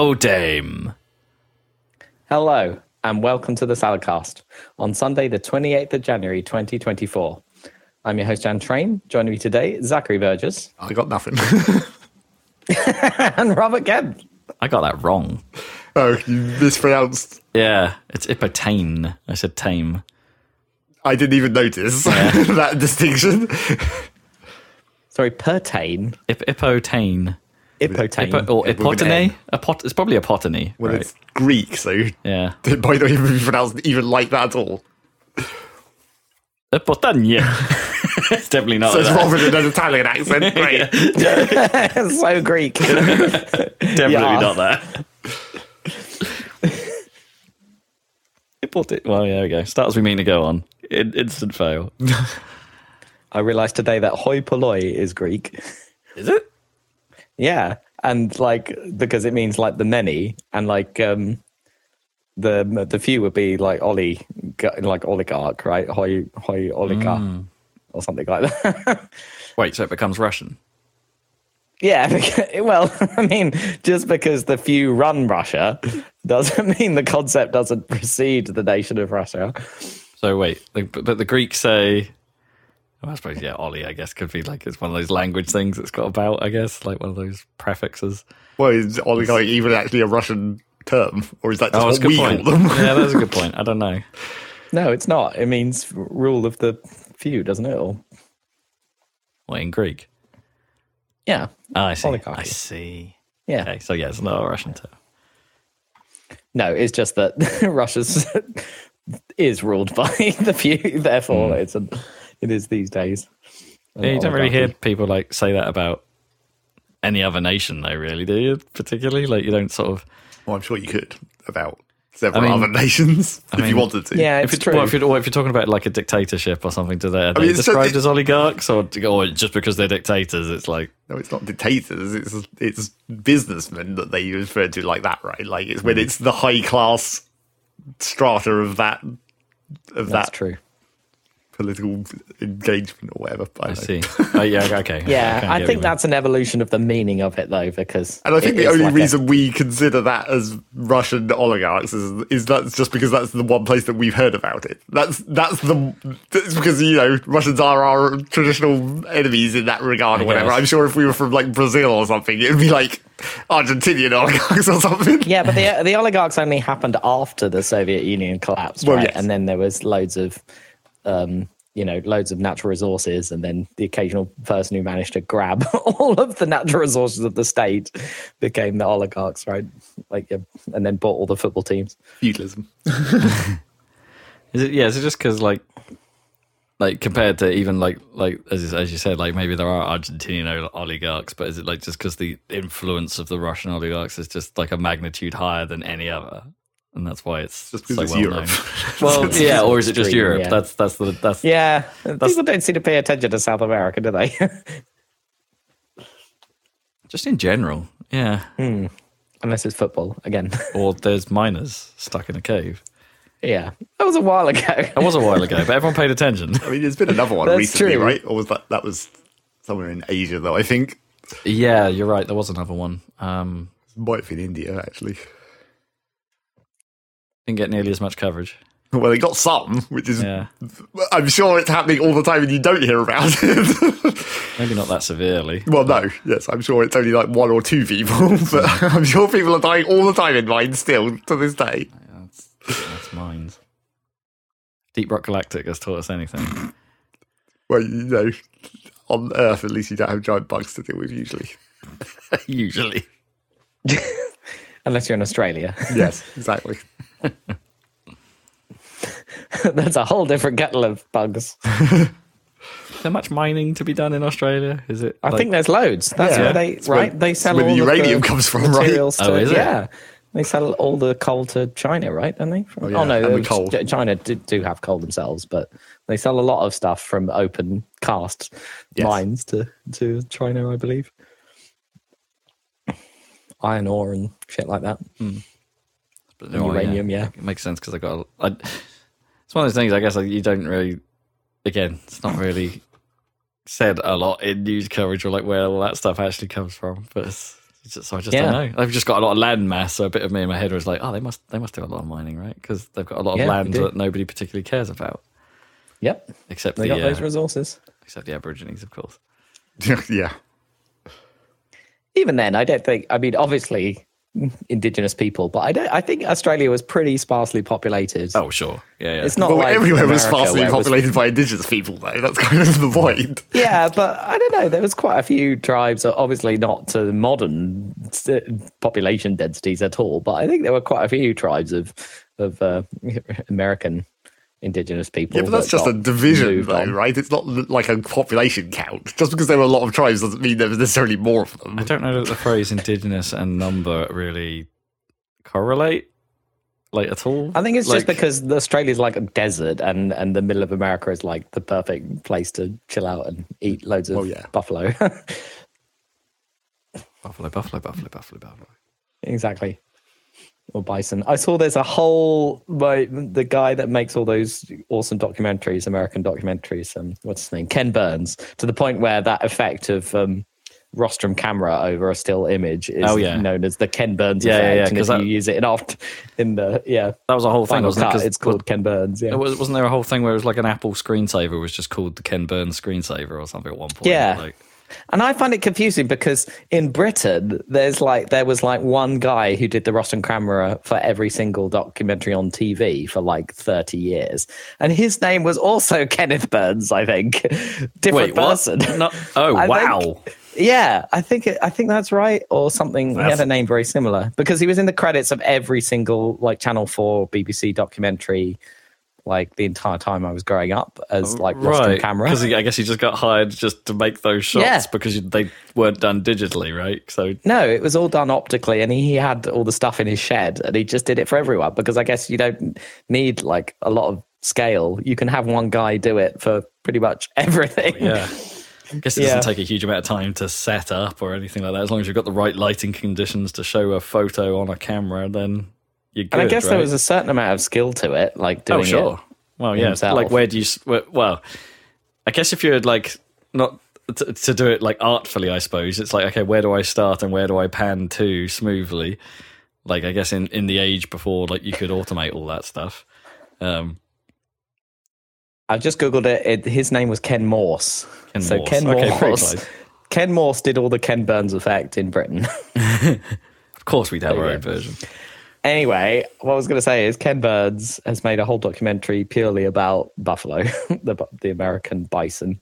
Bodame. Hello, and welcome to the Saladcast on Sunday, the 28th of January, 2024. I'm your host, Dan Train. Joining me today, Zachary Burgess I got nothing. and Robert Kemp. I got that wrong. oh, you mispronounced. Yeah, it's Ipotane. I said tame. I didn't even notice that distinction. Sorry, pertain. Ip- Ipotane. Ipotane. Ipo- or With an Ipotene? Pot- it's probably a potany. Well, right? it's Greek, so yeah, it Yeah. might not even be pronounced even like that at all. Ipotania. it's definitely not So it's that. wrong with an Italian accent. Great. so Greek. Definitely Yeah. not that. Ipote- well, yeah, there we go. Start as we mean to go on. In- instant fail. I realized today that hoi polloi is Greek. Is it? Yeah, and like because it means like the many, and like um the the few would be like Oli, like oligarch, right? Hoi hoi oligarch or something like that. Wait, so it becomes Russian? yeah, because, well, I mean, just because the few run Russia doesn't mean the concept doesn't precede the nation of Russia. So wait, but the Greeks say. Well, I suppose yeah, Ollie. I guess could be like it's one of those language things it's got about. I guess like one of those prefixes. Well, is oligarch even actually a Russian term? Or is that just Oh, a what good we point. call them? yeah, that's a good point. I don't know. No, it's not. It means rule of the few, doesn't it? Or What in Greek? yeah, Ah, I see. Oligarchy. I see. yeah. Okay, so yeah, it's not a Russian term. No, it's just that Russia's is ruled by the few. Therefore, it's a, it is these days. Yeah, you don't really hear people like say that about any other nation, though. Really, do you? Particularly, like you don't sort of. Well, I'm sure you could about several I mean- other nations if mean- you wanted to. Yeah, If it's you're, true. well, if, you're, or if you're talking about like a dictatorship or something, do they, are they mean, it's so- described as oligarchs, or, or just because they're dictators, it's like No, it's not dictators. It's it's businessmen that they refer to like that, right? Like it's Mm. when it's the high class strata of that of That's that true. Political engagement or whatever. I, I see. oh, yeah, okay. Yeah, can I think what you mean. that's an evolution of the meaning of it, though, because And I think the only like a- reason we consider that as Russian oligarchs is is that's just because that's the one place that we've heard about it. That's that's the that's because you know Russians are our traditional enemies in that regard or whatever. I'm sure if we were from like Brazil or something, it'd be like Argentinian oligarchs or something. yeah, but the the oligarchs only happened after the Soviet Union collapsed, Well, right? yes. And then there was loads of, um, you know, loads of natural resources, and then the occasional person who managed to grab all of the natural resources of the state became the oligarchs, right? Like, and then bought all the football teams. Feudalism. Is it? Yeah. Is it just because like, like compared to even like like as as you said, like maybe there are Argentinian oligarchs, but is it like just because the influence of the Russian oligarchs is just like a magnitude higher than any other, and that's why it's Just so because it's well Europe. known? Well, yeah, or is it just Europe? yeah. That's that's the that's Yeah, people don't seem to pay attention to South America, do they? just in general. Yeah. Unless it's football again. Or there's miners stuck in a cave. yeah, that was a while ago. That was a while ago, but everyone paid attention. I mean, there's been another one That's recently, true. right? Or was that that was somewhere in Asia though? I think Yeah, you're right. There was another one. Um, might have been India actually. Didn't get nearly as much coverage. Well, they got some, which is Yeah, I'm sure it's happening all the time, and you don't hear about it. maybe not that severely. well, no, yes, I'm sure it's only like one or two people, but I'm sure people are dying all the time in mine still to this day. That's, that's mines. Deep Rock Galactic has taught us anything. Well, you know, on Earth at least you don't have giant bugs to deal with usually. Usually. Unless you're in Australia, Yes, exactly. that's a whole different kettle of bugs. Is there much mining to be done in Australia? Is it? I like- think there's loads. That's Yeah. where they It's where- right. they sell where all the of uranium comes from, right? materials Oh, to- is it? Yeah, they sell all the coal to China, right? Don't they? From- Oh, yeah, Oh, no, and the uh, coal. China do, do have coal themselves, but they sell a lot of stuff from open cast Yes. mines to to China, I believe. Iron ore and shit like that. but uranium, yeah. It makes sense because I got. A, I, it's one of those things. I guess like, you don't really. Again, it's not really said a lot in news coverage or like where all that stuff actually comes from. But it's So I just Yeah. don't know. They've just got a lot of land mass. So a bit of me in my head was like, oh, they must they must do a lot of mining, right? Because they've got a lot of Yeah, land that nobody particularly cares about, Yep, except they the got uh, those resources. except the Aborigines, of course. yeah. Even then, I don't think. I mean, obviously, indigenous people, but I don't. I think Australia was pretty sparsely populated. Oh, sure, yeah, yeah. It's not Well, like everywhere was sparsely where it was- populated by indigenous people, though. That's kind of the point. Yeah, but I don't know. There was quite a few tribes, obviously not to modern population densities at all, but I think there were quite a few tribes of of uh, American indigenous people. Yeah, but that's that just a division, though, on. right? It's not like a population count. Just because there were a lot of tribes doesn't mean there was necessarily more of them. I don't know that the phrase indigenous and number really correlate, like at all. I think it's Like- just because Australia's like a desert, and and the middle of America is like the perfect place to chill out and eat loads of Oh, yeah. buffalo. buffalo, buffalo, buffalo, buffalo, buffalo. exactly. Or bison. I saw there's a whole my, the guy that makes all those awesome documentaries, American documentaries. Um, what's his name? Ken Burns. To the point where that effect of um, rostrum camera over a still image is Oh, yeah. known as the Ken Burns Yeah, yeah, effect. yeah, and if that- you use it in oft in the yeah That was a whole thing, wasn't it? it's called Ken Burns. Yeah. Was, wasn't there a whole thing where it was like an Apple screensaver was just called the Ken Burns screensaver or something at one point? Yeah. Like, And I find it confusing because in Britain, there's like there was like one guy who did the rostrum camera for every single documentary on TV for like 30 years, and his name was also Kenneth Burns. I think different wait, person. Oh, I wow. think- yeah, I think it, I think that's right, or something. he had a name very similar because he was in the credits of every single like Channel Four, BBC documentary, like the entire time I was growing up as like rostrum right. camera. Because I guess he just got hired just to make those shots Yeah. because they weren't done digitally, right? So No, it was all done optically, and he had all the stuff in his shed, and he just did it for everyone because I guess you don't need like a lot of scale. You can have one guy do it for pretty much everything. yeah. I guess it Yeah. doesn't take a huge amount of time to set up or anything like that. As long as you've got the right lighting conditions to show a photo on a camera, then you're good. and I guess there was a certain amount of skill to it, like doing oh sure. it. well, yeah. himself. Like where do you? where- Well, I guess if you're like not to, to do it like artfully, I suppose it's like okay, where do I start and where do I pan to smoothly? Like I guess in in the age before like you could automate all that stuff. Um, I've just googled it. it. His name was Ken Morse. Ken so Morse. Ken Okay, Morse. close. Ken Morse did all the Ken Burns effect in Britain. of course, we'd have our own version. Anyway, what I was going to say is Ken Burns has made a whole documentary purely about buffalo, the the American bison.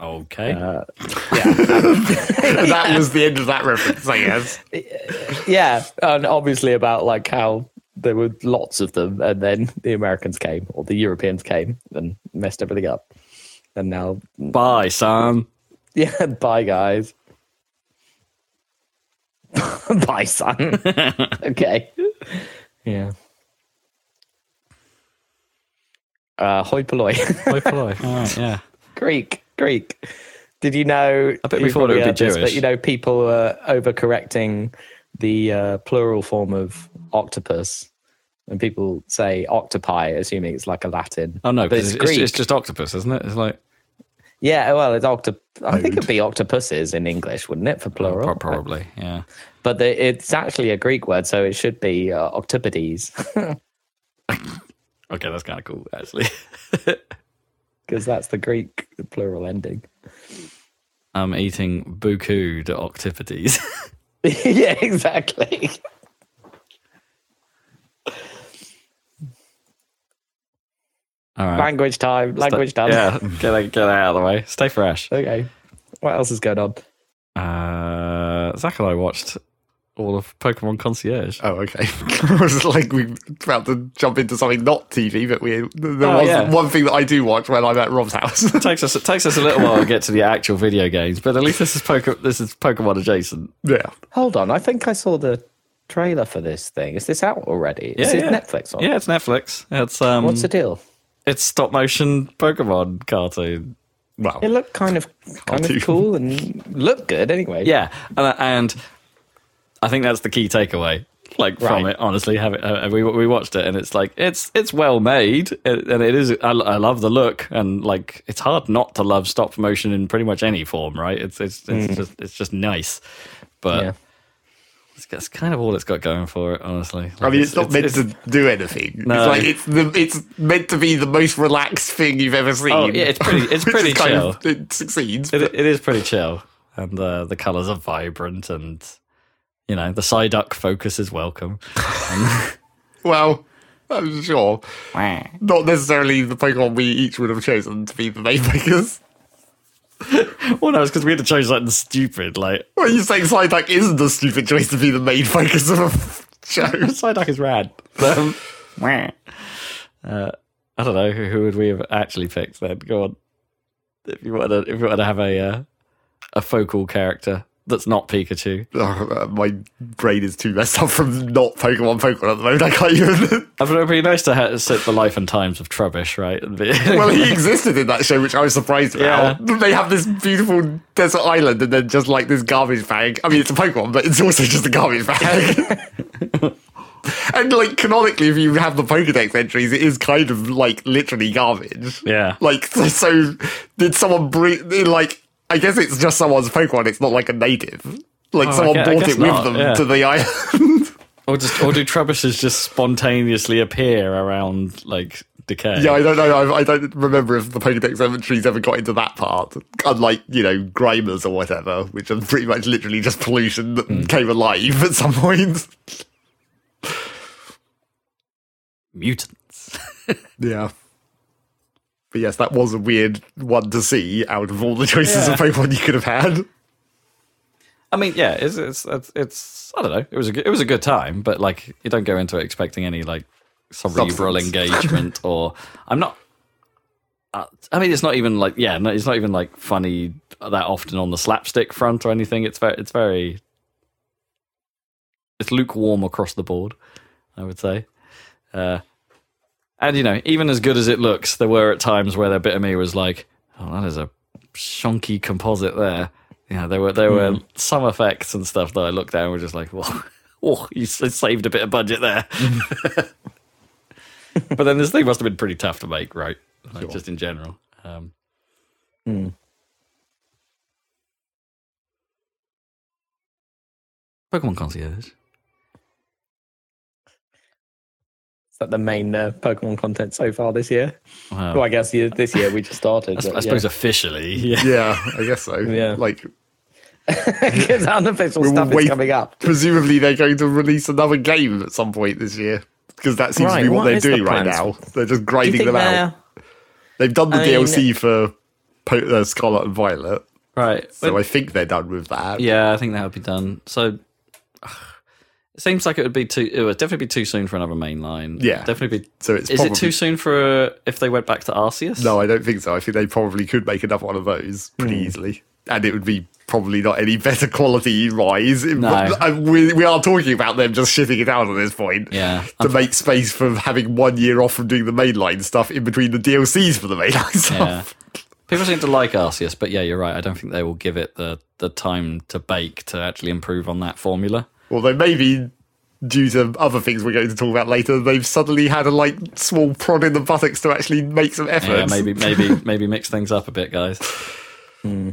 Okay. Uh, that was the end of that reference, I guess. yeah, and obviously about like how there were lots of them, and then the Americans came or the Europeans came and messed everything up, and now Bye, son. yeah, bye guys, bye son. okay, yeah. Uh, hoi polloi. Hoi polloi. All right, yeah. Greek, Greek. Did you know? I bet we you thought it would be heard this, Jewish. But you know, people are overcorrecting the uh, plural form of octopus, and people say octopi, assuming it's like a Latin. Oh no, but it's it's, Greek. it's just octopus, isn't it? It's like yeah, well, it's octop. I think it'd be octopuses in English, wouldn't it, for plural? pro- probably, yeah. But the, it's actually a Greek word, so it should be uh, octopodes, Okay, that's kind of cool, actually. because that's the Greek plural ending. I'm eating buku de octopodes. yeah, exactly. Right. Language time. Language done. Yeah, get that, get that out of the way. Stay fresh. Okay. What else is going on? Uh, Zach and I watched all of Pokemon Concierge. Oh, okay. I was like we about to jump into something not TV, but we there Oh, was yeah. one thing that I do watch when I'm at Rob's house. It takes us it takes us a little while to get to the actual video games, but at least this is Poke, this is Pokemon adjacent. yeah. Hold on. I think I saw the trailer for this thing. Is this out already? Is Yeah, it yeah. Netflix on? Yeah, it's Netflix. It's um, What's the deal? It's stop motion Pokemon cartoon. Well, It looked kind of kind Cartoon. of cool and looked good anyway. Yeah, and, and I think that's the key takeaway. like from it. Honestly, have it, uh, we we watched it, and it's like it's it's well made, and it is. I, I love the look, and like it's hard not to love stop motion in pretty much any form, right? It's it's it's just it's just nice, but. Yeah. It's, it's kind of all it's got going for it, honestly. I mean, it's, not meant to do anything. No. It's like it's the, it's meant to be the most relaxed thing you've ever seen. Oh, yeah, it's pretty- it's pretty is kind chill. of- it succeeds. It, it is pretty chill, and uh, the colors are vibrant, and you know the Psyduck focus is welcome. well, I'm sure not necessarily the Pokemon we each would have chosen to be the main focus. well, no, it's because we had to choose something stupid. Like Well, you're saying Psyduck isn't a stupid choice to be the main focus of a show. Psyduck is rad. Um, uh, I don't know who, who would we have actually picked then. Go on, if you want to, if you want to have a uh, a focal character that's not Pikachu. Oh, uh, my brain is too messed up from not Pokemon Pokemon at the moment. I can't even. I mean, it'd be nice to sit the life and times of Trubbish, right? Well, he existed in that show, which I was surprised about. They have this beautiful desert island and then just like this garbage bag. I mean, it's a Pokemon, but it's also just a garbage bag. and like canonically, if you have the Pokedex entries, it is kind of like literally garbage. yeah, Like, so, so did someone bring, like, I guess it's just someone's Pokemon, it's not like a native. Like, Oh, someone gue- I brought guess it with them yeah. to the island. or just or do Trubbishes just spontaneously appear around like decay? yeah, I don't know. I, I don't remember if the Pokedex entries ever got into that part. Unlike, you know, Grimers or whatever, which are pretty much literally just pollution that Hmm. came alive at some point. mutants. Yeah. But yes, that was a weird one to see out of all the choices of Pokemon you could have had. I mean, yeah, it's, it's it's it's I don't know. It was a good, it was a good time, but like you don't go into it expecting any like cerebral Substance. engagement or I'm not. Uh, I mean, it's not even like yeah, no, it's not even like funny that often on the slapstick front or anything. It's very it's very it's lukewarm across the board. I would say. Uh, and you know, even as good as it looks, there were at times where a bit of me was like, "Oh, that is a shonky composite there." You know, there were there were some effects and stuff that I looked at and were just like, "Well, oh, you saved a bit of budget there." but then this thing must have been pretty tough to make, right? Like, Just in general. Um, Hmm. Pokemon Concierge. Is that the main uh, Pokemon content so far this year? Wow. Well, I guess yeah, this year we just started. I, s- but I suppose yeah. officially, yeah. Yeah, I guess so. Yeah. Like, because unofficial We'll stuff wait- is coming up. presumably they're going to release another game at some point this year. Because that seems to be what, what they're is the doing right now. They're just grinding them out. they're They've done the I mean- DLC for po- uh, Scarlet and Violet, Right. so Well, I think they're done with that. Yeah, I think that would be done. So it seems like it would be too. It would definitely be too soon for another main line. Yeah. definitely be. So it's Is probably, it too soon for uh, if they went back to Arceus? No, I don't think so. I think they probably could make another one of those pretty Hmm. easily, and it would be probably not any better quality rise. No. Uh, we, we are talking about them just shitting it out at this point. Yeah. To make space for having one year off from doing the mainline stuff in between the DLCs for the mainline Yeah. stuff. People seem to like Arceus, but yeah, you're right. I don't think they will give it the the time to bake to actually improve on that formula. Although maybe due to other things we're going to talk about later, they've suddenly had a like small prod in the buttocks to actually make some effort. Yeah, maybe maybe maybe mix things up a bit, guys.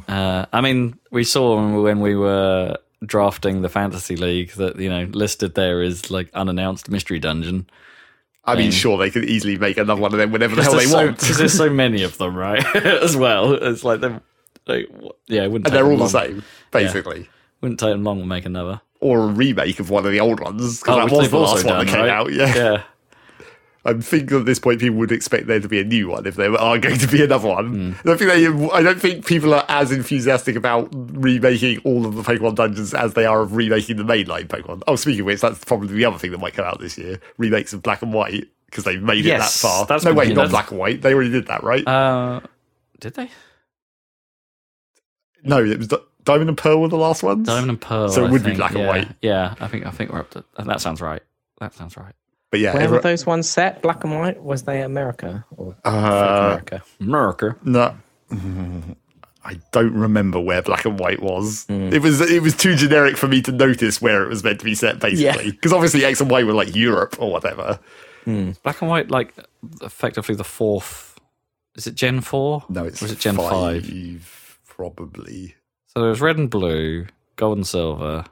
Uh, I mean, we saw when we- were drafting the fantasy league that you know listed there is like unannounced mystery dungeon. I mean, thing. sure, they could easily make another one of them whenever the hell they There's so, want. 'cause there's so many of them, right? As well, it's like they're like yeah, it wouldn't. and take they're all them the same, basically. Wouldn't take them long to make another. Or a remake of one of the old ones, because Oh, that was the last one that came right? out. Yeah. Yeah, I'm thinking at this point people would expect there to be a new one if there are going to be another one. Hmm. I don't think they, I don't think people are as enthusiastic about remaking all of the Pokemon dungeons as they are of remaking the mainline Pokemon. Oh, speaking of which, that's probably the other thing that might come out this year: remakes of Black and White because they've made Yes, it that far. that's no, wait, not that's- Black and White. They already did that, right? uh, did they? no, it was Di- Diamond and Pearl were the last ones. Diamond and Pearl. So it I would be think. black and white. Yeah, I think I think we're up to. That sounds right. That sounds right. But yeah, Where every- were those ones set? Black and white? Was they America or Uh, America? America. no. I don't remember where black and white was. It was it was too generic for me to notice where it was meant to be set, basically. Yeah. Because obviously X and Y were like Europe or whatever. Black and white, like effectively the fourth. Is it Gen four? No, it's or is it Gen five? probably. So there was red and blue, gold and silver.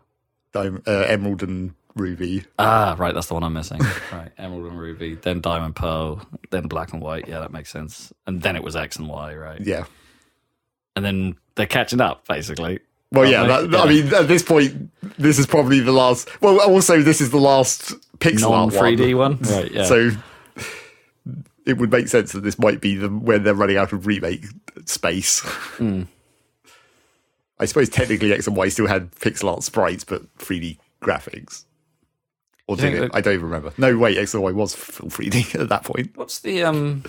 Dim- uh, Emerald and Ruby. Ah, right, that's the one I'm missing. right, emerald and ruby, then diamond pearl, then black and white. Yeah, that makes sense. And then it was X and Y, right? Yeah. And then they're catching up, basically. Well, yeah, that, they? I mean, at this point, this is probably the last. Well, also, this is the last pixel non art one. 3D one. Right, yeah. So it would make sense that this might be the when they're running out of remake space. Hmm. I suppose technically X and Y still had pixel art sprites, but 3D graphics. Or did you it? that- I don't even remember. No, wait, X and Y was full 3D at that point. What's the um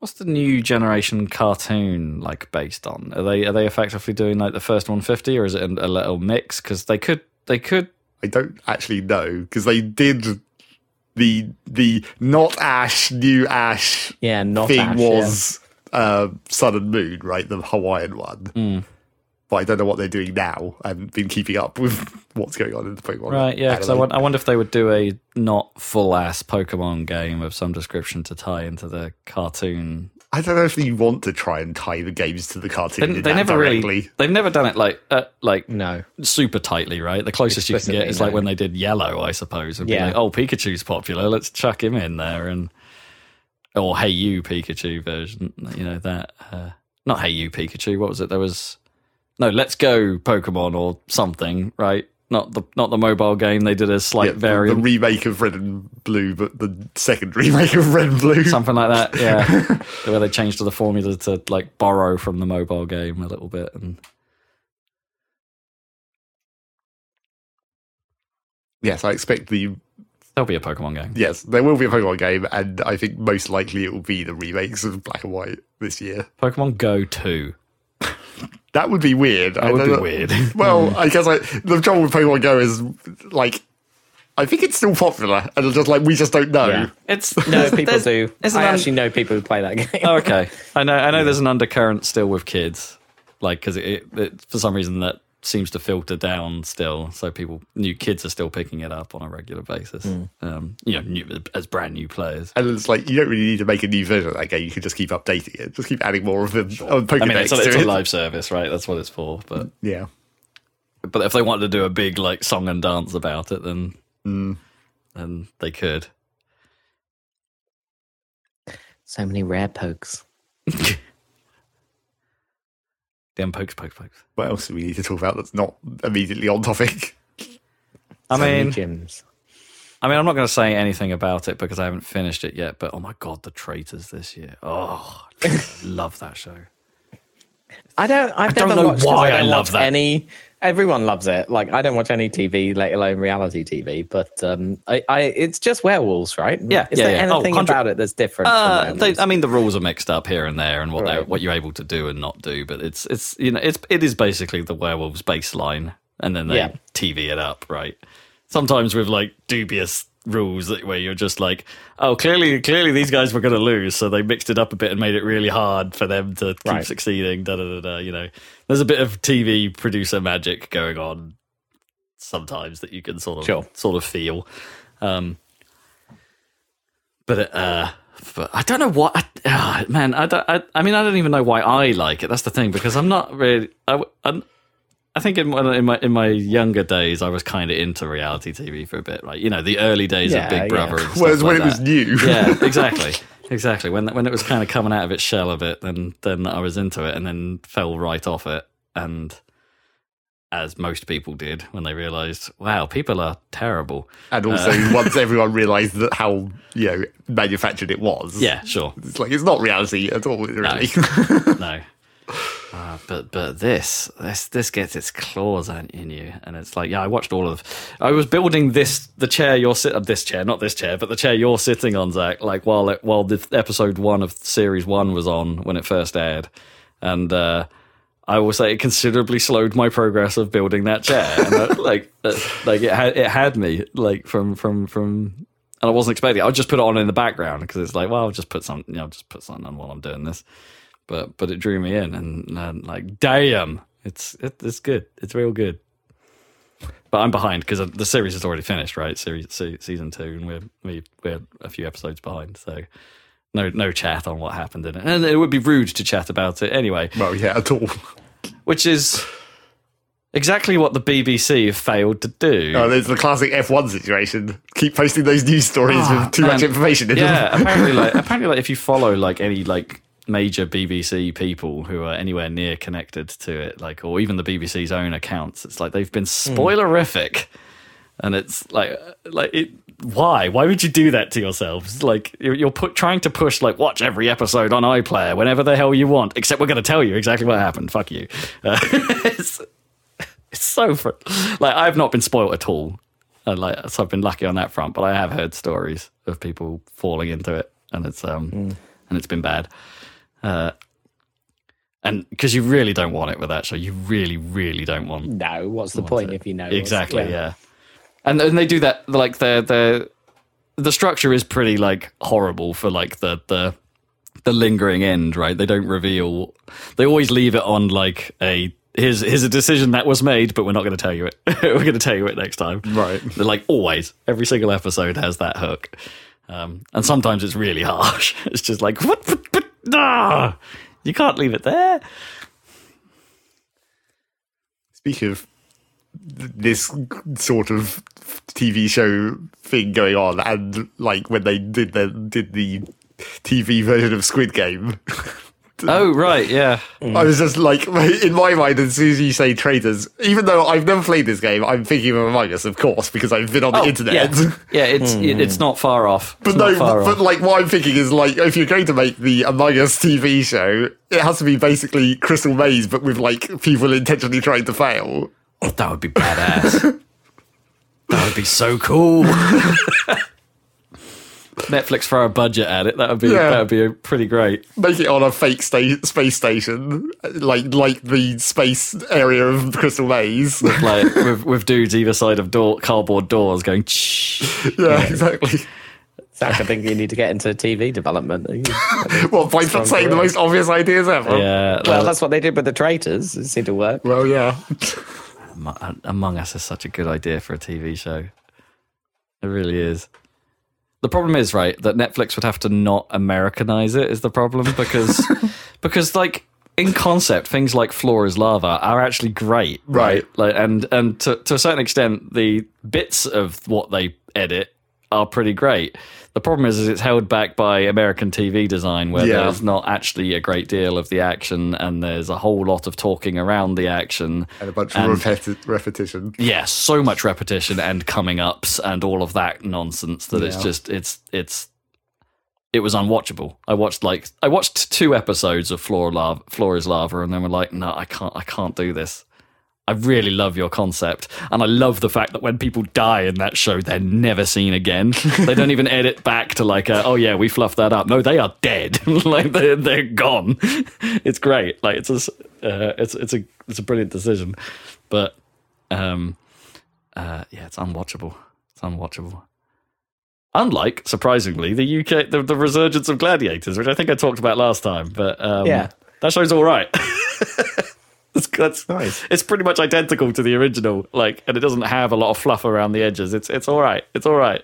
what's the new generation cartoon like based on? Are they are they effectively doing like the first 150 or is it a, a little mix cuz they could they could I don't actually know because they did the the not Ash, new Ash Yeah, not thing Ash, yeah. was uh, Sun and Moon, right? The Hawaiian one. Hmm. But I don't know what they're doing now. I haven't been keeping up with what's going on in the Pokemon. Right, yeah, because I, I wonder if they would do a not full ass Pokemon game of some description to tie into the cartoon. I don't know if you want to try and tie the games to the cartoon. in they that never directly. really, they've never done it like uh, like No. super tightly, right? The closest you can get Explicitly, is like when they did Yellow, I suppose. And be Yeah. like, oh, Pikachu's popular, let's chuck him in there, and or Hey You Pikachu version, you know that. Uh, not Hey You Pikachu. What was it? There was no Let's Go Pokemon or something, right? Not the not the mobile game. They did a slight Yeah, the, the remake of Red and Blue, but the second remake of Red and Blue. something like that. Yeah, where they changed to the formula to like borrow from the mobile game a little bit, and Yes, I expect the there'll be a Pokemon game. yes, there will be a Pokemon game, and I think most likely it will be the remakes of Black and White this year. Pokemon Go Two. That would be weird. That would be weird. Well, I guess like the trouble with Pokemon Go is like I think it's still popular, and it's just like we just don't know. Yeah. It's No, people do. I un- actually know people who play that game. Oh, okay, I know. I know. There's an undercurrent still with kids, like because it, it for some reason that seems to filter down still. So people, new kids, are still picking it up on a regular basis. Um, you know, new, as brand new players. And it's like you don't really need to make a new version of that game. You can just keep updating it. Just keep adding more of them. Of Pokedex I mean, it's a, it's a live service, right? That's what it's for. But Yeah. but if they wanted to do a big like song and dance about it, then then they could. So many rare pokes. Damn pokes, pokes, pokes. What else do we need to talk about that's not immediately on topic? I mean, gyms. I mean, I'm not going to say anything about it because I haven't finished it yet. But oh my god, the traitors this year! Oh, love that show. I don't. I've don't never know watched why I don't love that. Any. Everyone loves it. Like I don't watch any TV, let alone reality TV. But um, I, I, it's just werewolves, right? Yeah, Is yeah, there yeah. Oh, anything 100 about it that's different? Uh, they. I mean, the rules are mixed up here and there, and what Right. what you're able to do and not do. But it's it's you know it's it is basically the werewolves baseline, and then they Yeah. TV it up, right? Sometimes with like dubious rules where you're just like, oh, clearly clearly these guys were going to lose, so they mixed it up a bit and made it really hard for them to keep Right. succeeding. Da da da da. You know, there's a bit of TV producer magic going on sometimes that you can sort of Sure. sort of feel. Um, but it, uh, but I don't know what. I, ah, man, I, don't, I I mean I don't even know why I like it. That's the thing because I'm not really. I, I, I think in my, in my in my younger days I was kind of into reality TV for a bit, right? You know, the early days Yeah, of Big yeah. Brother. And Whereas stuff when like it was new. yeah, exactly, exactly. When when it was kind of coming out of its shell a bit, then then I was into it, and then fell right off it, and as most people did when they realised, wow, people are terrible. And also, Uh. once everyone realised that how you know manufactured it was, Yeah, sure. it's like it's not reality at all, really. no. Uh, but but this this this gets its claws in you, and it's like yeah, I watched all of. I was building this the chair you're sitting this chair, not this chair, but the chair you're sitting on, Zach. Like while it, while the episode one of series one was on when it first aired, and uh, I will say it considerably slowed my progress of building that chair. And I, like uh, like it had it had me like from from from. And I wasn't expecting. it. I'll just put it on in the background because it's like, well, I'll just put some, you know, just put something on while I'm doing this but but it drew me in, and, like, damn, it's it, it's good. It's real good. But I'm behind because the series is already finished, right? Series se- season two, and we're we, we're a few episodes behind, so no no chat on what happened in it, and it would be rude to chat about it anyway. Well, yeah, at all. which is exactly what the BBC have failed to do. Oh, there's the classic F1 situation. Keep posting those news stories Ah, with too much information in yeah, apparently, like apparently, like if you follow like any like major BBC people who are anywhere near connected to it, like or even the BBC's own accounts, it's like they've been spoilerific, and it's like like it. Why? Why would you do that to yourselves? Like you're, you're put, trying to push like watch every episode on iPlayer whenever the hell you want. Except we're going to tell you exactly what happened. Fuck you. Uh, it's it's so fr- like I've not been spoiled at all. And like so I've been lucky on that front, but I have heard stories of people falling into it, and it's um and it's been bad. Uh, and because you really don't want it with that show, you really, really don't want No, what's the point it? if you know? exactly yeah. and and they do that like the the the structure is pretty like horrible for like the the the lingering end right they don't reveal they always leave it on like a here's here's a decision that was made but we're not going to tell you it we're going to tell you it next time Right. they're like always every single episode has that hook um, and sometimes it's really harsh it's just like what but, but nah, you can't leave it there. Speaking of this sort of TV show thing going on, and like when they did the did the TV version of Squid Game, oh right yeah I was just like, in my mind, as soon as you say traitors, even though I've never played this game, I'm thinking of Among Us, of course, because I've been on the oh, internet. Yeah, yeah it's it, it's not far off. But It's no, but, off. but like what I'm thinking is like if you're going to make the Among Us TV show, it has to be basically Crystal Maze, but with like people intentionally trying to fail. Oh, that would be badass. that would be so cool. Netflix throw a budget at it. That would be Yeah. that would be pretty great. Make it on a fake sta- space station, like like the space area of Crystal Maze. Like with with dudes either side of door cardboard doors going. Shh. yeah, exactly. Zach, I think you need to get into TV development. Well, by Strong saying the most obvious ideas ever. Yeah, Well, that- that's what they did with the traitors. It seemed to work. Well, yeah. Among Us is such a good idea for a TV show. It really is. The problem is, right, that Netflix would have to not Americanize it is the problem because because like in concept, things like Floor is Lava are actually great. Right. Like and and to to a certain extent the bits of what they edit are pretty great. The problem is, is it's held back by American TV design, where Yeah. there's not actually a great deal of the action, and there's a whole lot of talking around the action, And a bunch And- of repeti- repetition. yeah, so much repetition and coming ups and all of that nonsense that it's just it's it's it was unwatchable. I watched like I watched two episodes of Floor Lava, Floor is Lava, and then we're like, no, I can't, I can't do this. I really love your concept, and I love the fact that when people die in that show, they're never seen again. they don't even edit back to like, a, oh yeah, we fluffed that up. No, they are dead. like they're they're gone. it's great. Like it's a uh, it's it's a it's a brilliant decision, but um, uh, yeah, it's unwatchable. It's unwatchable. Unlike, surprisingly, the UK, the, the resurgence of Gladiators, which I think I talked about last time, but um, Yeah. that show's all right. It's, that's, Nice. it's pretty much identical to the original, like, and it doesn't have a lot of fluff around the edges. It's it's all right. It's all right.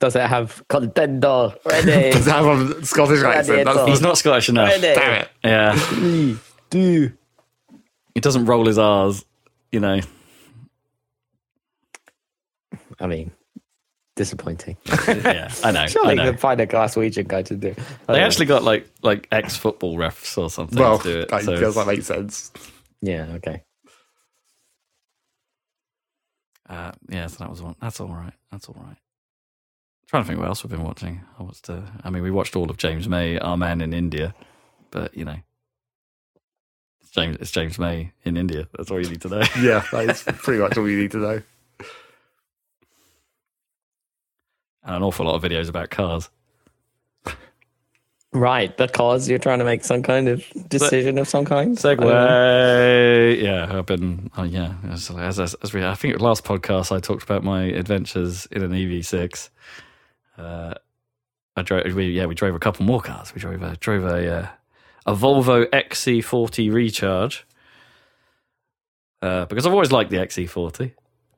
Does it have contender ready? Does it have a Scottish accent? That's He's not Scottish enough. ready. Damn it. Yeah, Three, two. he doesn't roll his R's. You know, I mean, disappointing. yeah, I know. I Surely you know. can find a Glaswegian guy to do. They actually got like like ex football refs or something Well, to do it. I so guess it's- that makes sense. Yeah. Okay. Uh, yeah, so that was one. That's all right. That's all right. trying to think what else we've been watching. I watched. Uh, I mean, we watched all of James May, Our Man in India, but you know, it's James. It's James May in India. That's all you need to know. Yeah, that is pretty much all you need to know. and an awful lot of videos about cars. Right, because you're trying to make some kind of decision of some kind. Segue. Yeah, I've been. Oh, yeah. As, as, as, as we, I think last podcast I talked about my adventures in an EV6. Uh, I drove. We yeah, we drove a couple more cars. We drove a drove a. Uh, a Volvo XC40 Recharge uh, because I've always liked the XC40,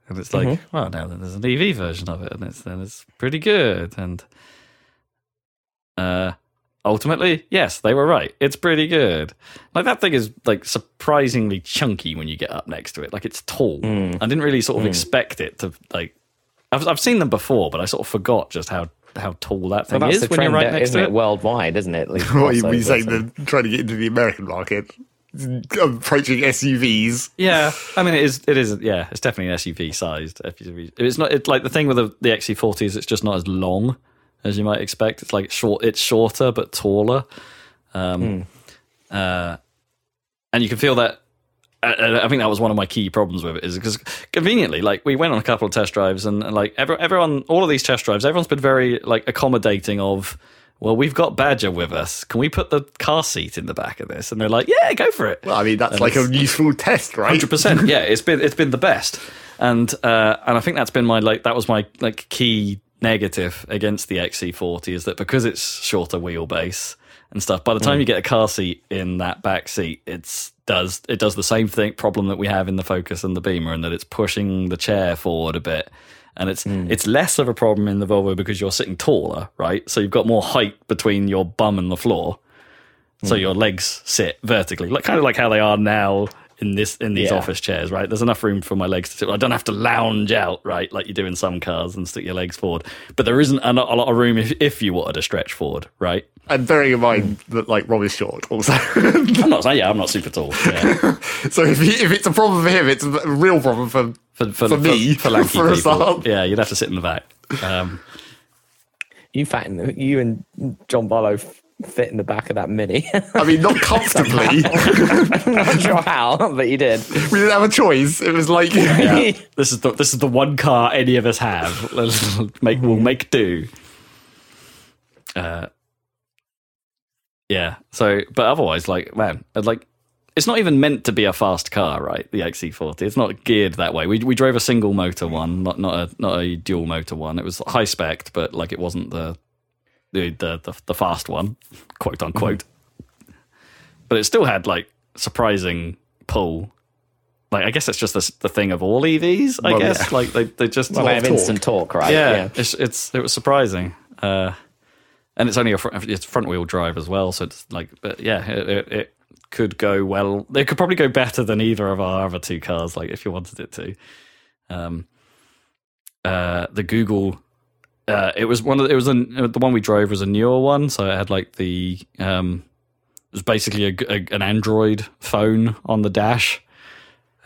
and it's like, mm-hmm. well, now then there's an EV version of it, and it's then it's pretty good. And uh, ultimately, yes, they were right. It's pretty good. Like that thing is like surprisingly chunky when you get up next to it. Like it's tall. Mm. I didn't really sort of mm. expect it to like. I've I've seen them before, but I sort of forgot just how how tall that thing Well, is when you're right next to it? it. Worldwide, isn't it? Like, What are you crossovers saying? They're trying to get into the American market, approaching SUVs. Yeah, I mean it is. It is. Yeah, it's definitely an SUV sized SUV. It's not. It's like the thing with the, the XC40 is it's just not as long as you might expect. It's like short. It's shorter but taller. Um, uh, and you can feel that. I, I think that was one of my key problems with it is because conveniently, like we went on a couple of test drives and, and like every, everyone, all of these test drives, everyone's been very like accommodating of. Well, we've got Badger with us. Can we put the car seat in the back of this? And they're like, "Yeah, go for it." Well, I mean, that's And like a useful test, right? hundred percent. Yeah, it's been it's been the best, and uh, and I think that's been my like that was my like key negative against the XC40 is that because it's shorter wheelbase and stuff. By the time you get a car seat in that back seat, it's does it does the same thing problem that we have in the Focus and the Beamer, and that it's pushing the chair forward a bit. And it's hmm. it's less of a problem in the Volvo because you're sitting taller, right? So you've got more height between your bum and the floor. So hmm. your legs sit vertically, like kind of like how they are now in this in these Yeah. office chairs, right? There's enough room for my legs to sit. I don't have to lounge out, right, like you do in some cars and stick your legs forward. But there isn't a, a lot of room if if you wanted to stretch forward, right? And bearing in mind that like Rob is short, also. I'm not, saying yeah, I'm not super tall. Yeah. so if he, if it's a problem for him, it's a real problem for For, for, For me, for, lanky for a people, yeah, you'd have to sit in the back. Um, You fatten, you and John Barlow f- fit in the back of that mini. I mean, not comfortably. I'm not sure how, but you did. we didn't have a choice. It was like, yeah. this is the this is the one car any of us have. Let's make we'll make do. Uh, yeah. So, but otherwise, like man, like it's not even meant to be a fast car, right? The XC40. It's not geared that way. We we drove a single motor one, not not a not a dual motor one. It was high spec, but like it wasn't the the the the, the fast one, quote unquote. But it still had like surprising pull. Like I guess it's just the, the thing of all EVs. I Well, guess yeah. like they they just Well, they have instant torque, right? yeah, It's, it's it was surprising, uh, and it's only a front, it's front wheel drive as well. So it's like, but yeah, it, it, it could go well. It could probably go better than either of our other two cars. Like if you wanted it to. Um, uh, the Google, uh, it was one of the, it was the one we drove was a newer one, so it had like the um, it was basically a, a- an Android phone on the dash.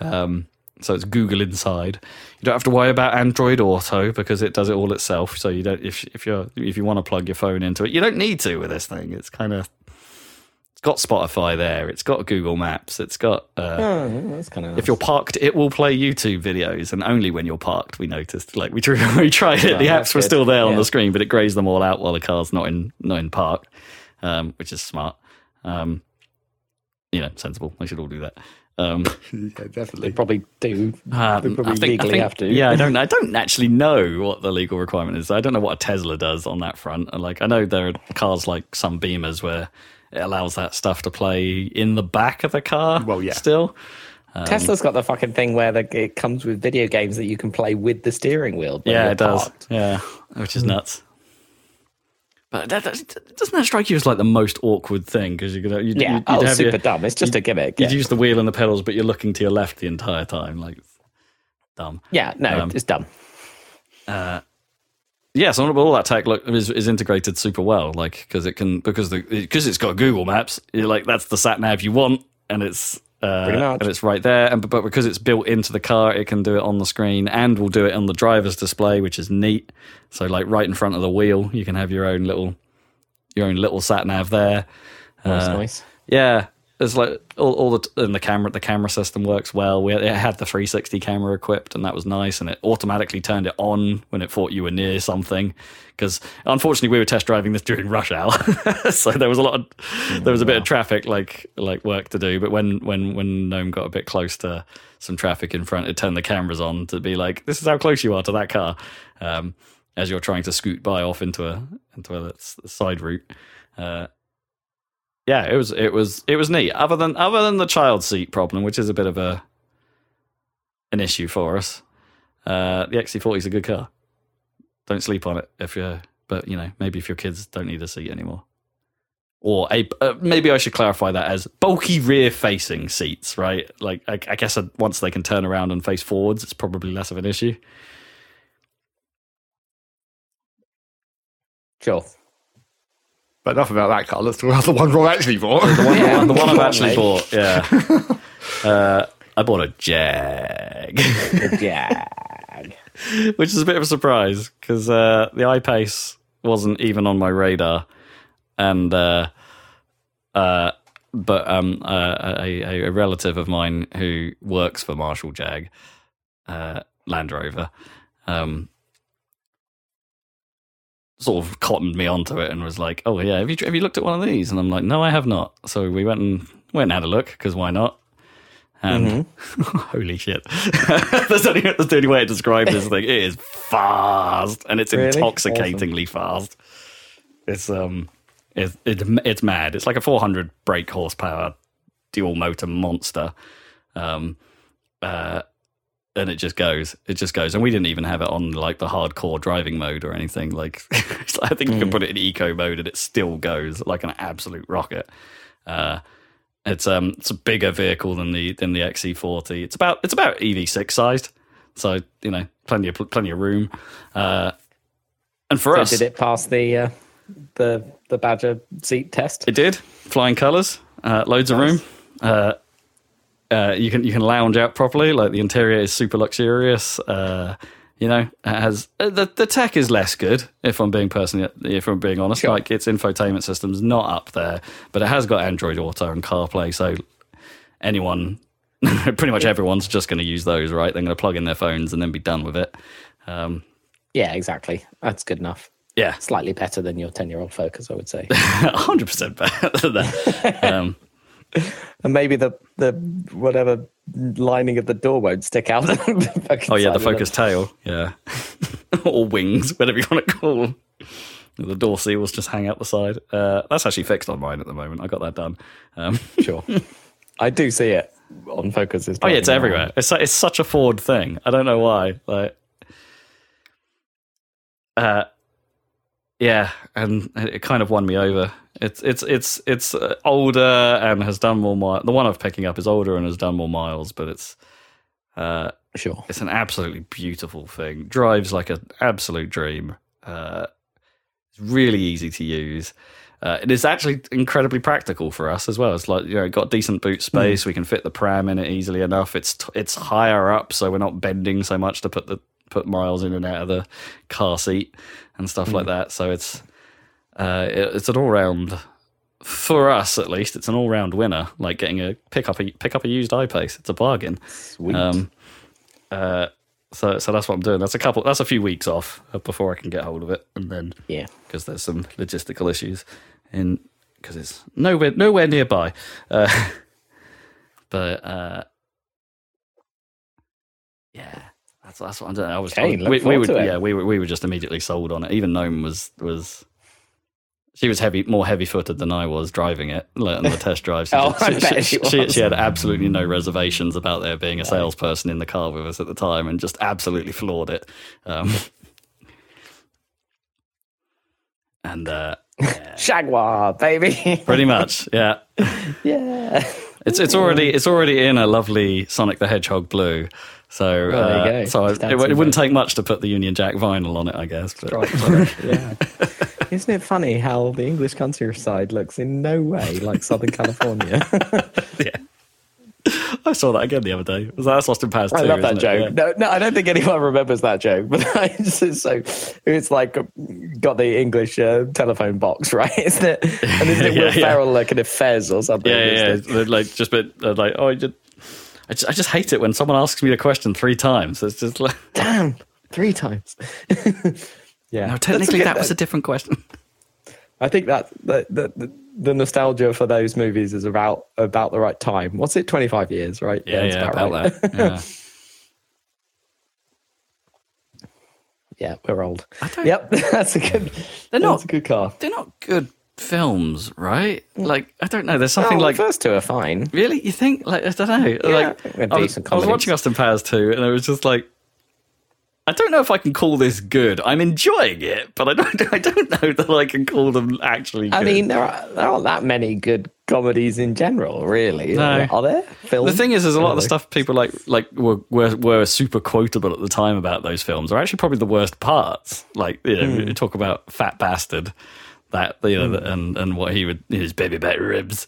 Um, so it's Google inside. You don't have to worry about Android Auto because it does it all itself. So you don't if if you if you want to plug your phone into it, you don't need to with this thing. It's kind of got Spotify there. It's got Google Maps. It's got uh, Oh, that's kind of if you're parked, it will play YouTube videos, and only when you're parked. We noticed, like we tried, we tried it. Oh, the apps were good. still there on the screen, but it grays them all out while the car's not in not in park, um, which is smart. Um, you know, sensible. They should all do that. Um, yeah, they definitely. probably do. um, they probably I think- legally think- have to. Yeah, I don't. I don't actually know what the legal requirement is. I don't know what a Tesla does on that front. And like, I know there are cars like some Beamers where it allows that stuff to play in the back of the car. Well, yeah. Still, um, Tesla's got the fucking thing where the, it comes with video games that you can play with the steering wheel. yeah, you're it does. parked. Yeah, which is hmm. nuts. But that, that, doesn't that strike you as like the most awkward thing? Because you could, you'd, Yeah, you'd, oh, you'd have super your, dumb. It's just a gimmick. You'd Yeah. use the wheel and the pedals, but you're looking to your left the entire time. Like, dumb. yeah, no, Um, it's dumb. yeah, so all that tech look, is, is integrated super well, like because it can because the because it's got Google Maps, you're like that's the sat nav you want, and it's uh, and it's right there, and but because it's built into the car, it can do it on the screen, and will do it on the driver's display, which is neat. So like right in front of the wheel, you can have your own little your own little sat nav there. That's uh, nice. Yeah, it's like all, all the and the camera the camera system works well. We it had the 360 camera equipped, and that was nice. And it automatically turned it on when it thought you were near something. Because unfortunately, we were test driving this during rush hour, so there was a lot of there was a bit of traffic like like work to do. But when when when Gnome got a bit close to some traffic in front, it turned the cameras on to be like, "This is how close you are to that car." Um, as you're trying to scoot by off into a into a side route. Uh, yeah, it was it was it was neat. Other than other than the child seat problem, which is a bit of a an issue for us. Uh, the XC40 is a good car. Don't sleep on it if you're, but you know, maybe if your kids don't need a seat anymore. Or a uh, maybe I should clarify that as bulky rear facing seats, right? Like I, I guess uh, once they can turn around and face forwards, it's probably less of an issue. Sure. But enough about that car. Let's talk about the one Rob actually bought. The one, Yeah, the one I've actually bought, yeah. uh, I bought a Jag, Jag. which is a bit of a surprise because uh, the iPace wasn't even on my radar, and uh, uh, but um, uh, a, a relative of mine who works for Marshall Jag uh, Land Rover. Um, sort of cottoned me onto it and was like, "Oh yeah, have you have you looked at one of these?" And I'm like, "No, I have not." So we went and went and had a look because why not? And holy shit, that's, the only, that's the only way to describe this thing. It is fast and it's Really? intoxicatingly fast. It's um, it's it, it's mad. It's like a 400 brake horsepower dual motor monster. Um, uh, and it just goes. It just goes. And we didn't even have it on like the hardcore driving mode or anything. Like, I think you can put it in eco mode and it still goes like an absolute rocket. Uh, it's um, it's a bigger vehicle than the than the XC40. It's about it's about EV6 sized, so you know, plenty of plenty of room. Uh, and for So us, did it pass the uh, the the Badger seat test? it did. Flying colours, uh, loads of room. Uh, you can you can lounge out properly. Like the interior is super luxurious. Uh, you know, it has uh, the the tech is less good. If I'm being personally, if I'm being honest, Sure. like its infotainment system's not up there, but it has got Android Auto and CarPlay. So anyone, pretty much everyone's just going to use those, right? They're going to plug in their phones and then be done with it. Um, Yeah, exactly. That's good enough. yeah, Slightly better than your ten-year-old Focus, I would say. hundred percent better than that. Um, and maybe the the whatever lining of the door won't stick out. Oh yeah, the focus tail, yeah, or wings, whatever you want to call them. The door seals just hang out the side. Uh, that's actually fixed on mine at the moment. I got that done. Um, Sure. I do see it on Focus. oh yeah, it's everywhere. It's it's such a Ford thing. I don't know why. Like, uh, yeah, and it kind of won me over. It's it's it's it's uh, older and has done more miles. The one I'm picking up is older and has done more miles, but it's uh, Sure. it's an absolutely beautiful thing. Drives like an absolute dream. Uh, it's really easy to use. Uh, it is actually incredibly practical for us as well. It's like you know, got decent boot space. We can fit the pram in it easily enough. It's t- it's higher up, so we're not bending so much to put the put miles in and out of the car seat and stuff like that. So it's uh, it, it's an all round for us at least. It's an all round winner. Like getting a pick up a pick up a used iPace. It's a bargain. Sweet. Um, uh, so so that's what I'm doing. That's a couple. That's a few weeks off uh, before I can get hold of it, and then yeah. because there's some logistical issues in because it's nowhere nowhere nearby. Uh, but uh, yeah, that's that's what I'm doing. I was we, we were yeah we were we were just immediately sold on it. Even Gnome was was. She was heavy, more heavy-footed than I was driving it on the test drive. She, Oh, she, she, she she, she had absolutely no reservations about there being a salesperson in the car with us at the time, and just absolutely floored it. Um, and uh, Jaguar, baby. pretty much, yeah. yeah. It's it's already it's already in a lovely Sonic the Hedgehog blue. So uh, so I, it, it wouldn't take much to put the Union Jack vinyl on it, I guess. But Right, yeah. Isn't it funny how the English countryside looks in no way like Southern California? Yeah. I saw that again the other day. Was that that's Austin Powers I love that joke. No, no, I don't think anyone remembers that joke, but it's just so it's like got the English uh, telephone box, right? Isn't it? And isn't it Yeah, Will yeah. Ferrell like a Fez or something? Yeah, yeah, yeah. It's Like just bit uh, like oh, I just, I just I just hate it when someone asks me a question three times. It's just like Damn, three times. Yeah, no, That's technically that was a different question. I think that the, the the nostalgia for those movies is about about the right time. What's it? Twenty five years, right? Yeah, it's yeah, about, right. that. Yeah. yeah, we're old. don't- Yep, that's a good. They're that's not- a good car. They're not good films, right? Mm. Like I don't know. There's something Oh, like the first two are fine. really. You think like I don't know. Yeah, like I was, I was watching Austin Powers two, and I was just like. I don't know if I can call this good. I'm enjoying it, but I don't. I don't know that I can call them actually. Good. I mean, there, are, there aren't that many good comedies in general, really. No. Are there? Film? The thing is, there's a lot of the stuff people like like were, were were super quotable at the time about those films are actually probably the worst parts. Like you know, Hmm. you talk about Fat Bastard, that you know, and and what he would his baby back ribs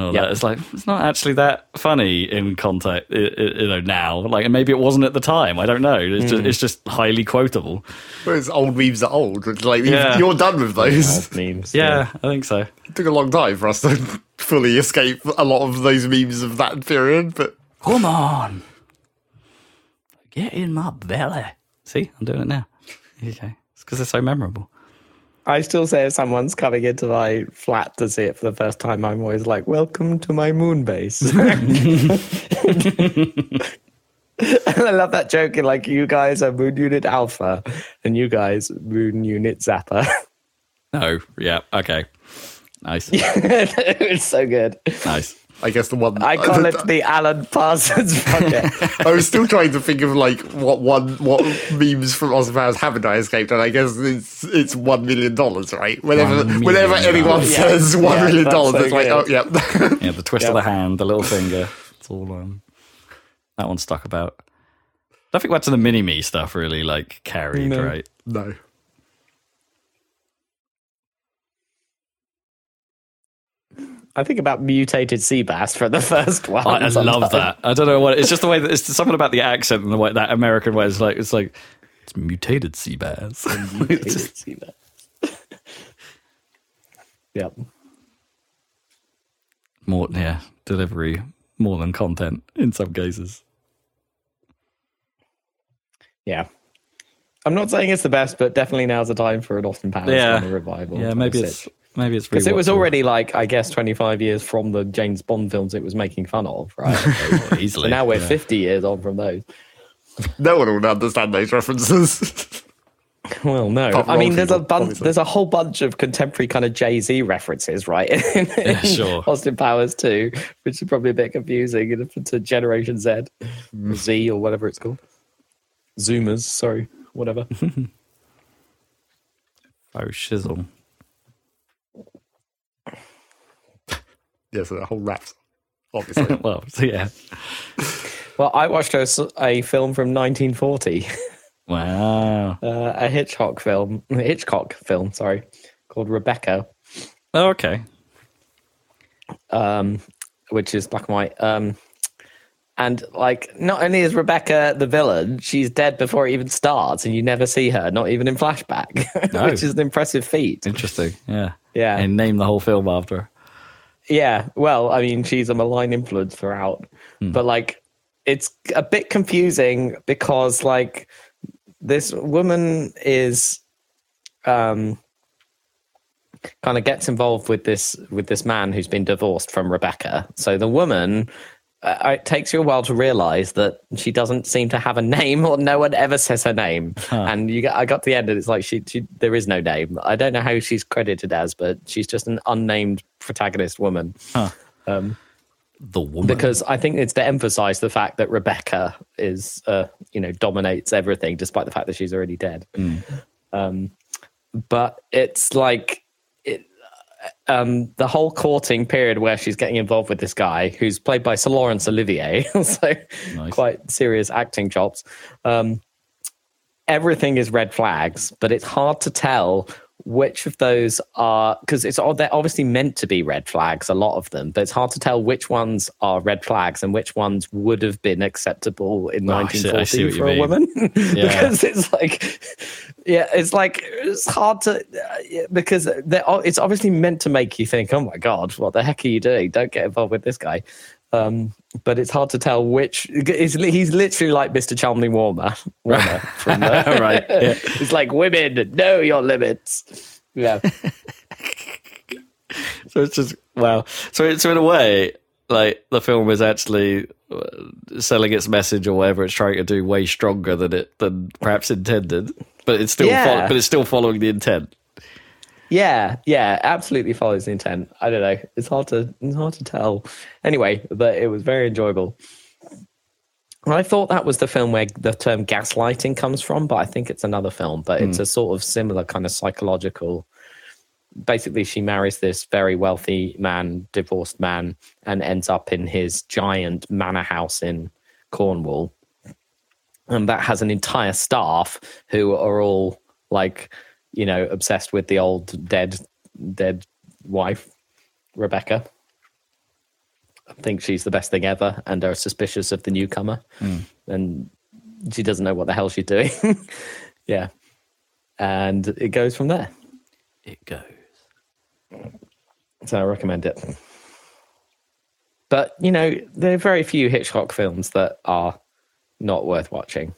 and all Yeah. that. It's like it's not actually that funny in context, i- i- you know. Now, like and maybe it wasn't at the time. I don't know. It's Hmm. just it's just highly quotable. Whereas old memes are old. It's like, Yeah. you're done with those. Old memes. Yeah, I think so. It took a long time for us to fully escape a lot of those memes of that period, but Come on, get in my belly. See, I'm doing it now. Okay, it's because they're so memorable. I still say if someone's coming into my flat to see it for the first time, I'm always like, "Welcome to my moon base." and I love that joke. Like, you guys are Moon Unit Alpha, and you guys Moon Unit Zappa. No, yeah, okay. Nice, it's so good. nice. I guess the one I call it the Alan Parsons Project. I was still trying to think of like what one what memes from Austin Powers haven't I escaped, and I guess it's it's one million dollars, right? Whenever whenever anyone. Yeah. says one Yeah, million that's dollars, so it's like, oh yeah. Yeah, the twist of the hand, the little finger. It's all um, that one stuck about. i Nothing much to the mini me stuff really like carried, No. right? no. I think about mutated sea bass for the first one. I, I love that. I don't know what it's just the way that it's something about the accent and the way that American way. It's like it's like it's mutated sea bass. Mutated just- sea bass. yep. more, yeah, delivery more than content in some cases. Yeah. I'm not saying it's the best, but definitely now's the time for an Austin Powers Yeah. revival. Yeah, maybe it's maybe it's because it was already like I guess 25 years from the James Bond films it was making fun of, right? so easily. now we're yeah. 50 years on from those. No one would understand those references. Well, no, Apart from I mean, old there's a people, bunch, obviously. there's a whole bunch of contemporary kind of Jay Z references, right? in, in sure. Austin Powers too, which is probably a bit confusing you know, to Generation Z, Mm. or Z, or whatever it's called. Zoomers, sorry, whatever. Oh shizzle. Yeah, so the whole raps, obviously. well, so yeah. well, I watched a, a film from 1940. Wow. uh, a Hitchcock film, Hitchcock film, sorry, called Rebecca, Oh, okay. um, which is black and white. Um, and like, not only is Rebecca the villain, she's dead before it even starts, and you never see her, not even in flashback, No. which is an impressive feat. Interesting. Yeah. Yeah, And name the whole film after her. Yeah. Well, I mean, she's a malign influence throughout, but like, it's a bit confusing because like this woman is um kind of gets involved with this with this man who's been divorced from Rebecca. So the woman uh, it takes you a while to realize that she doesn't seem to have a name or no one ever says her name. And you I got to the end and it's like she, she there is no name. I don't know how she's credited as, but she's just an unnamed protagonist woman. Um, The woman. because I think it's to emphasize the fact that Rebecca is, uh, you know, dominates everything, despite the fact that she's already dead. Um, but it's like um, the whole courting period where she's getting involved with this guy who's played by Sir Laurence Olivier, so Nice. quite serious acting chops. Um, everything is red flags, but it's hard to tell which of those are because it's all they're obviously meant to be red flags, a lot of them, but it's hard to tell which ones are red flags and which ones would have been acceptable in Oh, I see- see 1940 for a mean. woman. Yeah. because it's like, yeah, it's like it's hard to uh, because it's obviously meant to make you think, oh my god, what the heck are you doing? Don't get involved with this guy. Um, but it's hard to tell which. He's, he's literally like Mr. Cholmondley Warner. Warner from the, Right, yeah. It's like women know your limits. Yeah. So it's just wow. So so in a way, like the film is actually uh, selling its message or whatever it's trying to do way stronger than it than perhaps intended. But it's still Yeah. fol- but it's still following the intent. Yeah, yeah, absolutely follows the intent. I don't know. It's hard to it's hard to tell. Anyway, but it was very enjoyable. I thought that was the film where the term gaslighting comes from, but I think it's another film. But it's hmm. a sort of similar kind of psychological. Basically, she marries this very wealthy man, divorced man, and ends up in his giant manor house in Cornwall. And that has an entire staff who are all like, you know, obsessed with the old dead, dead wife, Rebecca. I think she's the best thing ever, and are suspicious of the newcomer, hmm. and she doesn't know what the hell she's doing. yeah, and it goes from there. It goes. So I recommend it. But you know, there are very few Hitchcock films that are not worth watching.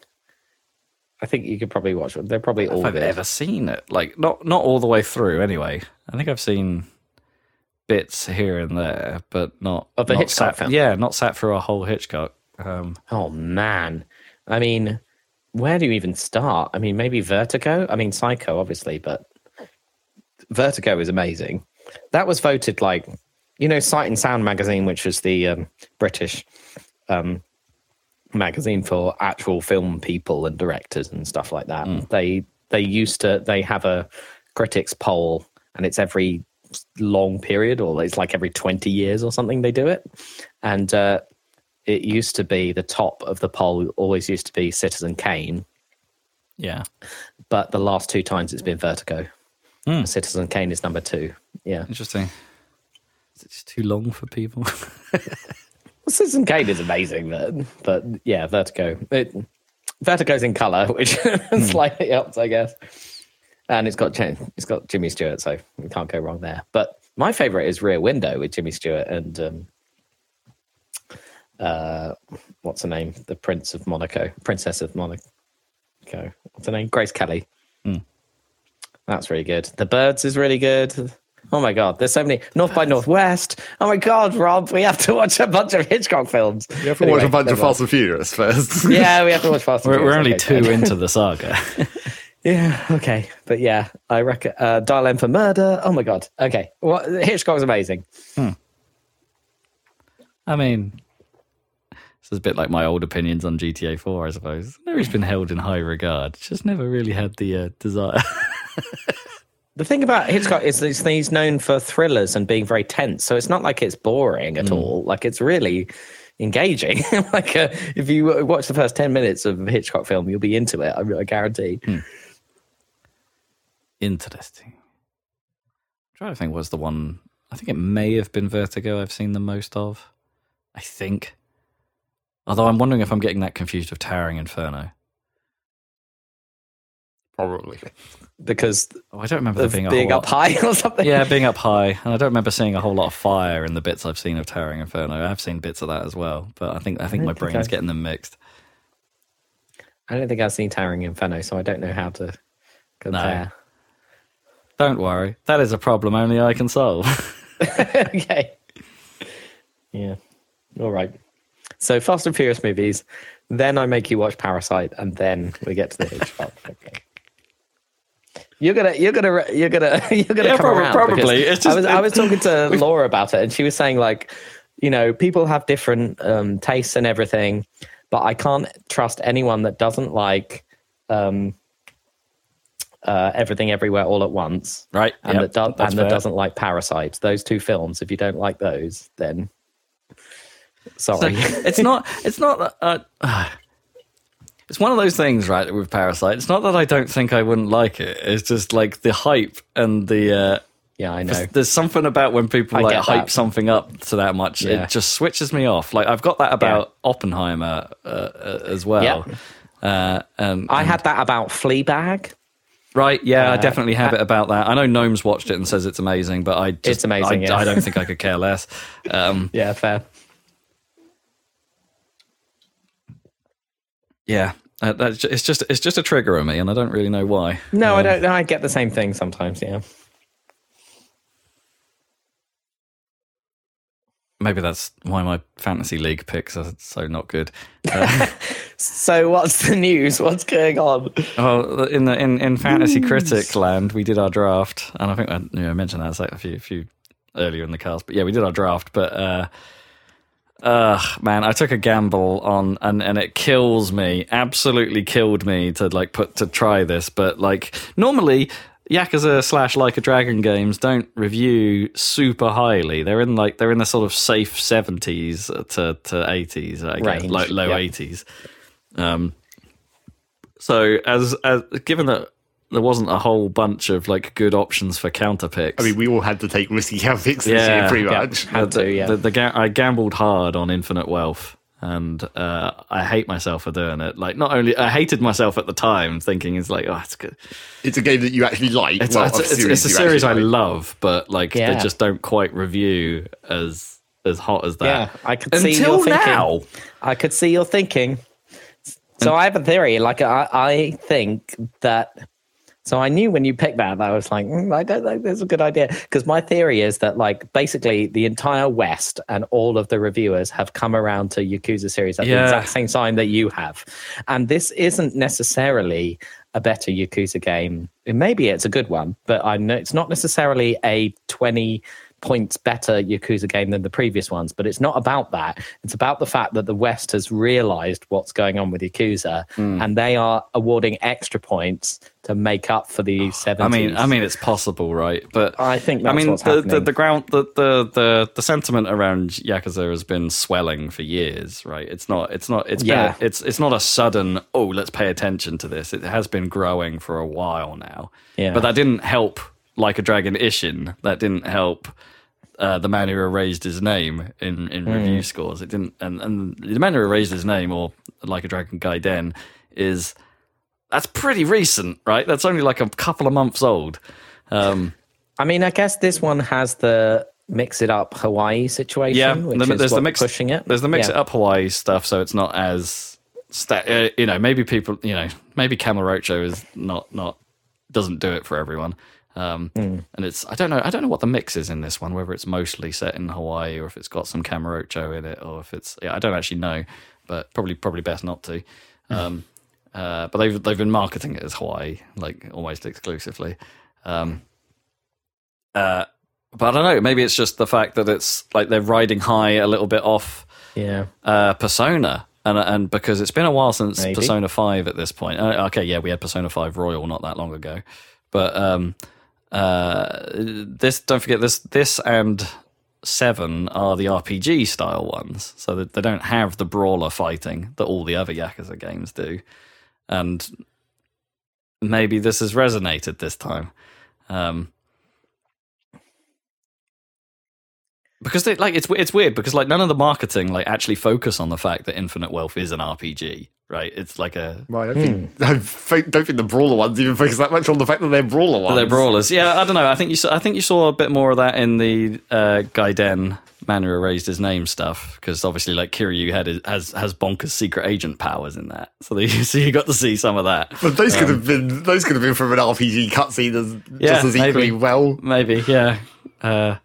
I think you could probably watch them. They're probably all If I've good. ever seen it, like not not all the way through. Anyway, I think I've seen bits here and there, but not Of the not Hitchcock sat? Yeah, not sat through a whole Hitchcock. Um, Oh man, I mean, where do you even start? I mean, maybe Vertigo. I mean, Psycho, obviously, but Vertigo is amazing. That was voted like, you know, Sight and Sound magazine, which was the um, British um, magazine for actual film people and directors and stuff like that. They they used to they have a critics poll, and it's every long period, or it's like every twenty years or something. They do it, and uh, it used to be the top of the poll. Always used to be Citizen Kane, yeah, but the last two times it's been Vertigo. Citizen Kane is number two. Yeah, interesting. Is it just too long for people? Citizen Kane is amazing, but but yeah, Vertigo. It, Vertigo's in color, which slightly helps, I guess. And it's got it's got Jimmy Stewart, so we can't go wrong there. But my favorite is Rear Window with Jimmy Stewart and um, uh, what's her name? The Prince of Monaco, Princess of Monaco. What's her name? Grace Kelly. That's really good. The Birds is really good. Oh my god, there's so many. North by Northwest. Oh my god, Rob, we have to watch a bunch of Hitchcock films. You have to watch a bunch of Fast and Furious first. Yeah, we have to watch Fast. and we're, we're only Okay, two fine. into the saga. Yeah, okay, but yeah, I reckon uh, Dial M for Murder. Oh my god. Okay, well, Hitchcock's amazing. I mean, this is a bit like my old opinions on GTA 4, I suppose. Never has been held in high regard. Just never really had the uh, desire. The thing about Hitchcock is that he's known for thrillers and being very tense, so it's not like it's boring at all. Like it's really engaging. like uh, if you watch the first ten minutes of a Hitchcock film, you'll be into it. I, I guarantee. Interesting. I'm trying to think was the one. I think it may have been Vertigo I've seen the most of. I think. Although I'm wondering if I'm getting that confused with Towering Inferno. Probably. Because Oh, I don't remember there of being a being up high or something. Yeah, being up high, and I don't remember seeing a whole lot of fire in the bits I've seen of Towering Inferno. I've seen bits of that as well, but I think I think I my don't think brain's I- getting them mixed. I don't think I've seen Towering Inferno, so I don't know how to compare. Don't worry, that is a problem only I can solve. okay. Yeah. All right. So Fast and Furious movies, then I make you watch Parasite, and then we get to the Hitchcock. Okay. You're gonna, you're gonna, you're gonna, you're gonna Yeah, come prob- around. probably. because It's I just- was, I was talking to Laura about it, and she was saying like, you know, people have different um, tastes and everything, but I can't trust anyone that doesn't like um, uh, everything everywhere all at once right? and Yep, that, do- that's and that doesn't like Parasite. Those two films, if you don't like those, then sorry. it's not it's not that, uh, it's one of those things right with parasite it's not that i don't think i wouldn't like it it's just like the hype and the uh yeah, I know. there's something about when people I like hype that. something up to that much Yeah. it just switches me off like i've got that about oppenheimer uh, uh, as well Yeah. uh and I had that about Fleabag. right yeah i uh, definitely have it about that i know gnomes watched it and says it's amazing but i just It's amazing, I, yeah. I don't think i could care less um Yeah, fair. Yeah uh, that's ju- it's just it's just a trigger of me and i don't really know why No, Um, I don't. I get the same thing sometimes. Yeah. maybe that's why my fantasy league picks are so not good. So what's the news? What's going on? Well, in the in, in fantasy critic land, we did our draft, and I think I you know, mentioned that like a few few earlier in the cast. But yeah, we did our draft. But uh, uh man, I took a gamble on, and and it kills me, absolutely killed me to like put to try this. But like normally. Yakuza slash Like a Dragon games don't review super highly. They're in like they're in the sort of safe seventies to to eighties, I guess, Range, like low eighties. Um, so as as given that there wasn't a whole bunch of like good options for counter picks. I mean, we all had to take risky counter picks this year, pretty yeah. much. Had to, yeah. the, the, ga- I gambled hard on Infinite Wealth, and uh, I hate myself for doing it. Like, not only I hated myself at the time, thinking it's like, oh, it's good. It's a game that you actually like. It's, well, it's, it's, it's a series I like. love, but like they just don't quite review as as hot as that. Yeah, I could see Until your thinking. now. I could see your thinking. So I have a theory. Like I, I think that. So I knew when you picked that, I was like, mm, I don't think that's a good idea. Because my theory is that, like, basically the entire West and all of the reviewers have come around to Yakuza series at Yeah. the exact same time that you have, and this isn't necessarily a better Yakuza game. Maybe it's a good one, but I know it's not necessarily a twenty points better Yakuza game than the previous ones. But it's not about that. It's about the fact that the West has realized what's going on with Yakuza, Hmm. and they are awarding extra points to make up for the I mean, I mean, it's possible, right? But I think that's I mean, the, the the ground, the, the the the sentiment around Yakuza has been swelling for years, right? It's not, it's not, it's Yeah. been, it's it's not a sudden. Oh, let's pay attention to this. It has been growing for a while now. Yeah. but that didn't help. Like a Dragon Ishin, that didn't help. Uh, the man who erased his name in, in Hmm. review scores. It didn't, and, and the man who erased his name, or like a Dragon Gaiden, is that's pretty recent, right? That's only like a couple of months old. Um, I mean, I guess this one has the mix it up Hawaii situation. yeah, which the- is there's the mix. pushing it. There's the mix Yeah. it up Hawaii stuff, so it's not as sta- uh, you know. Maybe people, you know, maybe Kamurocho is not not doesn't do it for everyone. Um, Hmm. And it's I don't know I don't know what the mix is in this one, whether it's mostly set in Hawaii or if it's got some Kamurocho in it, or if it's yeah I don't actually know, but probably probably best not to. Um, uh, but they've they've been marketing it as Hawaii like almost exclusively. Um, uh, but I don't know. Maybe it's just the fact that it's like they're riding high a little bit off Yeah. uh, Persona, and and because it's been a while since Maybe. Persona Five at this point. Uh, okay, yeah, we had Persona Five Royal not that long ago, but um, uh, this don't forget this this and Seven are the RPG style ones, so that they don't have the brawler fighting that all the other Yakuza games do, and maybe this has resonated this time. Um, because they like it's it's weird because like none of the marketing like actually focus on the fact that Infinite Wealth is an RPG, right? It's like a Well, I don't, think, I fo- don't think the brawler ones even focus that much on the fact that they're brawler ones. they're brawlers. Yeah, I don't know. I think you saw, I think you saw a bit more of that in the uh, Gaiden man who erased his name stuff because obviously like Kiryu had his- has has bonkers secret agent powers in that, so they, so you got to see some of that. But those could have been those could have been from an RPG cutscene as Yeah, just as equally maybe. well. Maybe, yeah. Uh,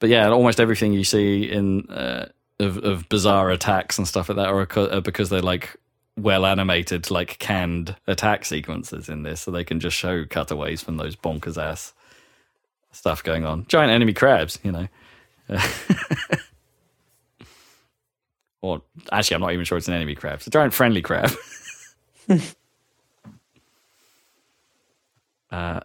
but yeah, almost everything you see in uh, of, of bizarre attacks and stuff like that are, because they're like well animated, like canned attack sequences in this, so they can just show cutaways from those bonkers ass stuff going on. Giant enemy crabs, you know. or actually, I'm not even sure it's an enemy crab. It's a giant friendly crab. uh,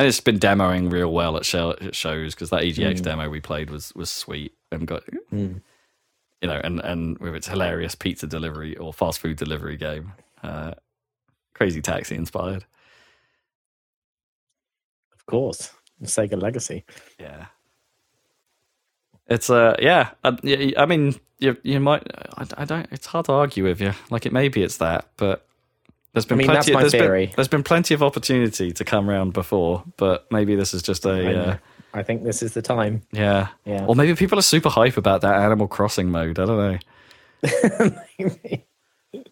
and it's been demoing real well at, show, at shows because that EGX demo we played was was sweet and got you know and and with its hilarious pizza delivery or fast food delivery game, uh, crazy taxi inspired. Of course. Sega Legacy. Yeah, it's uh yeah. I, I mean you you might I, I don't. It's hard to argue with you. Like it maybe it's that, but. There's been mean, plenty. that's my there's theory. Been, there's been plenty of opportunity to come round before, but maybe this is just a. I, uh, I think this is the time. Yeah. Yeah. Or maybe people are super hype about that Animal Crossing mode. I don't know.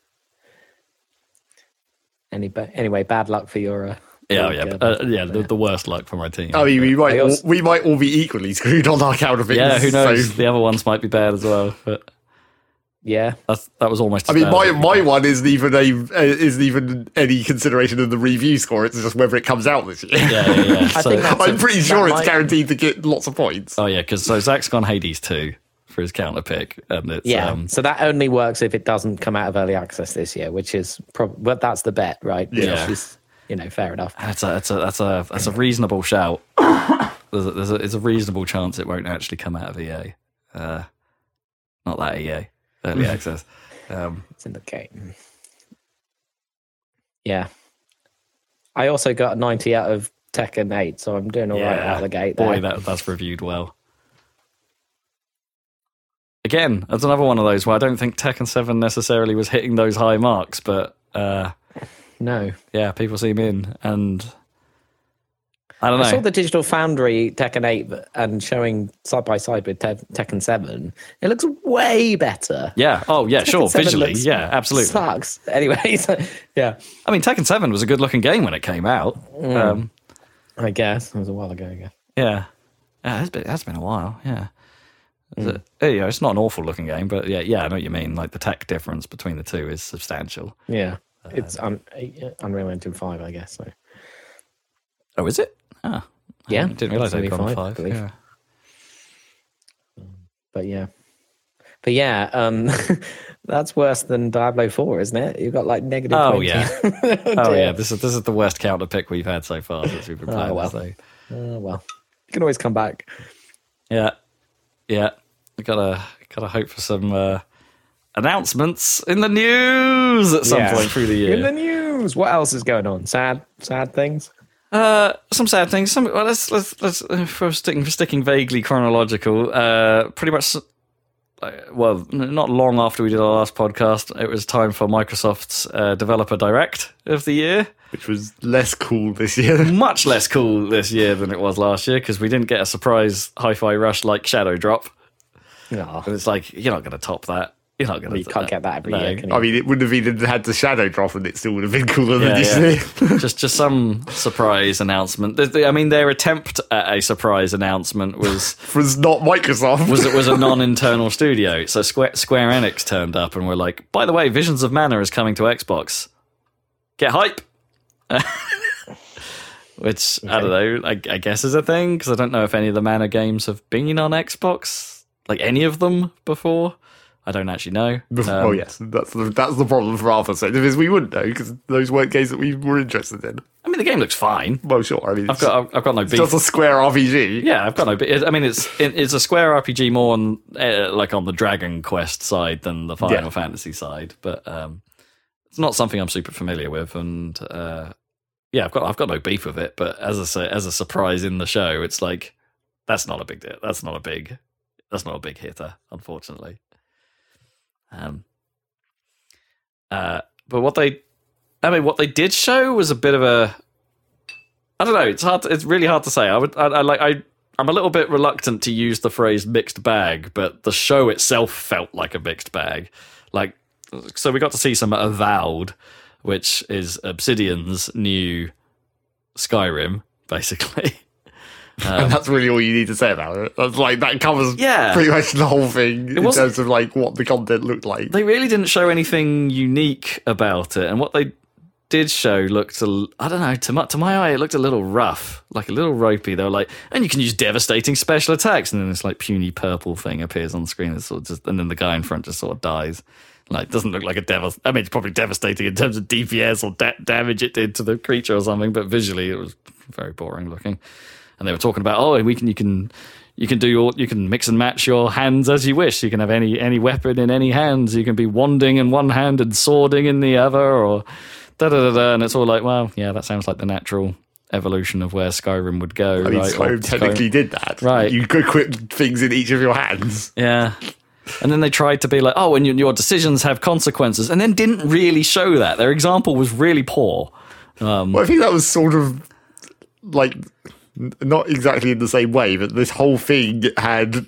Any ba- anyway, bad luck for your uh, Yeah, yeah, uh, yeah. The, the worst luck for my team. I mean, we might I all, we might all be equally screwed on our count of it. yeah, who knows? so- The other ones might be bad as well. But yeah. that's, that was almost. I mean, my my one isn't even a uh, isn't even any consideration of the review score. It's just whether it comes out this year. Yeah, yeah, yeah. I So- think that's I'm a- pretty that sure it's might- guaranteed to get lots of points. Oh yeah, because so Zac's gone Hades two for his counter pick, and it's Yeah, um, so that only works if it doesn't come out of early access this year, which is probably, but that's the bet, right? Yeah. Which is, you know, fair enough. that's a that's a that's a that's a reasonable shout. There's a, there's a, it's a reasonable chance it won't actually come out of EA. Uh, not that EA early access. Um, It's in the game. Yeah. I also got 90 out of Tekken 8, so I'm doing all right out of the gate. boy, that that's reviewed well. Again, that's another one of those where I don't think Tekken Seven necessarily was hitting those high marks, but uh, no. yeah, people seem in, and I don't know. I saw the Digital Foundry Tekken 8 and showing side by side with Te- Tekken 7. It looks way better. yeah. Oh, yeah. Sure. Tekken 7 Visually, yeah. Absolutely. Sucks. Anyway, so, yeah, I mean, Tekken Seven was a good looking game when it came out. Mm. Um, I guess. It was a while ago, yeah. yeah. Yeah, it's been, that's been a while. Yeah. Mm. it- yeah, it's not an awful looking game, but yeah, yeah, I know what you mean. Like the tech difference between the two is substantial. Yeah. It's un- Unreal Engine 5, I guess. So. Oh, is it? Ah, Yeah, I didn't realize they'd gone five, five. Yeah. But yeah. But yeah, um, that's worse than Diablo 4, isn't it? You've got like negative Oh 20. yeah. oh, Oh yeah. This is this is the worst counter pick we've had so far since we've been playing. Oh, playing. well. so. Oh, well, you can always come back. Yeah, yeah. We gotta gotta hope for some uh, announcements in the news at some Yeah. point through the year. In the news, what else is going on? Sad, sad things. Uh, some sad things. Some well, let's let's let's uh, for sticking for sticking vaguely chronological. Uh, pretty much. uh, Well, not long after we did our last podcast, it was time for Microsoft's uh, Developer Direct of the year. Which was less cool this year. Much less cool this year than it was last year because we didn't get a surprise hi-fi rush like Shadow Drop. No, And it's like you're not going to top that. You're not going to. you can't get that every year. Can you? I mean, it wouldn't have even had the shadow drop, and it still would have been cooler than Yeah, this yeah. year. just just some surprise announcement. The- the- I mean, their attempt at a surprise announcement was was not Microsoft. was it was a non-internal studio. So Square, Square Enix turned up and were like, "By the way, Visions of Mana is coming to Xbox. Get hype." Which I don't know. I, I guess is a thing because I don't know if any of the Mana games have been on Xbox, like any of them before. I don't actually know. oh Um, yes, that's the, that's the problem for our perspective is we wouldn't know because those weren't games that we were interested in. I mean, the game looks fine. Well, sure. I mean, I've it's got I've got no beef. just a Square RPG. Yeah, I've got no. It, I mean, it's it, it's a Square RPG more on uh, like on the Dragon Quest side than the Final Yeah. Fantasy side, but um, it's not something I'm super familiar with. And uh, yeah, I've got I've got no beef with it. But as I say, as a surprise in the show, it's like that's not a big deal. That's not a big that's not a big hitter, unfortunately. Um. Uh, but what they, I mean, what they did show was a bit of a I don't know. It's hard. To, it's really hard to say. I would. I, I like. I. I'm a little bit reluctant to use the phrase mixed bag, but the show itself felt like a mixed bag. Like, so we got to see some Avowed, which is Obsidian's new Skyrim, basically. Um, and that's really all you need to say about it. That's like that covers Yeah. pretty much the whole thing in terms of like what the content looked like. They really didn't show anything unique about it, and what they did show looked. A, I don't know. To my, to my eye, it looked a little rough, like a little ropey. They were like, and you can use devastating special attacks, and then this like puny purple thing appears on screen, and, sort of just, and then the guy in front just sort of dies. Like, doesn't look like a devil. I mean, it's probably devastating in terms of DPS or da- damage it did to the creature or something, but visually, it was very boring looking. And they were talking about, oh, we can, you can, you can do your, you can mix and match your hands as you wish. You can have any any weapon in any hands. You can be wanding in one hand and swording in the other, or da da da da. And it's all like, well, yeah, that sounds like the natural evolution of where Skyrim would go. I mean, right? Or Skyrim technically did that. Right. You could equip things in each of your hands. Yeah. And then they tried to be like, oh, and your, decisions have consequences, and then didn't really show that. Their example was really poor. Um, well, I think that was sort of like not exactly in the same way, but this whole thing had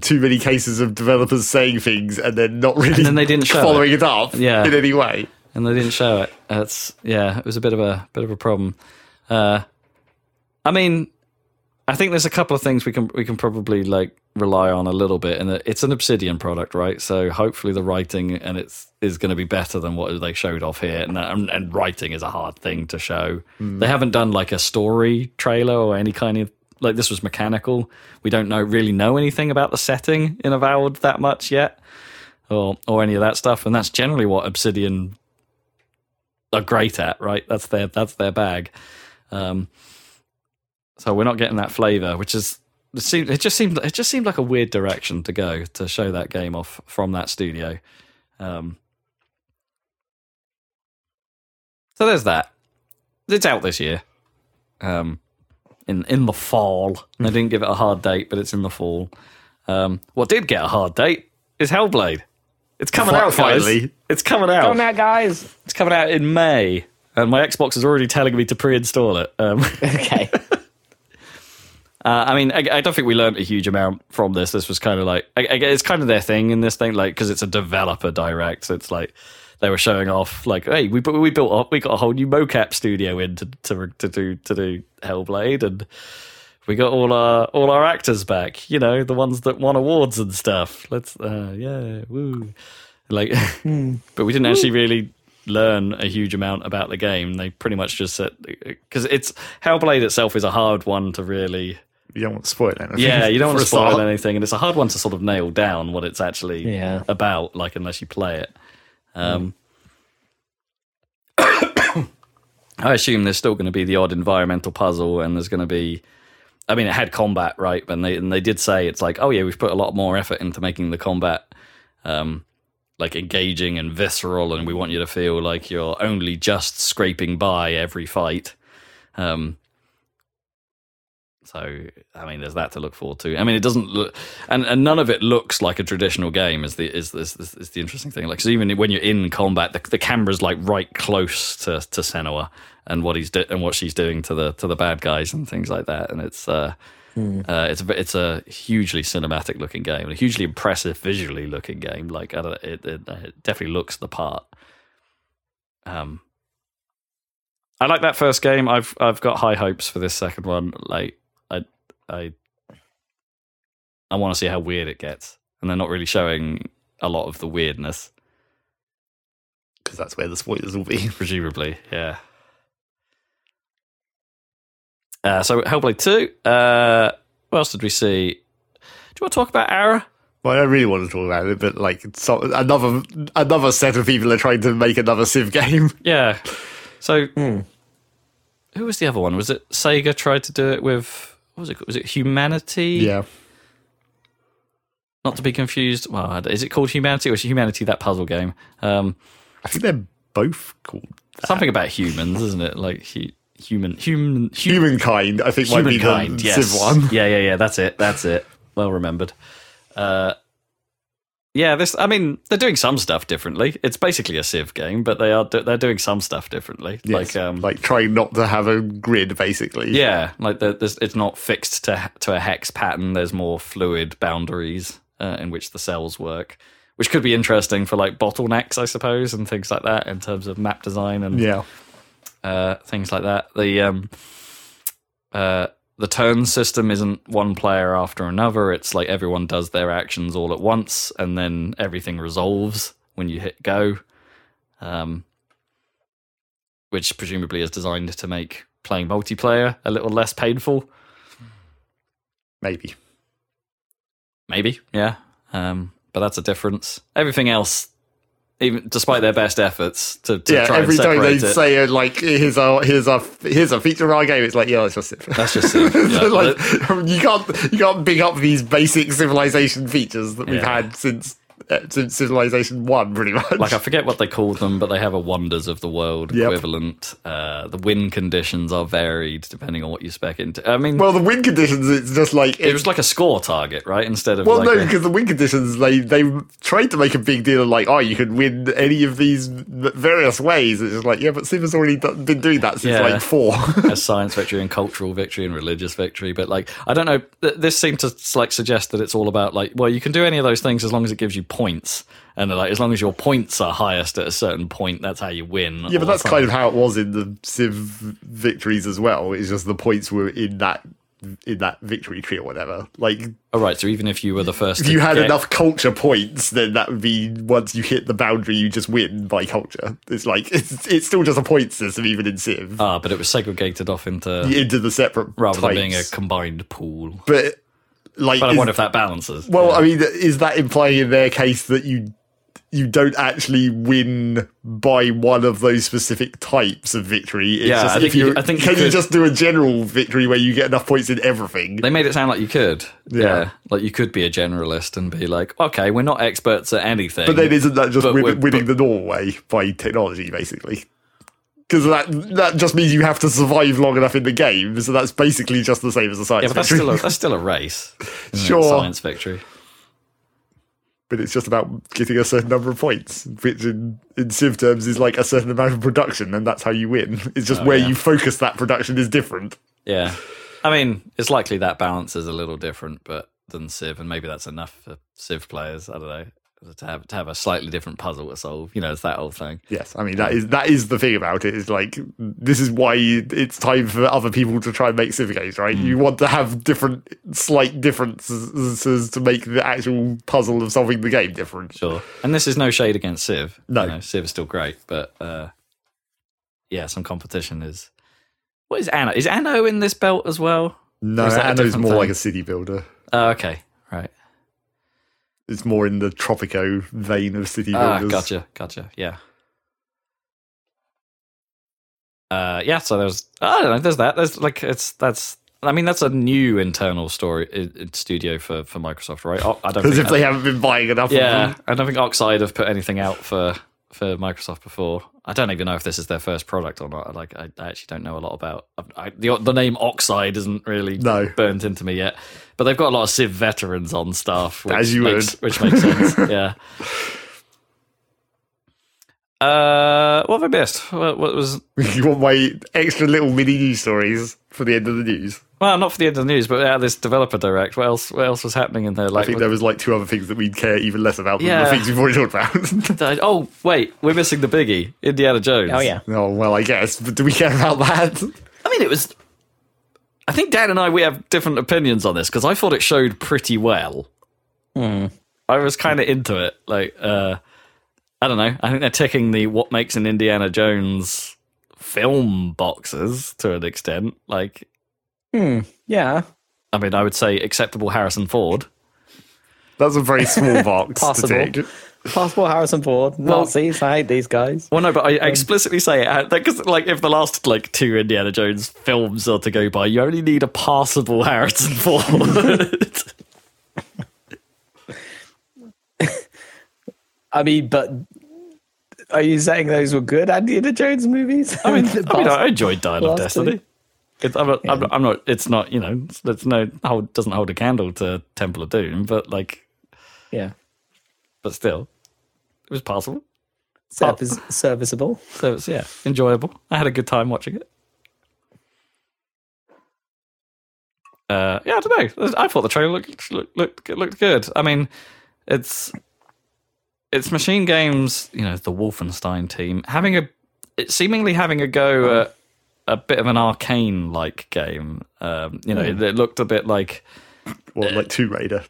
too many cases of developers saying things and then not really And then they didn't following it, up Yeah. in any way. and they didn't show it. It's yeah, it was a bit of a bit of a problem. Uh, I mean, I think there's a couple of things we can we can probably like rely on a little bit, and it's an Obsidian product, right? So hopefully the writing and it's is going to be better than what they showed off here. And, and, and writing is a hard thing to show. They haven't done like a story trailer or any kind of like this was mechanical. We don't know really know anything about the setting in Avowed that much yet, or or any of that stuff. And that's generally what Obsidian are great at, right? That's their that's their bag. Um, so we're not getting that flavor, which is it, seemed, it just seemed it just seemed like a weird direction to go to show that game off from that studio. Um, so there's that. It's out this year. Um, in in the fall. They didn't give it a hard date, but it's in the fall. Um, what did get a hard date is Hellblade. It's coming Fi- out, guys. finally. It's coming out. Come out, guys. It's coming out in May, and my Xbox is already telling me to pre-install it. Um, Okay. Uh, I mean, I, I don't think we learned a huge amount from this. This was kind of like I, I, it's kind of their thing in this thing, like because it's a developer direct. So it's like they were showing off, like, hey, we we built up, we got a whole new mocap studio in to to, to do to do Hellblade, and we got all our all our actors back. You know, the ones that won awards and stuff. Let's, uh, yeah, woo, like, but we didn't actually really learn a huge amount about the game. They pretty much just said because it's Hellblade itself is a hard one to really. You don't want to spoil anything. Yeah, you don't want to spoil start. anything, and it's a hard one to sort of nail down what it's actually Yeah. about, like unless you play it. Um, I assume there's still going to be the odd environmental puzzle, and there's going to be. I mean, it had combat, right? And they and they did say it's like, oh yeah, we've put a lot more effort into making the combat, um, like engaging and visceral, and we want you to feel like you're only just scraping by every fight. Um, so, I mean, there's that to look forward to. I mean, it doesn't look, and, and none of it looks like a traditional game. Is the is this is, is the interesting thing? Like, so even when you're in combat, the, the camera's like right close to to Senua and what he's do, and what she's doing to the to the bad guys and things like that. And it's uh, uh it's a it's a hugely cinematic looking game, a hugely impressive visually looking game. Like, I don't, it, it, it definitely looks the part. Um, I like that first game. I've I've got high hopes for this second one. Like I I want to see how weird it gets, and they're not really showing a lot of the weirdness. because that's where the spoilers will be. Presumably, yeah. Uh, so Hellblade Two. Uh, what else did we see? Do you want to talk about Ara? Well, I don't really want to talk about it, but like so, another another set of people are trying to make another Civ game. Yeah. So who was the other one? Was it Sega tried to do it with? What was it? Was it Humanity? Yeah, Not to be confused. Well, is it called Humanity or is Humanity that puzzle game? Um, I think they're both called something about humans, isn't it? Like hu- human, human, hu- humankind. I think might be humankind. the Yes. Civ one. Yeah, yeah, yeah. That's it. That's it. Well remembered. Uh, yeah, this. I mean, they're doing some stuff differently. It's basically a Civ game, but they are do- they're doing some stuff differently. Yes, Like, um, like trying not to have a grid, basically. yeah, like it's not fixed to to a hex pattern. There's more fluid boundaries uh, in which the cells work, which could be interesting for like bottlenecks, I suppose, and things like that in terms of map design and yeah. uh, things like that. The um, uh, the turn system isn't one player after another. It's like everyone does their actions all at once, and then everything resolves when you hit go. Um, which presumably is designed to make playing multiplayer a little less painful. Maybe. Maybe, yeah. Um, but that's a difference. Everything else, even despite their best efforts to, to yeah, try every and time they it, say uh, like here's a here's a here's a feature of our game, it's like yeah, that's just it. That's just it. Yeah, like you can't you can't big up these basic civilization features that we've Yeah. had since since Civilization One, pretty much. like I forget what they call them, but they have a wonders of the world Yep. equivalent. Uh, the wind conditions are varied depending on what you spec into. I mean, well, the wind conditions, it's just like it was like a score target, right? Instead of Well, like no, a- because the wind conditions they they tried to make a big deal of like, oh, you can win any of these various ways. It's just like, yeah, but Civ has already done, been doing that since Yeah. like four. a science victory and cultural victory and religious victory. But like, I don't know. This seemed to like suggest that it's all about like, well, you can do any of those things as long as it gives you points, and they're like as long as your points are highest at a certain point, that's how you win. Yeah, but that's kind of how it was in the Civ victories as well. It's just the points were in that in that victory tree or whatever. Like Oh, right. So even if you were the first, if you had get- enough culture points, then that would be once you hit the boundary, you just win by culture. It's like it's it's still just a point system, even in Civ, ah, but it was segregated off into into the separate rather than being a combined pool. But like, But I wonder if that balances. well, I mean, is that implying in their case that you you don't actually win by one of those specific types of victory? It's Yeah, just I think if you, you- I think can you could- just do a general victory where you get enough points in everything? They made it sound like you could. Yeah. Yeah. Like you could be a generalist and be like, okay, we're not experts at anything. But then isn't that just win, winning the normal way by technology, basically? Because that that just means you have to survive long enough in the game, so that's basically just the same as a science yeah, but that's victory. still a, that's still a race. Sure. Science victory. but it's just about getting a certain number of points, which in, in Civ terms is like a certain amount of production, and that's how you win. It's just oh, where Oh, yeah. you focus that production is different. Yeah. I mean, it's likely that balance is a little different, but than Civ, and maybe that's enough for Civ players. I don't know to have to have a slightly different puzzle to solve. You know, it's that whole thing. Yes, I mean that is that is the thing about it. Is like this is why it's time for other people to try and make Civ games, right? You want to have different, slight differences to make the actual puzzle of solving the game different. Sure. And this is no shade against Civ. No. You know, Civ is still great, but uh, yeah, some competition is. What is Anno? Is Anno in this belt as well? No, Anno's more thing? like a city builder. Oh, okay. Right. It's more in the Tropico vein of city builders. Ah, builders. gotcha, gotcha. Yeah. Uh, yeah. So there's, I don't know. There's that. There's like, it's that's. I mean, that's a new internal story i- i- studio for for Microsoft, right? I don't. As if they haven't been buying enough yeah, of them. I don't think Oxide have put anything out for for Microsoft before. I don't even know if this is their first product or not. Like, I, I actually don't know a lot about I, the the name Oxide isn't really No. burnt into me yet. But they've got a lot of Civ veterans on staff, which As you makes, would. which makes sense. yeah. Uh, what have I missed? What, what was You want my extra little mini news stories for the end of the news? well, not for the end of the news, but yeah, this developer direct. What else? What else was happening in there? I Like, think there was like two other things that we'd care even less about than the things we've already talked about. uh, oh wait, we're missing the biggie, Indiana Jones. Oh yeah. oh well, I guess. But do we care about that? I mean, it was. I think Dan and I we have different opinions on this because I thought it showed pretty well. I was kind of into it. Like, uh, I don't know. I think they're ticking the what makes an Indiana Jones film boxes to an extent. Like, Hmm. Yeah. I mean, I would say acceptable Harrison Ford. That's a very small box to Possible. tick. Passport Harrison Ford. Nazis. I hate these guys. Well, no, but I um, explicitly say it uh, because, like, if the last like two Indiana Jones films are to go by, you only need a passable Harrison Ford. I mean, but are you saying those were good Indiana Jones movies? I mean, I, mean, I enjoyed Dial of? Destiny. It's, I'm, not, I'm, not, I'm not. It's not. You know. It's, it's no. Hold, doesn't hold a candle to Temple of Doom, but like, yeah. but still, it was passable. Service, serviceable. So it's yeah, enjoyable. I had a good time watching it. Uh, yeah, I don't know. I thought the trailer looked looked looked, looked good. I mean, it's it's Machine Games. You know, the Wolfenstein team having a it seemingly having a go at a bit of an Arkane like game. Um, you know, it, it looked a bit like Well, like Tomb Raider.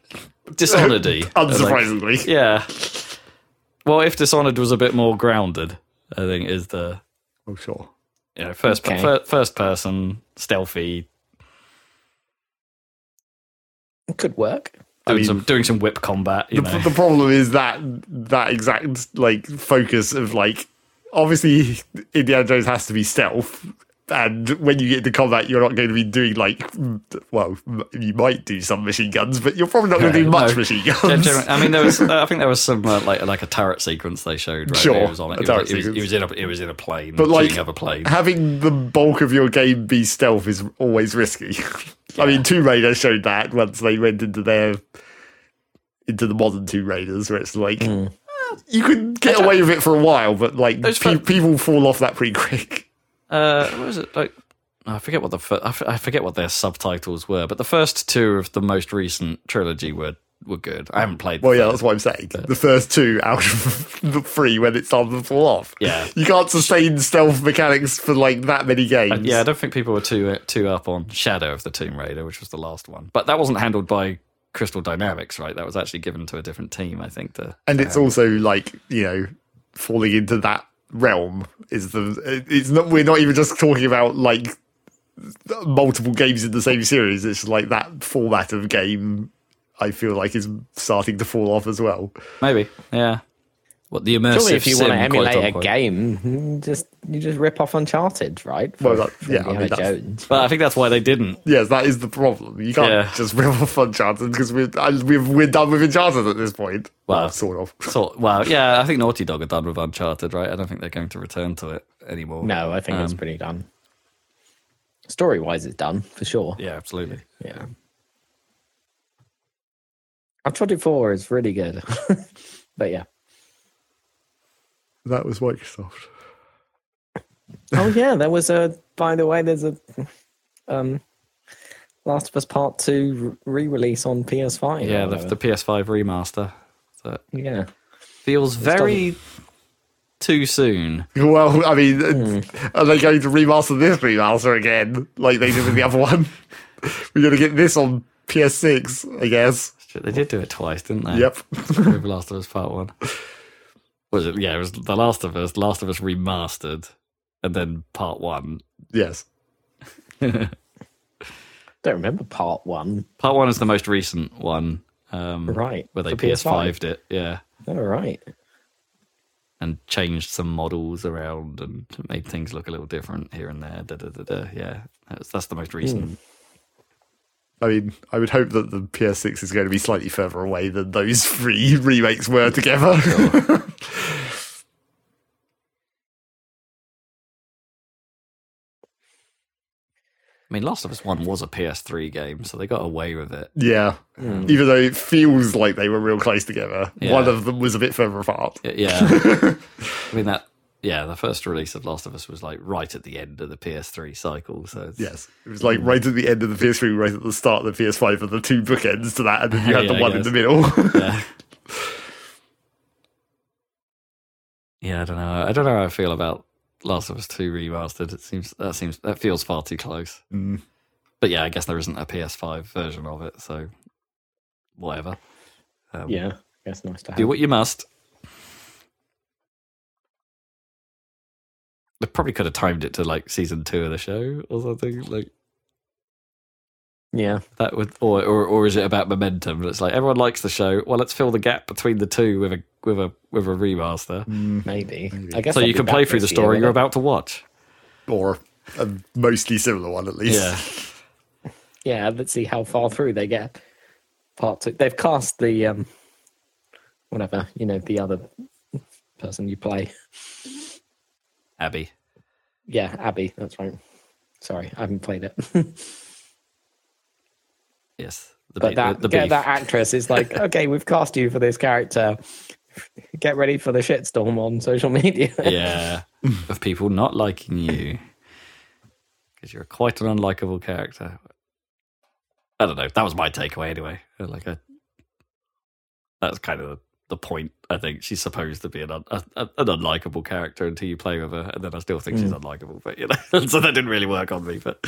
Dishonored-y. Like, Unsurprisingly. yeah. Well, if Dishonored was a bit more grounded, I think is the Oh, sure. you know first Okay. fir- first person stealthy It could work. doing mean- some doing some whip combat you The, know the problem is that that exact like focus of like obviously Indiana Jones has to be stealth, and when you get into combat, you're not going to be doing like well, you might do some machine guns, but you're probably not going to do much No. machine guns. gen- I mean, there was. Uh, I think there was some uh, like like a turret sequence they showed. Right, Sure, where was on it. a He turret was, he was, he sequence. was in a he was in a plane, But, like, shooting other plane. Having the bulk of your game be stealth is always risky. I mean, Tomb Raider showed that once they went into their into the modern Tomb Raiders, where it's like you could get away with it for a while, but like pe- people fall off that pretty quick. Uh, what was it like? I forget what the fir- I f- I forget what their subtitles were, but the first two of the most recent trilogy were were good. I haven't played. Well, yeah, third. that's what I'm saying. The first two out of the three when it's started to fall off. Yeah. You can't sustain stealth mechanics for like that many games. Yeah, I don't think people were too too up on Shadow of the Tomb Raider, which was the last one. But that wasn't handled by Crystal Dynamics, right? That was actually given to a different team, I think. To and it's also like, you know, falling into that realm is the it's not we're not even just talking about like multiple games in the same series. It's like that format of game I feel like is starting to fall off as well. maybe, yeah. What the immersive Surely, if you want to emulate quote, a unquote. game, just you just rip off Uncharted, right? Well, that- yeah, I mean, Jones. But I think that's why they didn't. Yes, that is the problem. You can't Yeah. just rip off Uncharted because we're I- we've, we're done with Uncharted at this point. Well, Well, sort of. Sort well, yeah, I think Naughty Dog are done with Uncharted, right? I don't think they're going to return to it anymore. No, I think it's Um, pretty done. Story wise, it's done for sure. Yeah, absolutely. Yeah. Uncharted 4 is really good. but yeah. That was Microsoft. Oh yeah, there was a by the way, there's a um Last of Us Part 2 re-release on PS5. Yeah, the, the PS5 remaster. That yeah. feels very too soon. Well, I mean, Hmm. are they going to remaster this remaster again like they did with the other one? We're going to get this on PS6, I guess. They did do it twice, didn't they? Yep. with Last of Us Part One. Was it? Yeah, it was The Last of Us. Last of Us remastered, and then Part One. Yes. Don't remember Part 1. Part One is the most recent one. Um, Right, Where they PS5. PS5'd it, yeah, All right. and changed some models around and made things look a little different here and there. Da, da, da, da. Yeah, that's, that's the most recent. I mean, I would hope that the PS6 is going to be slightly further away than those three remakes were together. I mean, Last of Us One was a PS3 game, so they got away with it. yeah. Hmm. Even though it feels like they were real close together, Yeah. one of them was a bit further apart. Yeah, I mean that. Yeah, the first release of Last of Us was like right at the end of the PS3 cycle. So it's, Yes. It was like right at the end of the PS3, right at the start of the PS5, and the two bookends to that, and then you had Yeah, the one in the middle. yeah. Yeah, I don't know. I don't know how I feel about Last of Us Two remastered. It seems that seems that feels far too close. Mm. But yeah, I guess there isn't a PS5 version of it, so whatever. Um, Yeah. That's nice to have. do what you must. They probably could have timed it to like season two of the show or something like yeah. that. Would or or or is it about momentum? It's like everyone likes the show. Well, let's fill the gap between the two with a with a with a remaster, Maybe. I guess so you can play through the this year story you're about to watch. or a mostly similar one, at least. Yeah, Yeah, let's see how far through they get. Part two. They've cast the um, whatever you know, the other person you play. Abby. Yeah, Abby. That's right. Sorry, I haven't played it. Yes, the, but that the, the get that actress is like, okay, we've cast you for this character. Get ready for the shitstorm on social media. yeah, of people not liking you because you're quite an unlikable character. I don't know. That was my takeaway anyway. Like a, that's kind of the, point. I think she's supposed to be an un, a, an unlikable character until you play with her, and then I still think she's hmm. unlikable. But you know, so that didn't really work on me. But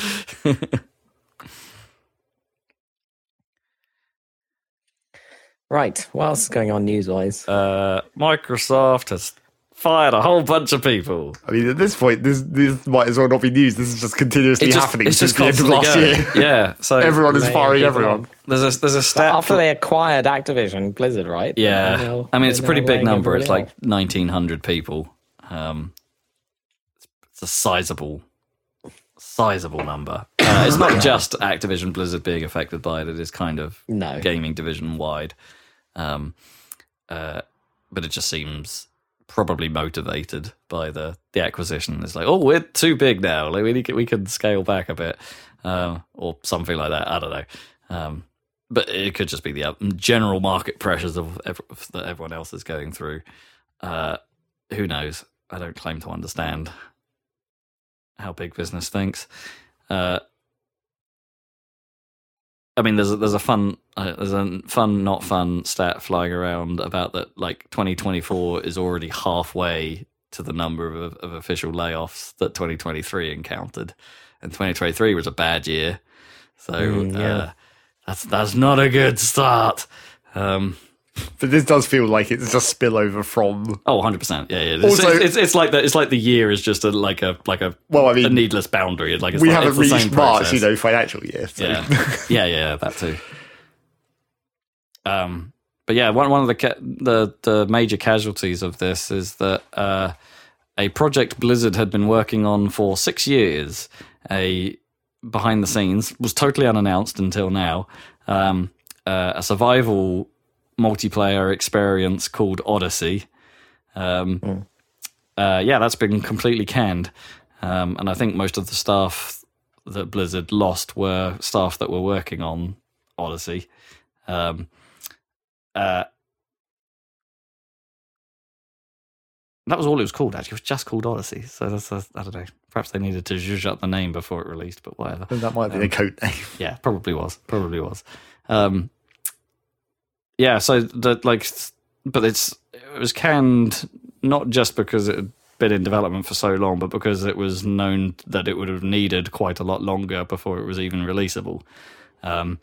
Right. What else is going on news wise? uh, Microsoft has fired a whole bunch of people. I mean, at this point, this this might as well not be news. This is just continuously It's just, happening it's since just the end of constantly last going. year. Yeah. So Everyone is Laying firing everyone. There's a there's a stat. After they acquired Activision Blizzard, right? Yeah, now- I mean it's a pretty big number. It's like nineteen hundred people. Um, it's, it's a sizable, sizable number. Uh, it's not just Activision Blizzard being affected by it. It is kind of No. gaming division wide. Um, uh, but it just seems probably motivated by the the acquisition. It's like, oh, we're too big now. Like we we can scale back a bit, um, or something like that. I don't know. Um, but it could just be the uh, general market pressures of that everyone else is going through. Uh, who knows? I don't claim to understand how big business thinks. Uh, I mean, there's a, there's a fun uh, there's a fun not fun stat flying around about that like 2024 is already halfway to the number of, of official layoffs that 2023 encountered, and 2023 was a bad year, so Mm, yeah. uh, that's that's not a good start. Um, But this does feel like it's just spillover from. oh, 100 percent. Yeah, yeah. It's, Also- it's, it's, it's like the it's like the year is just a like a like a Well, I a mean, needless boundary. Like it's we like, haven't reached March, you know, financial year. So. Yeah, yeah, yeah, that too. Um, but yeah, one one of the ca- the the major casualties of this is that uh, a project Blizzard had been working on for six years, a behind the scenes was totally unannounced until now. Um, uh, a survival multiplayer experience called Odyssey. Um, uh, yeah, that's been completely canned, um, and I think most of the staff that Blizzard lost were staff that were working on Odyssey. Um, uh, that was all it was called. Actually, it was just called Odyssey. So that's, that's I don't know. Perhaps they needed to zhuzh up the name before it released, but whatever. That might have been a code name. Yeah, probably was. Probably was. Um, yeah, so that like, but it's it was canned not just because it had been in development for so long, but because it was known that it would have needed quite a lot longer before it was even releasable. Um,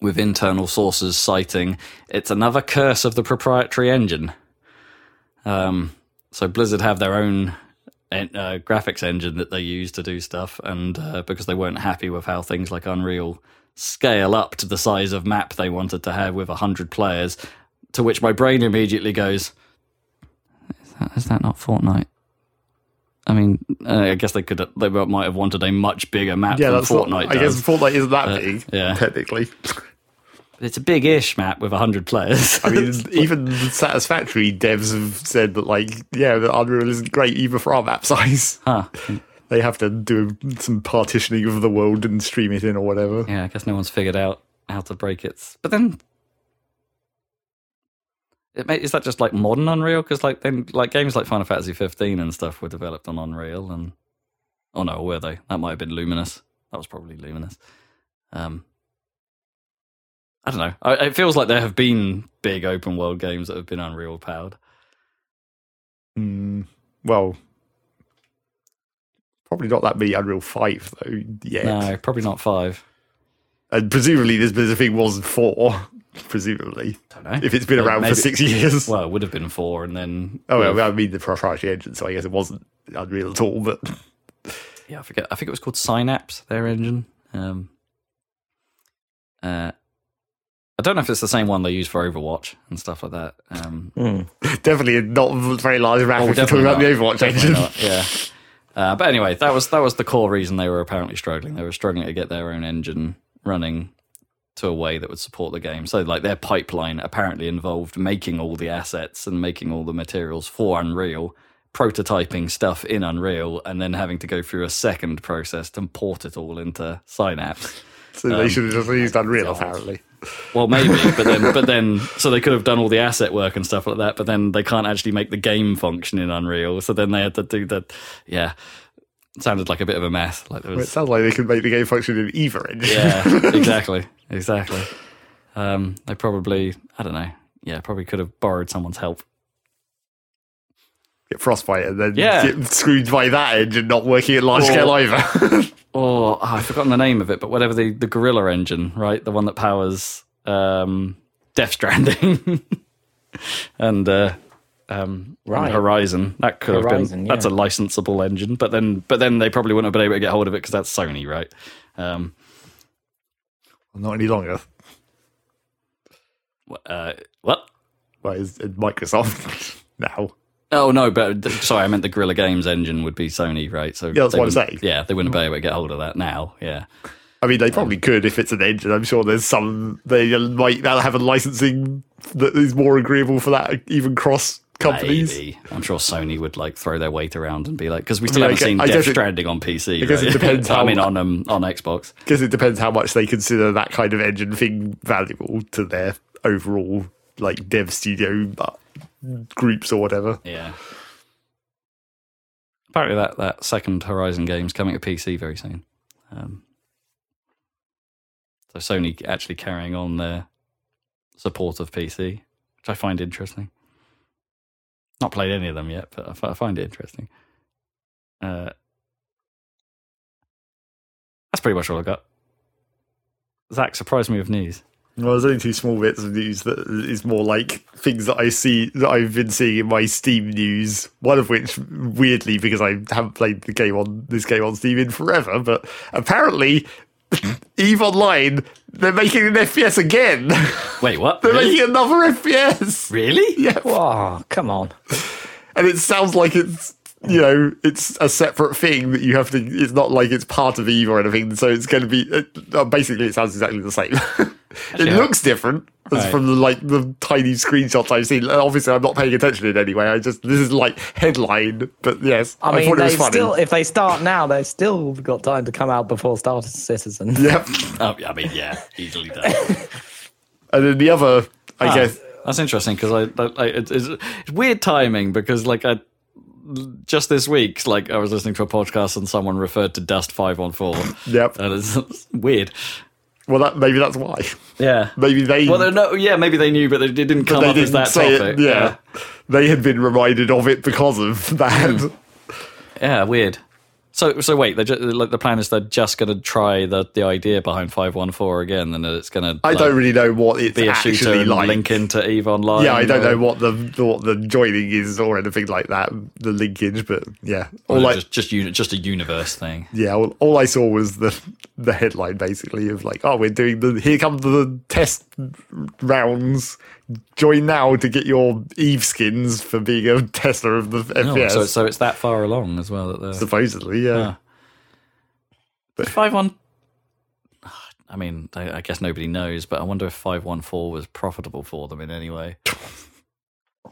with internal sources citing it's another curse of the proprietary engine. Um, so Blizzard have their own uh, graphics engine that they use to do stuff, and uh, because they weren't happy with how things like Unreal scale up to the size of map they wanted to have with hundred players, to which my brain immediately goes, "Is that, is that not Fortnite?" I mean, uh, I guess they could they might have wanted a much bigger map Yeah, than Fortnite I guess. Fortnite isn't that Uh, big, yeah. technically. It's a big-ish map with hundred players. I mean, even Satisfactory devs have said that, like, yeah, the Unreal isn't great even for our map size. huh. They have to do some partitioning of the world and stream it in or whatever. Yeah, I guess no one's figured out how to break it. But then, it may, is that just like modern Unreal? Because like then, like games like Final Fantasy 15 and stuff were developed on Unreal, and oh no, were they? That might have been Luminous. That was probably Luminous. Um, I don't know. I, it feels like there have been big open world games that have been Unreal powered. Hmm. well, probably not that many Unreal 5, though, yet. No, probably not five. And presumably this thing was 4, presumably, Don't know. if it's been Well, around maybe- for six years. Well, it would have been four, and then oh, well, I mean the proprietary engine, so I guess it wasn't Unreal at all, but yeah, I forget. I think it was called Synapse, their engine. Um, uh, I don't know if it's the same one they use for Overwatch and stuff like that. Um, Mm. definitely not very large oh, if you're talking about the. Overwatch Definitely engine. not, Yeah. Uh, but anyway, that was that was the core reason they were apparently struggling. They were struggling to get their own engine running to a way that would support the game. So, like their pipeline apparently involved making all the assets and making all the materials for Unreal, prototyping stuff in Unreal, and then having to go through a second process to port it all into Synapse. So they should have just used Unreal, apparently. Well, maybe, but then, but then, so they could have done all the asset work and stuff like that. But then they can't actually make the game function in Unreal, so then they had to do that. Yeah, it sounded like a bit of a mess. Like there It was, sounds like they could make the game function in either engine. yeah, exactly, exactly. Um, they probably, I don't know, yeah, probably could have borrowed someone's help. Get Frostbite and then Yeah. get screwed by that engine not working at large Or- scale either. Oh, oh, I've forgotten the name of it, but whatever the the Guerrilla engine, right? The one that powers um, Death Stranding and uh, um, Right. Horizon. That could have Horizon, been. That's a yeah. licensable engine, but then but then they probably wouldn't have been able to get hold of it because that's Sony, right? Um, not any longer. wh- uh, what? Well, it's it's Microsoft now. Oh no, but sorry, I meant the Guerrilla Games engine would be Sony, right? So Yeah, that's they what I'm wouldn't- saying. Yeah, they wouldn't be able to get hold of that now. Yeah, I mean, they probably could if it's an engine. I'm sure there's some they might now have a licensing that is more agreeable for that, even cross companies. maybe. I'm sure Sony would like throw their weight around and be like, because we still I haven't gue- seen I Death guess it- Stranding on PC. I guess it right? depends I mean, on um, on Xbox. Because it depends how much they consider that kind of engine thing valuable to their overall like dev studio uh, groups or whatever. Yeah. Apparently, that, that second Horizon game's coming to PC very soon. Um, So Sony actually carrying on their support of PC, which I find interesting. Not played any of them yet, but I find it interesting. Uh, that's pretty much all I got. Zac surprised me with news. Well, there's only two small bits of news that is more like things that I see that I've been seeing in my Steam news. One of which, weirdly, because I haven't played the game on this game on Steam in forever, but apparently, Eve Online they're making an FPS again. Wait, what? they're Really? making another FPS. really? Yeah, Oh, come on. and it sounds like it's you know it's a separate thing that you have to. It's not like it's part of Eve or anything. So it's going to be uh, basically it sounds exactly the same. it Yeah. looks different Right. from the like the tiny screenshots I've seen. Uh, Obviously, I'm not paying attention in any way. I just this is like headline, but yes, I mean, thought it they was funny. still, if they start now, they've still got time to come out before Star Citizen. Yep. Oh, I mean, yeah, easily done. And then the other, I Ah, guess, that's interesting because I, I, I it's, it's it's weird timing because like I just this week like I was listening to a podcast and someone referred to Dust Five One Four. Yep. and it's, it's weird. well, that maybe that's why. Yeah. Maybe they. Well, no, yeah, maybe they knew, but they didn't come they up as didn't that say topic. it. Yeah. they had been reminded of it because of that. Hmm. yeah, weird. So, so wait, they're just, like the plan is they're just going to try the the idea behind Five One Four again, and it's going to I don't really know what it's be a actually like. link into Eve Online. Yeah, I don't or- know what the what the joining is or anything like that, the linkage, but yeah, or all like just just uni- just a universe thing. yeah, all, all I saw was the the headline basically of like, oh, we're doing the here come the test rounds. Join now to get your Eve skins for being a Tesla of the Oh, FPS. so so it's that far along as well that they're supposedly, yeah. Ah. five one. I mean, I, I guess nobody knows, but I wonder if five one four was profitable for them in any way.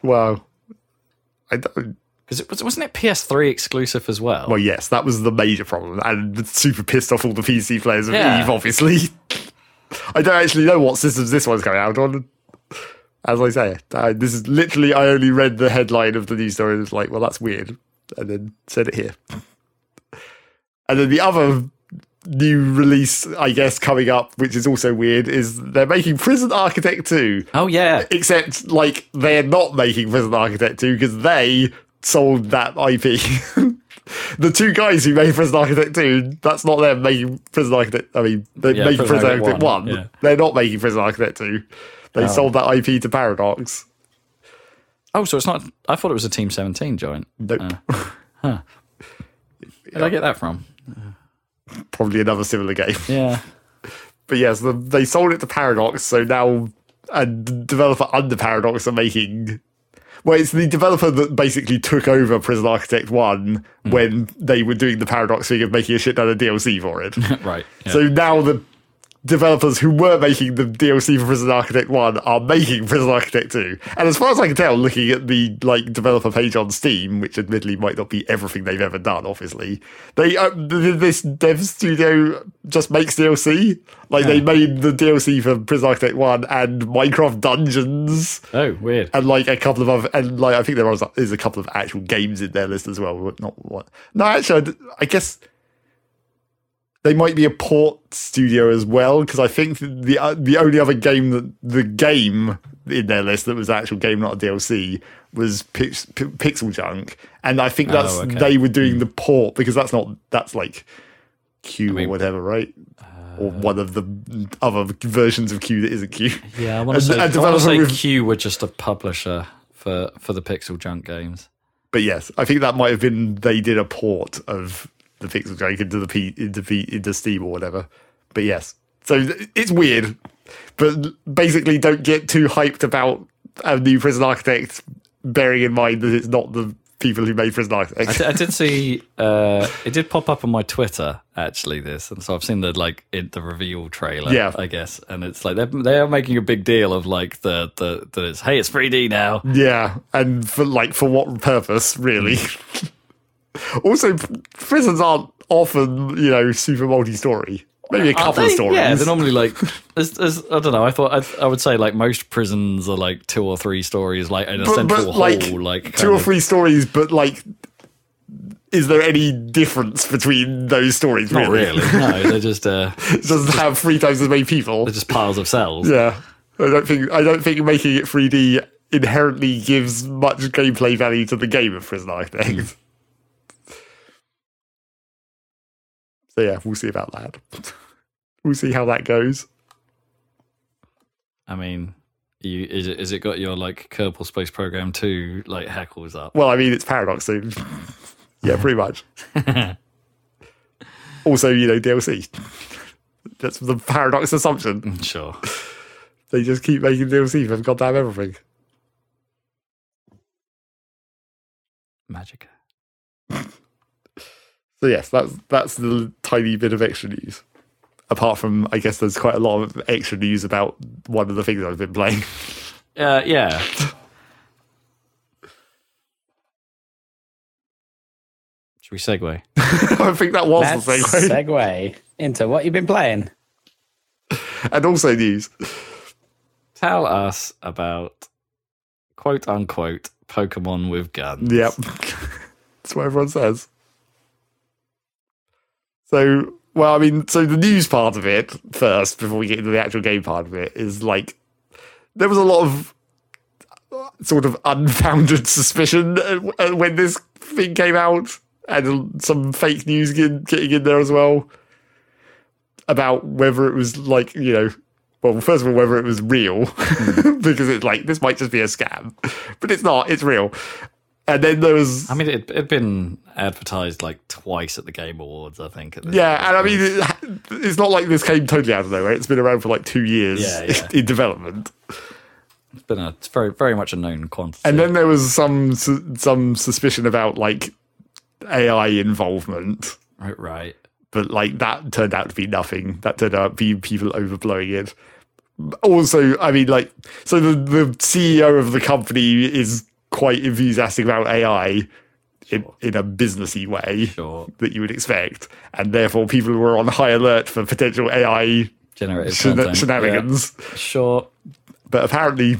Well, I don't. Because it was wasn't it PS3 exclusive as well? Well, yes, that was the major problem, and super pissed off all the PC players of Yeah. Eve. Obviously, I don't actually know what systems this one's going out on. As I say, uh, this is literally I only read the headline of the news story and was like, well, that's weird, and then said it here. And then the other new release, I guess, coming up, which is also weird, is they're making Prison Architect 2 oh yeah, except like they're not making Prison Architect 2 because they sold that IP. the two guys who made Prison Architect 2, that's not them making Prison Architect. I mean, they're Yeah, making Prison Prison Architect Architect 1. 1, yeah. They're not making Prison Architect 2. They sold that IP to Paradox. Oh, so it's not. I thought it was a Team Seventeen joint. Nope. Where did I get that from? Probably another similar game. Yeah. But yes, the, they sold it to Paradox, so now a developer under Paradox are making. Well, it's the developer that basically took over Prison Architect 1 Hmm. when they were doing the Paradox thing of making a shit ton of DLC for it. right. Yeah. So now the developers who were making the DLC for Prison Architect 1 are making Prison Architect 2. And as far as I can tell, looking at the like developer page on Steam, which admittedly might not be everything they've ever done, obviously, they uh, this dev studio just makes DLC. Like they made the DLC for Prison Architect 1 and Minecraft Dungeons oh, weird. and like a couple of other and like I think there was is a couple of actual games in their list as well. But not what? No, actually, I guess they might be a port studio as well because I think the uh, the only other game that the game in their list that was actual game, not a DLC, was Pix, P- Pixel Junk, and I think that's Oh, okay. they were doing the port because that's not that's like Q mean- or whatever, right? or one of the other versions of Q that isn't Q. Yeah, I want to say, I say with- Q were just a publisher for for the Pixel Junk games. But yes, I think that might have been they did a port of the pixels Junk into the P, into P, into Steam or whatever. But yes, so it's weird. But basically, don't get too hyped about a new Prison Architect, bearing in mind that it's not the people who made Prison I, Architect. d- I did see uh, it did pop up on my Twitter actually. This and so I've seen the like in the reveal trailer. Yeah. I guess, and it's like they're they are making a big deal of like the the that it's hey it's 3D now. yeah, and for like for what purpose, really? also, prisons aren't often you know super multi-story. Maybe a couple of stories. Yeah, they're normally like. I don't know. I thought I, I would say like most prisons are like two or three stories, like in a but, central but like hall, like two or of- three stories, but like is there any difference between those stories? Not really. No, they're just uh, It doesn't have three times as many people. they're just piles of cells. Yeah, I don't think I don't think making it 3D inherently gives much gameplay value to the game of Prisoner Architect. So yeah, we'll see about that. we'll see how that goes. I mean, you is it is it got your like Kerbal Space Program two like heckles up? Well, I mean, it's Paradox, so yeah, pretty much. also, you know, DLC. That's the Paradox assumption. Mm, sure. They just keep making DLC for goddamn everything. Magic. So yes, that's that's the tiny bit of extra news. Apart from, I guess there's quite a lot of extra news about one of the things I've been playing. Uh, yeah. Should we segue? I think that was Let's the segue. segue into what you've been playing. and also news. Tell us about quote unquote Pokemon with guns. Yep, that's what everyone says. So, well, I mean, so the news part of it first, before we get into the actual game part of it, is like there was a lot of uh, sort of unfounded suspicion uh, uh, when this thing came out, and some fake news getting in there as well about whether it was like you know. Well, first of all, whether it was real, because it's like this might just be a scam, but it's not. It's real. And then there was I mean, it had been advertised like twice at the Game Awards, I think. Yeah, and I mean, it, it's not like this came totally out of nowhere. It's been around for like two years Yeah, yeah. in development. It's been a it's very very much a known quantity. And then there was some some suspicion about like AI involvement, right, right. but like that turned out to be nothing. That turned out to be people overblowing it. Also, I mean, like, so the the CEO of the company is quite enthusiastic about AI. In, in a businessy way Sure. that you would expect, and therefore people were on high alert for potential AI Generative shena- shenanigans. Yeah. Sure. but apparently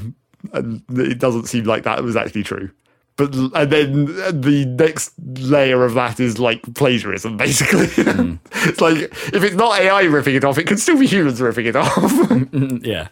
uh, it doesn't seem like that was actually true. But and then the next layer of that is like plagiarism, basically. it's like if it's not AI ripping it off, it can still be humans ripping it off. Mm, Yeah.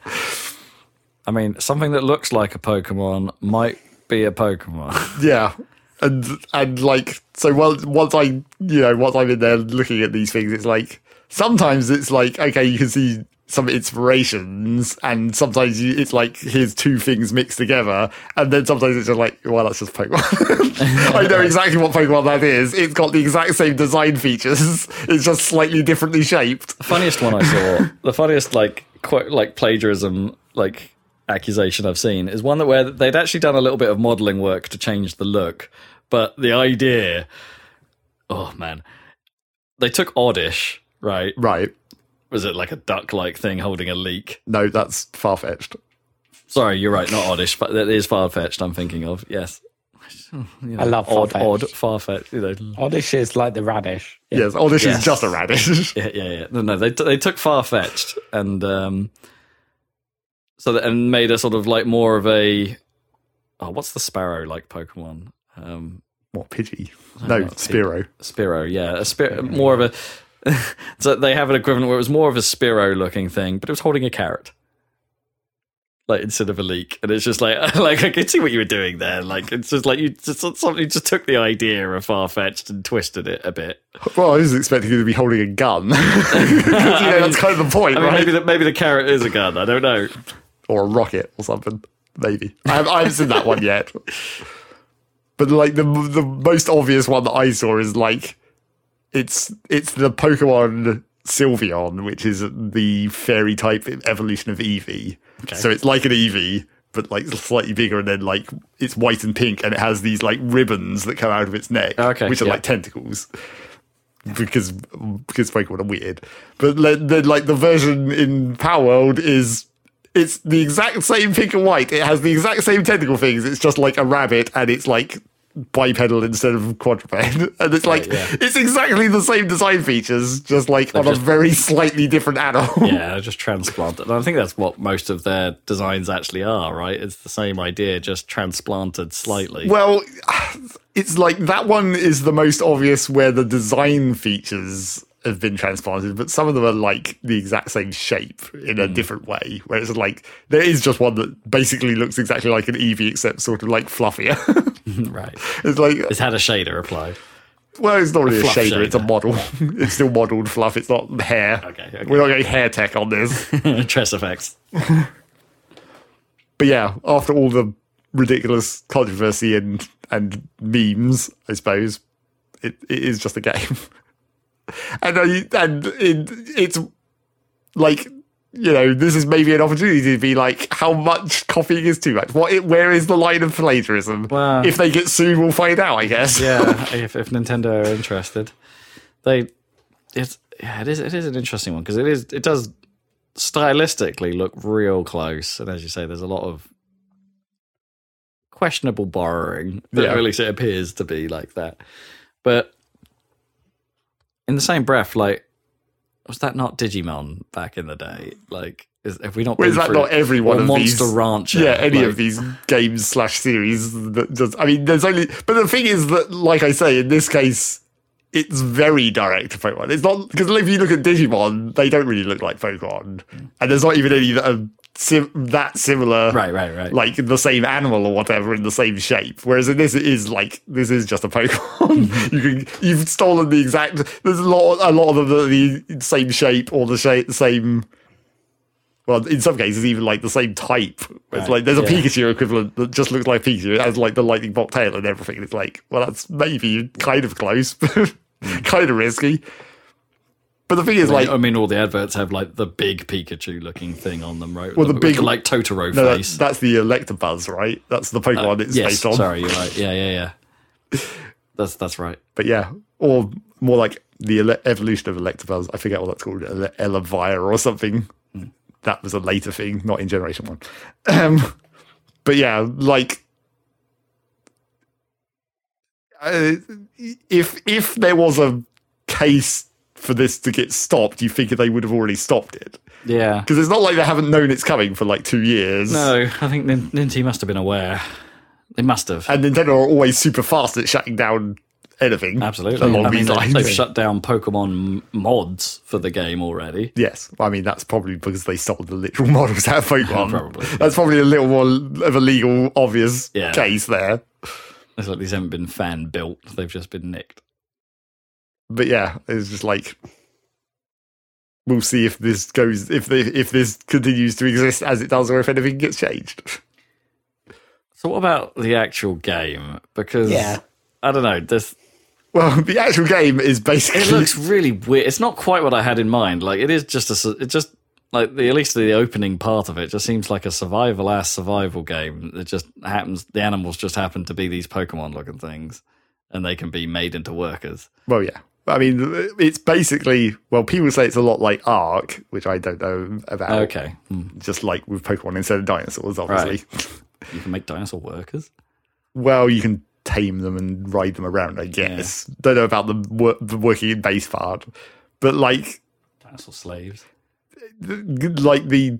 I mean, something that looks like a Pokemon might be a Pokemon. yeah, and and like so once once I you know once I'm in there looking at these things, it's like sometimes it's like okay, you can see some inspirations, and sometimes you, it's like here's two things mixed together, and then sometimes it's just like well that's just Pokemon. I know exactly what Pokemon that is. It's got the exact same design features. It's just slightly differently shaped. the funniest one I saw, the funniest like quote like plagiarism like accusation I've seen is one that where they'd actually done a little bit of modeling work to change the look, but the idea, oh man, they took Oddish, right? Right. Was it like a duck-like thing holding a leak? No, that's Farfetch'd. Sorry, you're right, not Oddish, but that is far-fetched. I'm thinking of yes. You know, I love odd, far-fetched. odd, far-fetched. You know, Oddish is like the radish. Yeah. Yes. oddish Yes. is just a radish. Yeah, yeah, yeah. No, no, they they took Farfetch'd and um, so that, and made a sort of like more of a oh, what's the sparrow like Pokemon? Um, what Pidgey? No, know, Spearow. Spearow, yeah, a Spearow, more of a. so they have an equivalent where it was more of a Spearow looking thing, but it was holding a carrot. Like instead of a leek, and it's just like, like I could see what you were doing there. Like it's just like you just somebody just took the idea of Farfetch'd and twisted it a bit. Well, I was expecting you to be holding a gun. 'Cause, you know, that's kind of the point, I mean, right? maybe the, maybe the carrot is a gun. I don't know. Or a rocket or something. Maybe I haven't, I haven't seen that one yet. But like the the most obvious one that I saw is like it's it's the Pokemon Sylveon, which is the fairy type evolution of Eevee. So it's like an Eevee, but like slightly bigger, and then like it's white and pink, and it has these like ribbons that come out of its neck, Okay, which are yeah. like tentacles. Because because Pokemon are weird, but then like the version in Palworld is it's the exact same pink and white. It has the exact same technical things. It's just like a rabbit, and it's like bipedal instead of quadruped, and it's like yeah. it's exactly the same design features, just like on just- a very slightly different animal. yeah, just transplanted. And I think that's what most of their designs actually are, right? It's the same idea, just transplanted slightly. Well, it's like that one is the most obvious where the design features have been transplanted, but some of them are like the exact same shape in a hmm. different way. Where it's like there is just one that basically looks exactly like an Eevee, except sort of like fluffier. right. it's like It's had a shader applied. well, it's not really a, fluff shader; it's a model. it's still modelled fluff. It's not hair. Okay, okay. We're not going hair tech on this. TressFX. but yeah, after all the ridiculous controversy and and memes, I suppose it, it is just a game. And I, and it, it's like you know this is maybe an opportunity to be like how much copying is too much. What where is the line of plagiarism? Well- if they get sued, we'll find out. I guess. yeah, if, if Nintendo are interested, they it's yeah, it is it is an interesting one because it is it does stylistically look real close, and as you say, there's a lot of questionable borrowing, but Yeah. at least it appears to be like that. But in the same breath, like was that not Digimon back in the day? Like, is, have we not? Well, is that not every one of Monster these? Rancher? Yeah, any like- of these games slash series that does. I mean, there's only. But the thing is that, like I say, in this case, it's very direct to Pokemon. It's not because if you look at Digimon, they don't really look like Pokemon, and there's not even any that are sim- that similar. Right, right, right. Like the same animal or whatever in the same shape. Whereas in this, it is like this is just a Pokemon. Mm-hmm. you can you've stolen the exact. There's a lot. A lot of them that are the same shape or the shape, the same. Well, in some cases, even like the same type. It's Right, like there's a yeah. Pikachu equivalent that just looks like Pikachu. It has like the lightning bolt tail and everything. It's like, well, that's maybe kind of close, mm. kind of risky. But the thing is, like, I mean, all the adverts have like the big Pikachu looking thing on them, right? Well, the With big- like Totoro no, that, face. that's the Electabuzz, right? That's the Pokemon it's yes, based on. sorry, you're right. Yeah, yeah, yeah. That's that's right. But yeah, or more like the ele- evolution of Electabuzz. I forget what that's called, Ele- Elevire or something. That was a later thing, not in Generation One. Um, but yeah, like uh, if if there was a case for this to get stopped, you think they would have already stopped it Yeah. because it's not like they haven't known it's coming for like two years. No, I think Nin- Ninty must have been aware. They must have. And Nintendo are always super fast at shutting down anything. Absolutely. along I mean, these they- lines. they've shut down Pokemon mods for the game already. Yes, I mean that's probably because they stole the literal models out of Pokemon. Probably. That's probably a little more of a legal, obvious Yeah. case there. It's like these haven't been fan built; they've just been nicked. But yeah, it's just like we'll see if this goes, if the, if this continues to exist as it does, or if anything gets changed. So, what about the actual game? Because Yeah. I don't know. This Well, the actual game is basically it looks really weird. It's not quite what I had in mind. Like it is just a. It just like the at least the opening part of it just seems like a survival ass survival game. It just happens. The animals just happen to be these Pokemon looking things, and they can be made into workers. well, yeah. I mean, it's basically well, people say it's a lot like Ark, which I don't know about. Okay, Hmm. just like with Pokemon instead of dinosaurs, obviously. you can make dinosaur workers. Well, you can tame them and ride them around, I guess. Don't know about the, wor- the working in base part, but like, Dinosaur slaves. like the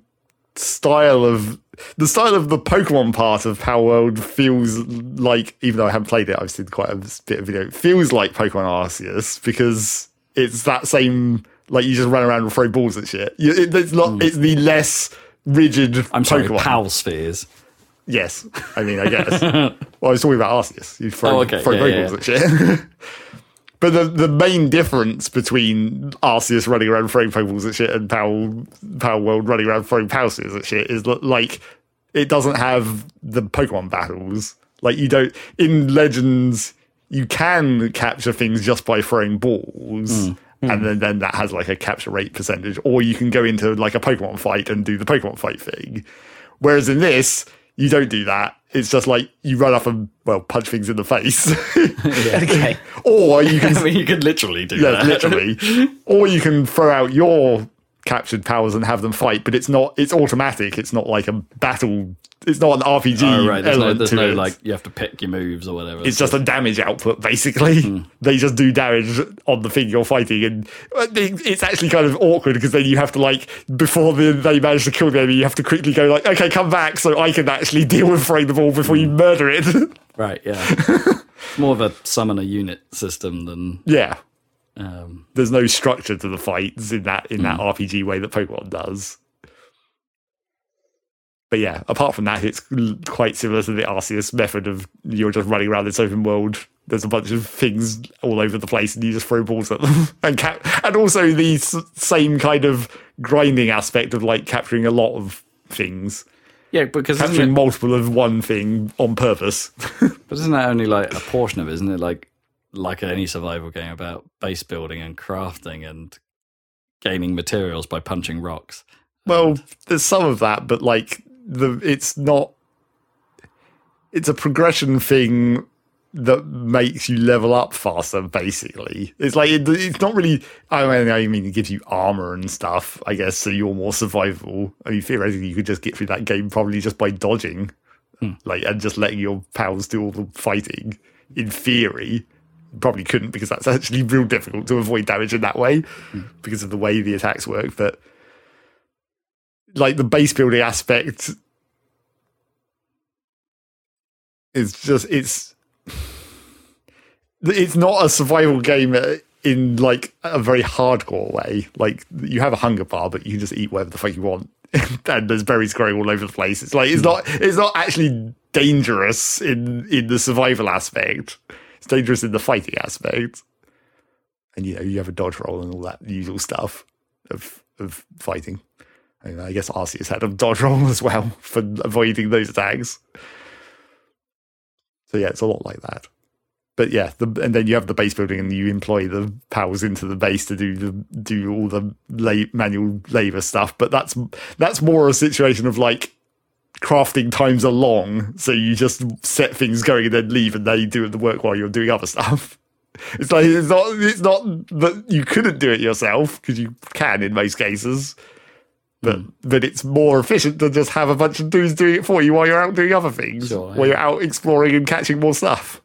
style of the style of the Pokemon part of Palworld feels like, even though I haven't played it, I've seen quite a bit of video. It feels like Pokemon Arceus because it's that same like you just run around and throw balls at shit. It's not. It's the less rigid. I'm sorry, Pokemon. Pal spheres. Yes, I mean, I guess. well, I was talking about Arceus. You throw, Oh, okay. throw Yeah, Pokeballs at shit. but the the main difference between Arceus running around throwing Pokeballs at shit and Power Palworld running around throwing Spheres at shit is that, like it doesn't have the Pokemon battles. Like you don't in Legends, you can capture things just by throwing balls. Hmm. Hmm. And then, then that has like a capture rate percentage, or you can go into like a Pokemon fight and do the Pokemon fight thing. Whereas in this, you don't do that. It's just like you run up and well punch things in the face, Okay. or you can I mean, you could literally do yeah, that. literally, or you can throw out your captured powers and have them fight. But it's not. It's automatic. It's not like a battle it's not an RPG Oh right, there's no, there's to no it. like you have to pick your moves or whatever. it's just a damage output basically. Hmm. They just do damage on the thing you're fighting, and uh, it's actually kind of awkward because then you have to like before the, they manage to kill the enemy, you have to quickly go like, okay, come back, so I can actually deal with throwing the ball before you Hmm. murder it. right. Yeah, more of a summon a unit system than yeah, um, there's no structure to the fights in that in Hmm. that RPG way that Pokemon does. But yeah, apart from that, it's quite similar to the Arceus method of you're just running around this open world. There's a bunch of things all over the place, and you just throw balls at them. and cap- and also the s- same kind of grinding aspect of like capturing a lot of things, yeah, because capturing it, multiple of one thing on purpose. but isn't that only like a portion of it? Isn't it like like any survival game about base building and crafting and gaining materials by punching rocks? Well, there's some of that, but like the it's not. It's a progression thing that makes you level up faster. Basically, it's like it, it's not really. I mean, I mean, it gives you armor and stuff. I guess so you're more survivable. I mean, theoretically, you could just get through that game probably just by dodging, hmm. like and just letting your pals do all the fighting. In theory, You probably couldn't because that's actually real difficult to avoid damage in that way hmm. because of the way the attacks work. But like the base building aspect is just it's it's not a survival game in like a very hardcore way. Like you have a hunger bar, but you can just eat whatever the fuck you want. and there's berries growing all over the place. It's like it's hmm. not it's not actually dangerous in in the survival aspect. It's dangerous in the fighting aspect. And you know, you have a dodge roll and all that usual stuff of of fighting. And I guess Arceus had a dodge roll as well for avoiding those attacks. So yeah, it's a lot like that. But yeah, the, and then you have the base building, and you employ the pals into the base to do the do all the la- manual labor stuff. But that's that's more a situation of like crafting times are long, so you just set things going and then leave, and they do the work while you're doing other stuff. It's like it's not it's not that you couldn't do it yourself because you can in most cases, but but hmm. it's more efficient to just have a bunch of dudes doing it for you while you're out doing other things, Sure, while you're out exploring and catching more stuff.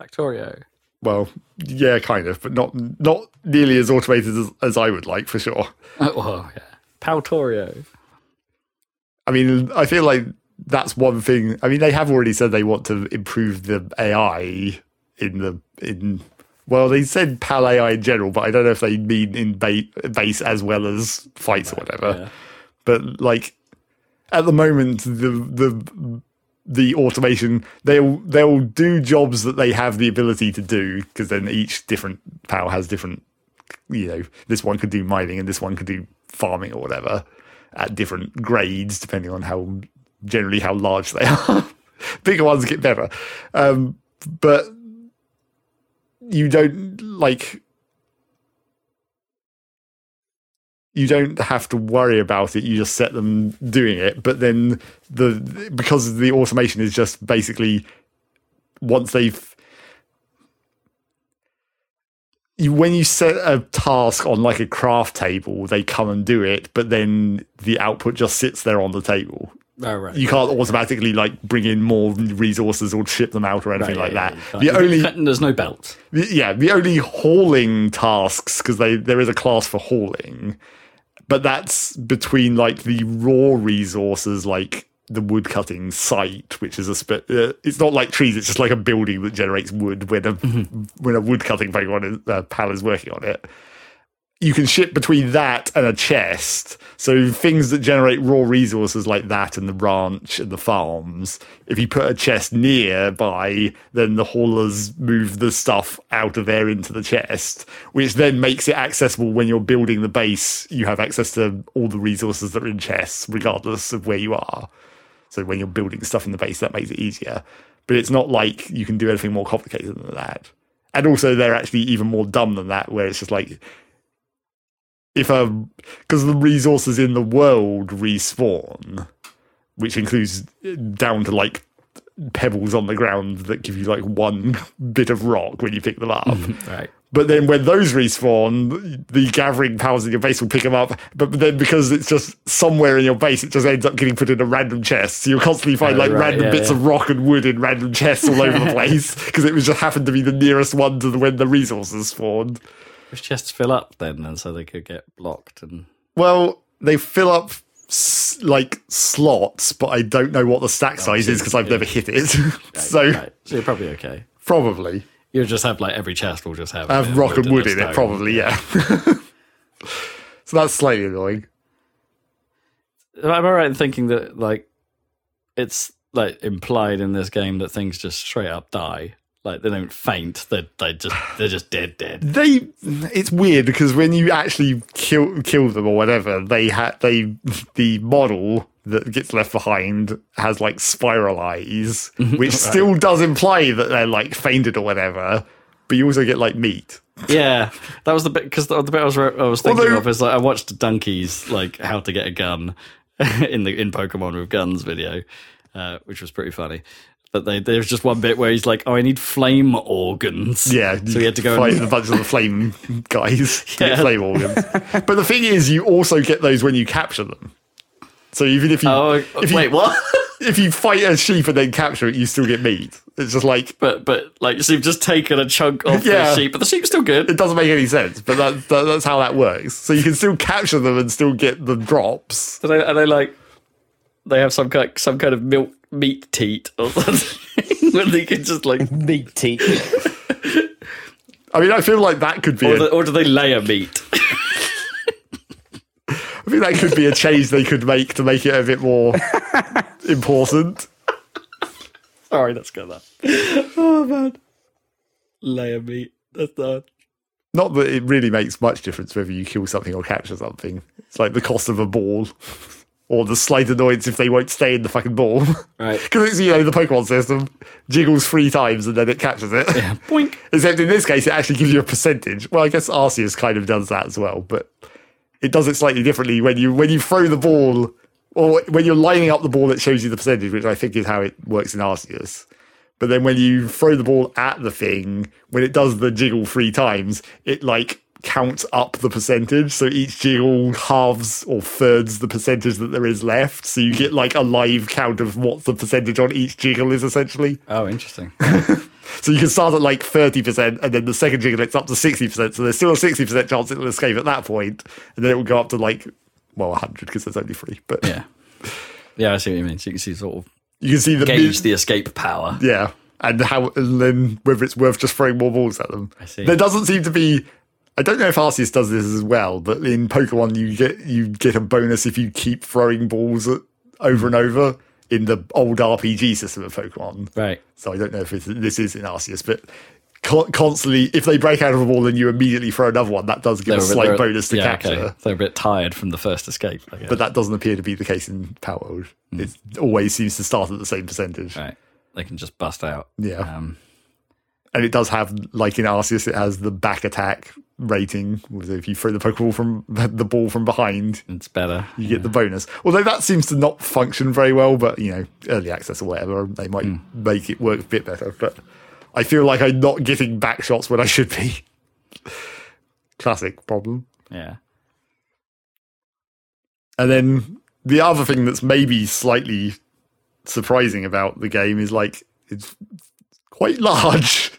Factorio. Well, yeah, kind of, but not not nearly as automated as, as I would like for sure. Oh, yeah. Paltorio. I mean, I feel like that's one thing. I mean, they have already said they want to improve the AI in the in. Well, they said PAL AI in general, but I don't know if they mean in ba- base as well as fights or whatever. Yeah. But like at the moment, the the the automation they'll they'll do jobs that they have the ability to do because then each different PAL has different. You know, this one could do mining and this one could do farming or whatever at different grades depending on how generally how large they are. Bigger ones get better, um, but you don't like you don't have to worry about it. You just set them doing it. But then the because the automation is just basically once they've when you set a task on like a craft table, they come and do it, but then the output just sits there on the table. Oh, right. You can't automatically like bring in more resources or ship them out or anything like yeah, that. you can't- The only There's no belt. the- yeah, the only hauling tasks because they there is a class for hauling, but that's between like the raw resources, like the wood cutting site, which is a spe- uh, it's not like trees; it's just like a building that generates wood when a when a wood cutting uh, pal is working on it. You can ship between that and a chest. So things that generate raw resources like that and the ranch and the farms, if you put a chest nearby, then the haulers move the stuff out of there into the chest, which then makes it accessible when you're building the base. You have access to all the resources that are in chests, regardless of where you are. So when you're building stuff in the base, that makes it easier. But it's not like you can do anything more complicated than that. And also, they're actually even more dumb than that, where it's just like if um, a because the resources in the world respawn, which includes uh, down to like pebbles on the ground that give you like one bit of rock when you pick them up. Right. But then when those respawn, the gathering pals in your base will pick them up. But then because it's just somewhere in your base, it just ends up getting put in a random chest. So you'll constantly find Oh, like right, random yeah, bits yeah. of rock and wood in random chests all over the place because it was just happened to be the nearest one to the, when the resources spawned. If chests fill up then, and so they could get blocked and Well, they fill up s- like slots, but I don't know what the stack oh, size is because I've never hit it. so right, so you're probably okay. probably You'll just have like every chest will just have, have rock and wood in it. Probably, yeah. so that's slightly annoying. Am I right in thinking that like it's like implied in this game that things just straight up die? Like they don't faint. They they just they're just dead dead. They, it's weird because when you actually kill kill them or whatever, they had they the model that gets left behind has like spiral eyes, which still does imply that they're like fainted or whatever. But you also get like meat. Yeah, that was the bit because the, the bit I was I was thinking Although- of is like I watched Donkey's like how to get a gun in the in Pokemon with guns video, uh, which was pretty funny. But they, there's just one bit where he's like, "Oh, I need flame organs." Yeah, so he had to go fight and a bunch of the flame guys to Yeah. get flame organs. But the thing is, you also get those when you capture them. So even if you Oh, if you, wait, what? if you fight a sheep and then capture it, you still get meat. It's just like but but like, so you've just taken a chunk off Yeah. the sheep, but the sheep's still good. it doesn't make any sense, but that, that, that's how that works. So you can still capture them and still get the drops. So they, are they like they have some kind some kind of milk meat teat or something where they can just like meat teat. I mean, I feel like that could be. or, A, the, or do they layer meat? I think that could be a change they could make to make it a bit more important. Sorry, that's good. That. Oh man, layer meat. That's not. Not that it really makes much difference whether you kill something or capture something. It's like the cost of a ball, or the slight annoyance if they won't stay in the fucking ball. Right. Because it's you know the Pokemon system jiggles three times and then it catches it. Boink. Except in this case, it actually gives you a percentage. Well, I guess Arceus kind of does that as well, but it does it slightly differently when you when you throw the ball or when you're lining up the ball. It shows you the percentage, which I think is how it works in Arceus. But then when you throw the ball at the thing, when it does the jiggle three times, it like counts up the percentage. So each jiggle halves or thirds the percentage that there is left. So you get like a live count of what the percentage on each jiggle is essentially. Oh, interesting. So you can start at like 30%, and then the second jiggle it's up to 60%. So there's still a 60% chance it'll escape at that point, and then it will go up to like, well, 100 because there's only three. But Yeah. Yeah, I see what you mean. So you can see sort of you can see the gauge the escape power. yeah, and how, and then whether it's worth just throwing more balls at them. I see. There doesn't seem to be. I don't know if Arceus does this as well, but in Pokemon you get you get a bonus if you keep throwing balls at, over and over in the old RPG system of Pokemon. Right. So I don't know if it's, this is in Arceus, but con- constantly, if they break out of a ball and you immediately throw another one, that does give a They're- slight they're- bonus to yeah, capture. okay. They're a bit tired from the first escape. I guess. But that doesn't appear to be the case in Palworld. It always seems to start at the same percentage. right. They can just bust out. Yeah. Um, And it does have, like in Arceus, it has the back attack rating. So if you throw the Pokeball from the ball from behind, it's better. you get the bonus. Although that seems to not function very well, but you know, early access or whatever, they might hmm. make it work a bit better. But I feel like I'm not getting back shots when I should be. Classic problem. Yeah. And then the other thing that's maybe slightly surprising about the game is like it's quite large.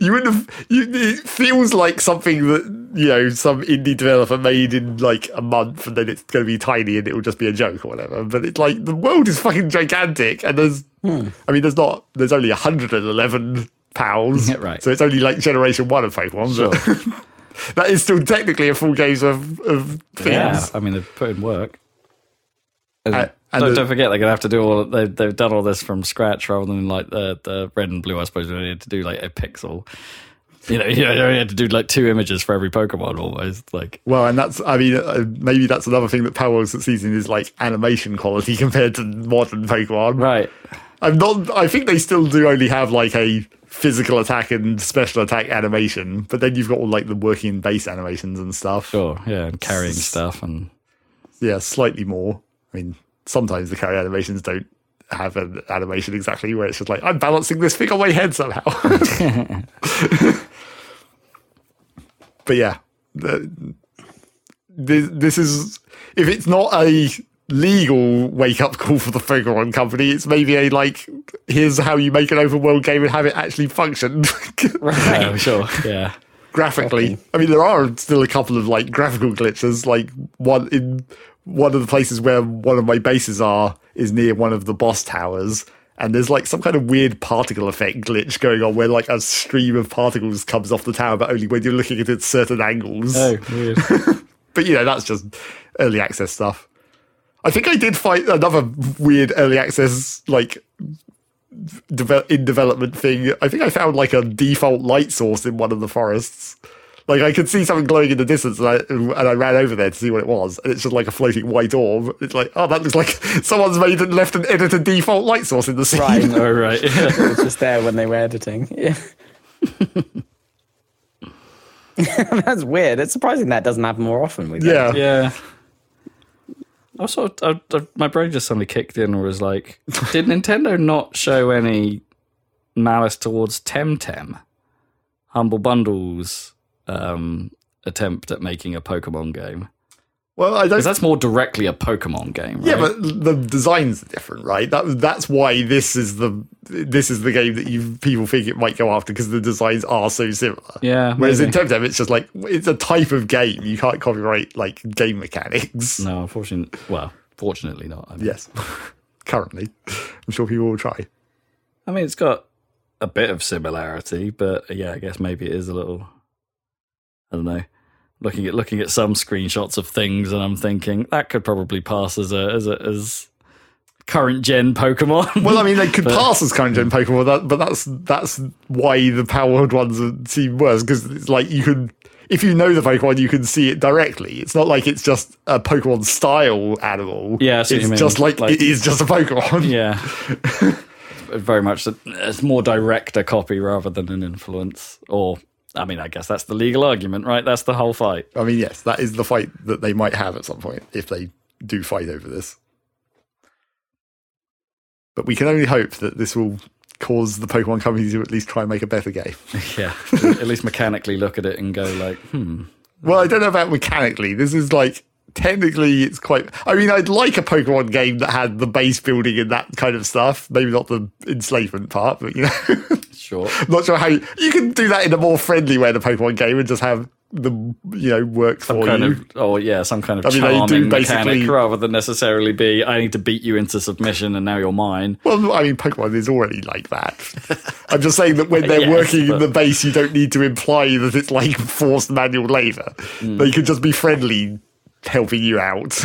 You would have. You, it feels like something that you know some indie developer made in like a month, and then it's going to be tiny and it will just be a joke or whatever. But it's like the world is fucking gigantic, and there's. Hmm. I mean, there's not. There's only 111 pounds, Yeah, right. So it's only like generation one of Pokemon. But that is still technically a full game's of of things. Yeah. I mean, they've put in work. And, and don't, the- don't forget, they're gonna have to do all. They've they've done all this from scratch rather than like the the red and blue. I suppose they had to do like a pixel. You know, you know, they had to do like two images for every Pokemon almost. Like, Well, and that's, I mean, uh, maybe that's another thing that Palworld season is like animation quality compared to modern Pokemon. right? I'm not, I think they still do only have like a physical attack and special attack animation, but then you've got all like the working base animations and stuff. Sure, yeah, and carrying stuff and Yeah, slightly more. I mean, sometimes the carry animations don't have an animation exactly where it's just like, I'm balancing this thing on my head somehow. but yeah, the, this, this is if it's not a legal wake up call for the Pokemon company, it's maybe a like here's how you make an open world game and have it actually function Right. Oh, sure. Yeah. graphically. I mean, there are still a couple of like graphical glitches, like one in one of the places where one of my bases are is near one of the boss towers. And there's like some kind of weird particle effect glitch going on where like a stream of particles comes off the tower, but only when you're looking at it at certain angles. Oh, weird. But you know, that's just early access stuff. I think I did find another weird early access like deve- in development thing. I think I found like a default light source in one of the forests. Like I could see something glowing in the distance, and I, and I ran over there to see what it was, and it's just like a floating white orb. It's like, oh, that looks like someone's made and left an edited default light source in the scene. Right. oh, right. Yeah. It was just there when they were editing. Yeah. That's weird. It's surprising that doesn't happen more often with Yeah. Yeah. I sort of, I, I, my brain just suddenly kicked in and was like, did Nintendo not show any malice towards Temtem? Humble Bundle's um, attempt at making a Pokemon game. Well, I don't. That's more directly a Pokemon game, right? Yeah, but the designs are different, right? That that's why this is the this is the game that you people think it might go after because the designs are so similar. Yeah, Whereas maybe. in Temtem, it's just like it's a type of game. You can't copyright like game mechanics. No, unfortunately, well, fortunately not. I mean, Yes, currently, I'm sure people will try. I mean, it's got a bit of similarity, but yeah, I guess maybe it is a little. I don't know. Looking at looking at some screenshots of things, and I'm thinking that could probably pass as a as a as current gen Pokemon. Well, I mean, they could pass as current gen Pokemon, that, but that's that's why the powered ones seem worse because it's like you can. If you know the Pokemon, you can see it directly. It's not like it's just a Pokemon style animal. Yeah, I see what it's just like, Like- it is just a Pokemon. yeah, very much. It's more direct a copy rather than an influence. Or, I mean, I guess that's the legal argument, right? That's the whole fight. I mean, yes, that is the fight that they might have at some point if they do fight over this. But we can only hope that this will cause the Pokemon company to at least try and make a better game. Yeah, at least mechanically look at it and go like, hmm. Well, I don't know about mechanically. This is like technically it's quite I mean, I'd like a Pokemon game that had the base building and that kind of stuff. Maybe not the enslavement part, but you know Sure. not sure how you, you can do that in a more friendly way in a Pokemon game and just have the you know work some for kind you. of oh yeah some kind of I mean, charming basically- mechanic rather than necessarily be i need to beat you into submission and now you're mine Well, I mean, Pokemon is already like that. I'm just saying that when they're Yes, working in the base, you don't need to imply that it's like forced manual labor. Hmm. They could just be friendly, helping you out.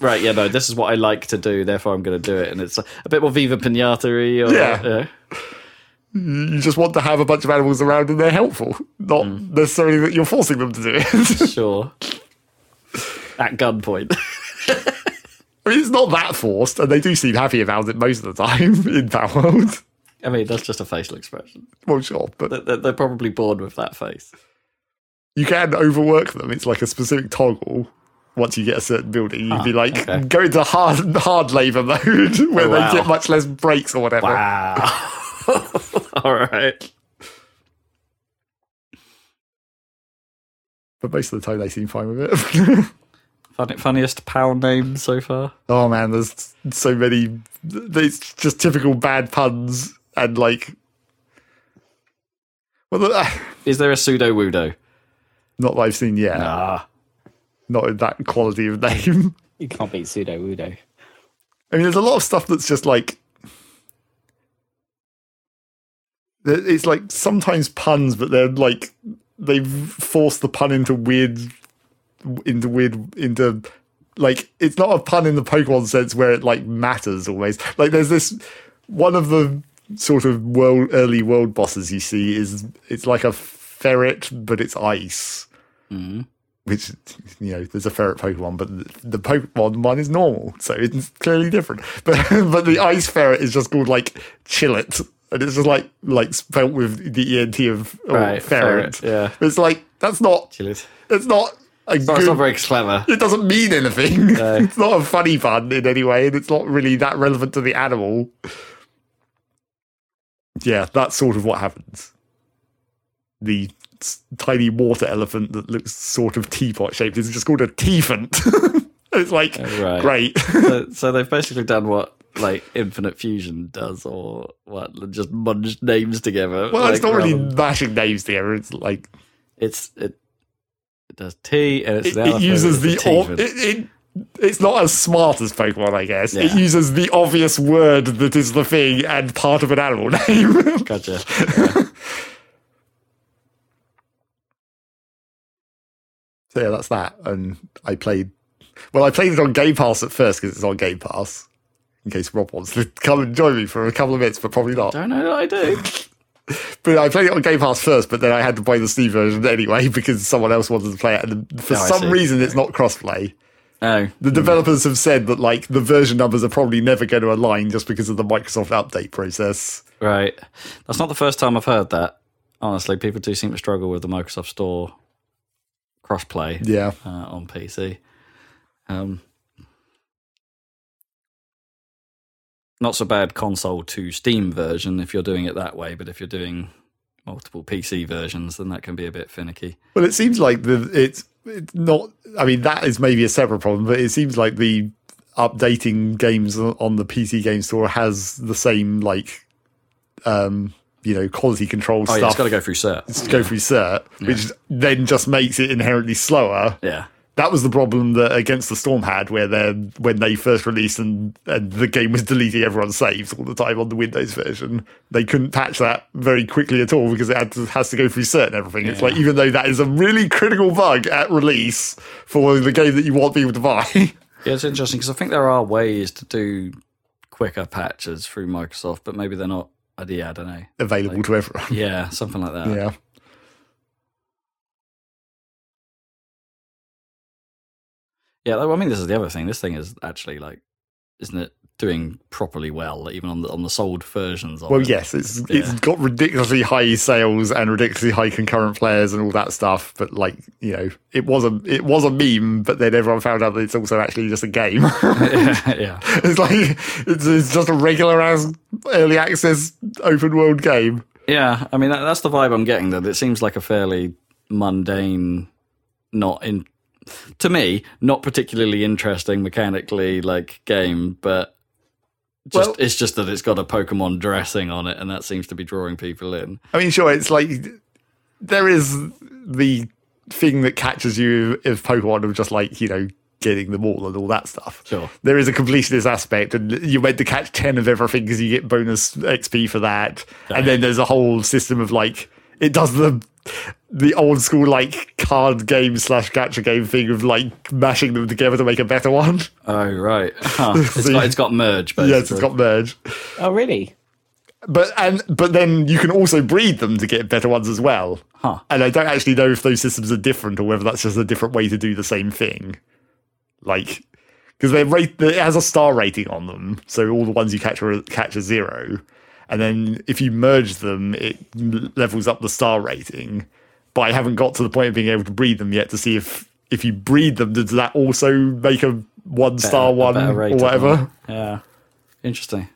right yeah no this is what i like to do therefore i'm going to do it and it's a bit more viva pinata or Yeah. You just want to have a bunch of animals around and they're helpful, not Hmm. necessarily that you're forcing them to do it. sure at gunpoint I mean, it's not that forced, and they do seem happy about it most of the time in that World. i mean that's just a facial expression Well, sure, but They- they're, they're probably bored with that face you can overwork them. It's like a specific toggle. Once you get a certain building, you'd be like, okay. go into hard hard labor mode where Oh, wow. they get much less breaks or whatever. wow all right But most of the time, they seem fine with it. Funny, funniest pal name so far oh man, there's so many. It's just typical bad puns and like. Well, the- is there a Sudowoodo not that I've seen yet. ah Not in that quality of name. You can't beat Sudowoodo. I mean, there's a lot of stuff that's just like. It's like sometimes puns, but they're like they've forced the pun into weird, into weird, into like it's not a pun in the Pokemon sense where it like matters always. Like there's this one of the sort of world early world bosses you see is it's like a ferret, but it's ice mm-hmm. which you know there's a ferret Pokemon, but the, the Pokemon one is normal, so it's clearly different. But but the ice ferret is just called like Chillet, and it's just like like spelt with the ent of oh, Right, ferret. ferret, yeah. it's like that's not it's not a It's good. not very clever. it doesn't mean anything. No. it's not a funny pun in any way, and it's not really that relevant to the animal. Yeah, that's sort of what happens. The tiny water elephant that looks sort of teapot shaped. It's just called a teafant. it's like oh, right. great. so, so they've basically done what like Infinite Fusion does, or what? Just munged names together. well, it's not really mashing names together. It's like It's it. It does T, and it's it, it uses the a o- T-fin. it, it, it's not as smart as Pokemon, I guess. It uses the obvious word that is the thing and part of an animal name. Gotcha. So yeah, that's that. And I played. Well, I played it on Game Pass at first because it's on Game Pass. In case Rob wants to come and join me for a couple of minutes, but probably not. Don't know that I do. But I played it on Game Pass first, but then I had to buy the Steam version anyway because someone else wanted to play it, and for Oh, some reason it's not crossplay. Oh, The developers have said that like the version numbers are probably never going to align just because of the Microsoft update process. right. That's not the first time I've heard that. Honestly, people do seem to struggle with the Microsoft Store crossplay Yeah, uh, on PC. Um, not so bad console to Steam version if you're doing it that way, but if you're doing multiple PC versions, then that can be a bit finicky. well, it seems like the it's it's not. I mean, that is maybe a separate problem, but it seems like the updating games on the PC game store has the same like um you know quality control Oh, stuff. yeah, it's got to go through cert. to go through cert, which then just makes it inherently slower. Yeah. That was the problem that Against the Storm had, where they when they first released and, and the game was deleting everyone's saves all the time on the Windows version. They couldn't patch that very quickly at all because it had to, has to go through cert and everything. It's like even though that is a really critical bug at release for the game that you want people to buy. Yeah, it's interesting because I think there are ways to do quicker patches through Microsoft, but maybe they're not. Yeah, I don't know. available to everyone. Yeah, something like that. Yeah. Yeah, well, I mean, this is the other thing. This thing is actually like, isn't it doing properly well, even on the on the sold versions of Well, it? yes, it's it's got ridiculously high sales and ridiculously high concurrent players and all that stuff. But like, you know, it was a it was a meme, but then everyone found out that it's also actually just a game. yeah. it's like it's, it's just a regular as early access open world game. Yeah, I mean that, that's the vibe I'm getting. That it seems like a fairly mundane, not in to me, not particularly interesting mechanically like game, but just Well- it's just that it's got a Pokemon dressing on it, and that seems to be drawing people in. I mean, sure, it's like there is the thing that catches you if Pokemon of just like you know getting them all and all that stuff. Sure. there is a completionist aspect, and you're meant to catch ten of everything because you get bonus XP for that. And then there's a whole system of like it does the the old school like card game slash gacha game thing of like mashing them together to make a better one. Oh right, huh. it's got it's got merge. Basically. yes, it's got merge. Oh, really? But and but then you can also breed them to get better ones as well. Huh. And I don't actually know if those systems are different or whether that's just a different way to do the same thing. Like because they rate it has a star rating on them, so all the ones you catch are catch a zero, and then if you merge them, it levels up the star rating. But I haven't got to the point of being able to breed them yet to see if if you breed them, does that also make a one star one or whatever? Yeah, interesting.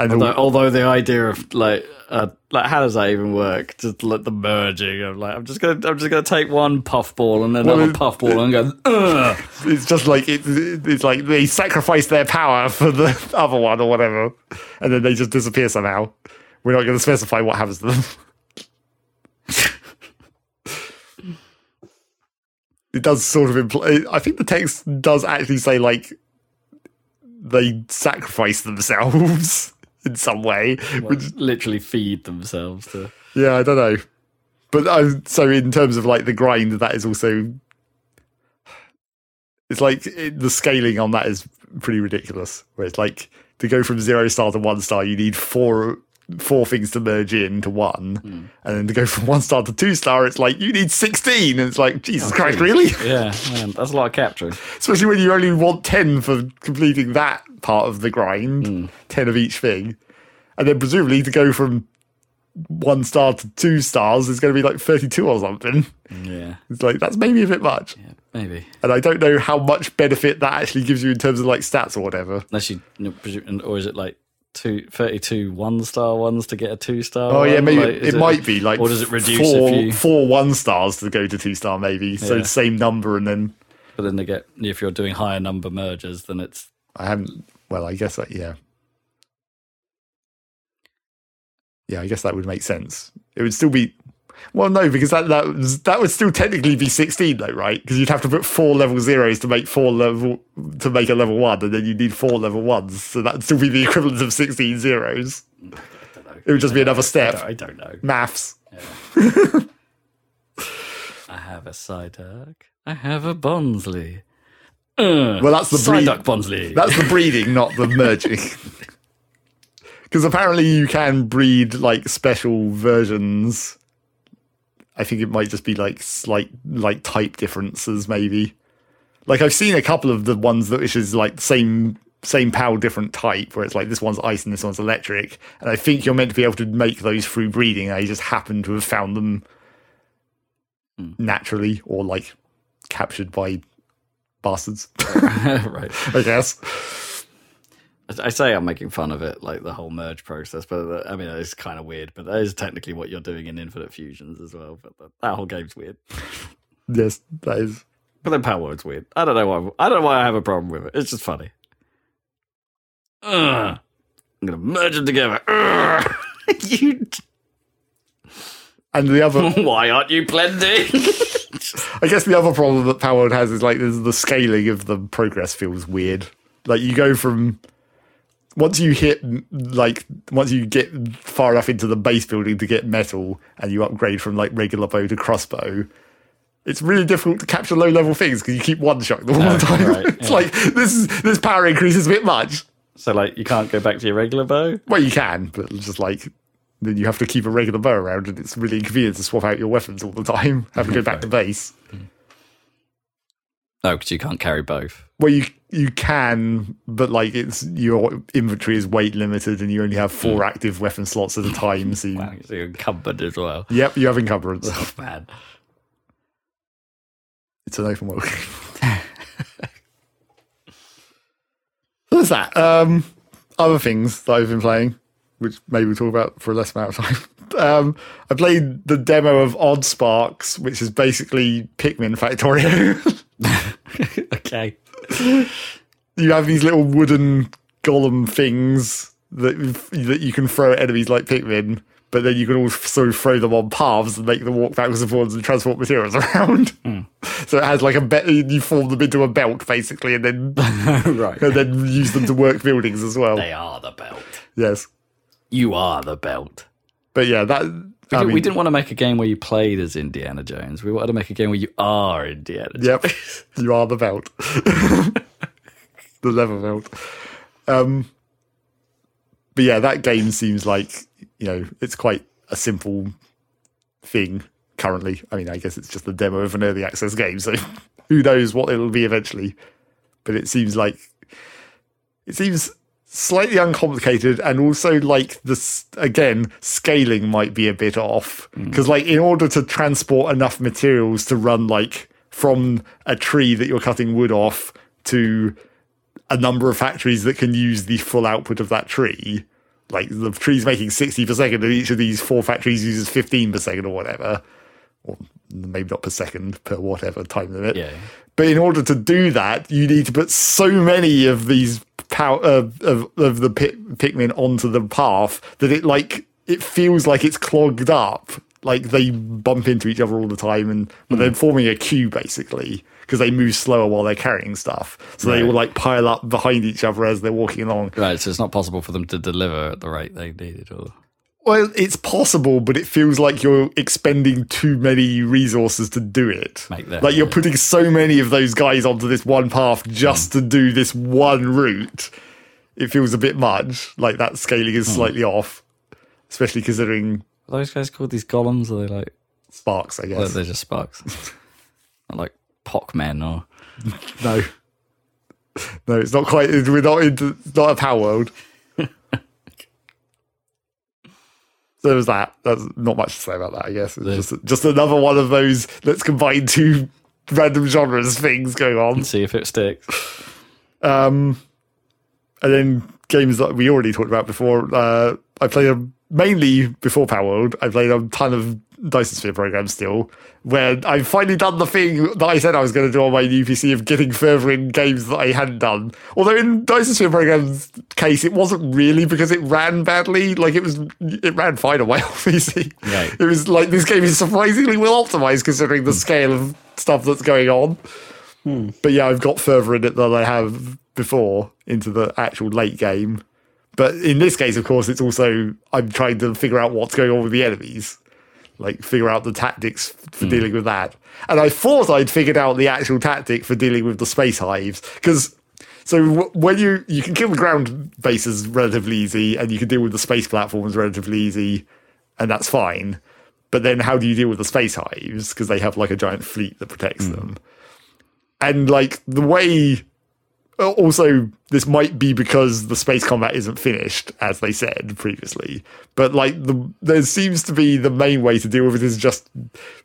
And Although, all- although the idea of like, uh, like, how does that even work? Just like the merging of like, I'm just gonna, I'm just gonna take one puffball and then Well, another it- puffball and go, Ugh. It's just like it, it's like they sacrifice their power for the other one or whatever, and then they just disappear somehow. We're not going to specify what happens to them. It does sort of imply. I think the text does actually say like they sacrifice themselves in some way, which literally feed themselves to. yeah, I don't know. But I, so in terms of like the grind, that is also it's like it, the scaling on that is pretty ridiculous. Where it's like to go from zero star to one star, you need four four things to merge into one, and then to go from one star to two star, it's like you need sixteen, and it's like Jesus oh, Christ, really? Yeah, man, that's a lot of capturing. Especially when you only want ten for completing that part of the grind, hmm. ten of each thing, and then presumably to go from one star to two stars is going to be like 32 or something. Yeah, It's like, that's maybe a bit much. yeah, maybe. And I don't know how much benefit that actually gives you in terms of like stats or whatever. Unless you, or is it like two, 32 one star ones to get a two star. Oh yeah, maybe Like, it, is might be like or does it reduce four, you? four one stars to go to two star maybe. So Yeah. same number and then But then they get if you're doing higher number mergers, then it's I haven't. Well, I guess that yeah, yeah. I guess that would make sense. It would still be. Well, no, because that that was, that would still technically be sixteen, though, right? Because you'd have to put four level zeros to make four level to make a level one, and then you need four level ones, so that'd still be the equivalent of sixteen zeros. It would just be another I step. don't, I don't know. Maths. I have a Psyduck. I have a Bonsly. Uh, Well, that's the breed. Psyduck Bonsly. That's the breeding, not the merging. Because apparently you can breed like special versions. I think it might just be like slight like type differences, maybe. Like I've seen a couple of the ones that which is like the same same PAL different type, where it's like this one's ice and this one's electric, and I think you're meant to be able to make those through breeding. I just happen to have found them hmm. naturally or like captured by bastards, right. I guess. I- say I'm making fun of it, like the whole merge process, but uh, I mean it's kind of weird. But that is technically what you're doing in Infinite Fusions as well. But that, whole game's weird. Yes, that is. But then Power Word's weird. I don't know why. I don't know why I have a problem with it. It's just funny. Ugh. I'm gonna merge them together. You. And the other, Why aren't you blending? I guess the other problem that Palworld has is like the scaling of the progress feels weird. Like you go from once you hit like once you get far enough into the base building to get metal and you upgrade from like regular bow to crossbow. It's really difficult to capture low level things because you keep one shot the all the time. right, it's yeah. like this is this power increase is a bit much. so like you can't go back to your regular bow. Well, you can, but just like then you have to keep a regular bow around, and it's really inconvenient to swap out your weapons all the time. Have to go back to base. Hmm. No, because you can't carry both. Well, you you can, but like it's your inventory is weight limited, and you only have four active weapon slots at a time. So, you, Wow, so you're encumbered as well. yep, you have encumbrance. Oh man. it's an open world. game. What's that? Um, other things that I've been playing, which maybe we'll talk about for a less amount of time. Um, I played the demo of Odd Sparks, which is basically Pikmin Factorio. okay. you have these little wooden golem things that that you can throw at enemies like Pikmin, but then you can also throw them on paths and make them walk backwards and forwards and transport materials around. Hmm. So it has like a bet. You form them into a belt basically, and then right. and then use them to work buildings as well. They are the belt. Yes, You are the belt. but yeah, that. We, I mean, we didn't want to make a game where you played as Indiana Jones. We wanted to make a game where you are Indiana Jones. Yep, you are the belt, the leather belt. Um, but yeah, that game seems like you know it's quite a simple thing currently. I mean, I guess it's just the demo of an early access game, so who knows what it'll be eventually. But it seems like it seems slightly uncomplicated and also like this again scaling might be a bit off. Mm. Because like in order to transport enough materials to run like from a tree that you're cutting wood off to a number of factories that can use the full output of that tree like the tree's making 60 per second and each of these four factories uses 15 per second or whatever or maybe not per second per whatever time limit Yeah. but in order to do that, you need to put so many of these power uh, of of the pit, Pikmin onto the path that it like it feels like it's clogged up. Like they bump into each other all the time, and but they're forming a queue basically because they move slower while they're carrying stuff. So they will like pile up behind each other as they're walking along. Right, so it's not possible for them to deliver at the rate they needed. Or Well, it's possible, but it feels like you're expending too many resources to do it. Like you're putting so many of those guys onto this one path just mm. to do this one route. It feels a bit much. Like that scaling is hmm. slightly off, especially considering are those guys called these golems? Are they like sparks. I well, guess they're just sparks? like Pockmen or no, no, it's not quite. We're not into. Not a Palworld. So there's that. That's not much to say about that. I guess it's just just another one of those. Let's combine two random genres things going on. see if it sticks. Um, and then games that we already talked about before. Uh, I played them mainly before Palworld. I played a ton of Dyson Sphere programs still, where I've finally done the thing that I said I was going to do on my new PC of getting further in games that I hadn't done. Although in Dyson Sphere programs case, it wasn't really because it ran badly. Like it was, it ran fine on my PC. Right. It was like this game is surprisingly well optimized considering the hmm. scale of stuff that's going on. Hmm. But yeah, I've got further in it than I have before into the actual late game. But in this case, of course, it's also I'm trying to figure out what's going on with the enemies, like figure out the tactics for hmm. dealing with that. And I thought I'd figured out the actual tactic for dealing with the space hives because. So w- when you you can kill the ground bases relatively easy, and you can deal with the space platforms relatively easy, and that's fine. But then how do you deal with the space hives because they have like a giant fleet that protects hmm. them? and like the way also this might be because the space combat isn't finished as they said previously. But like the there seems to be the main way to deal with it is just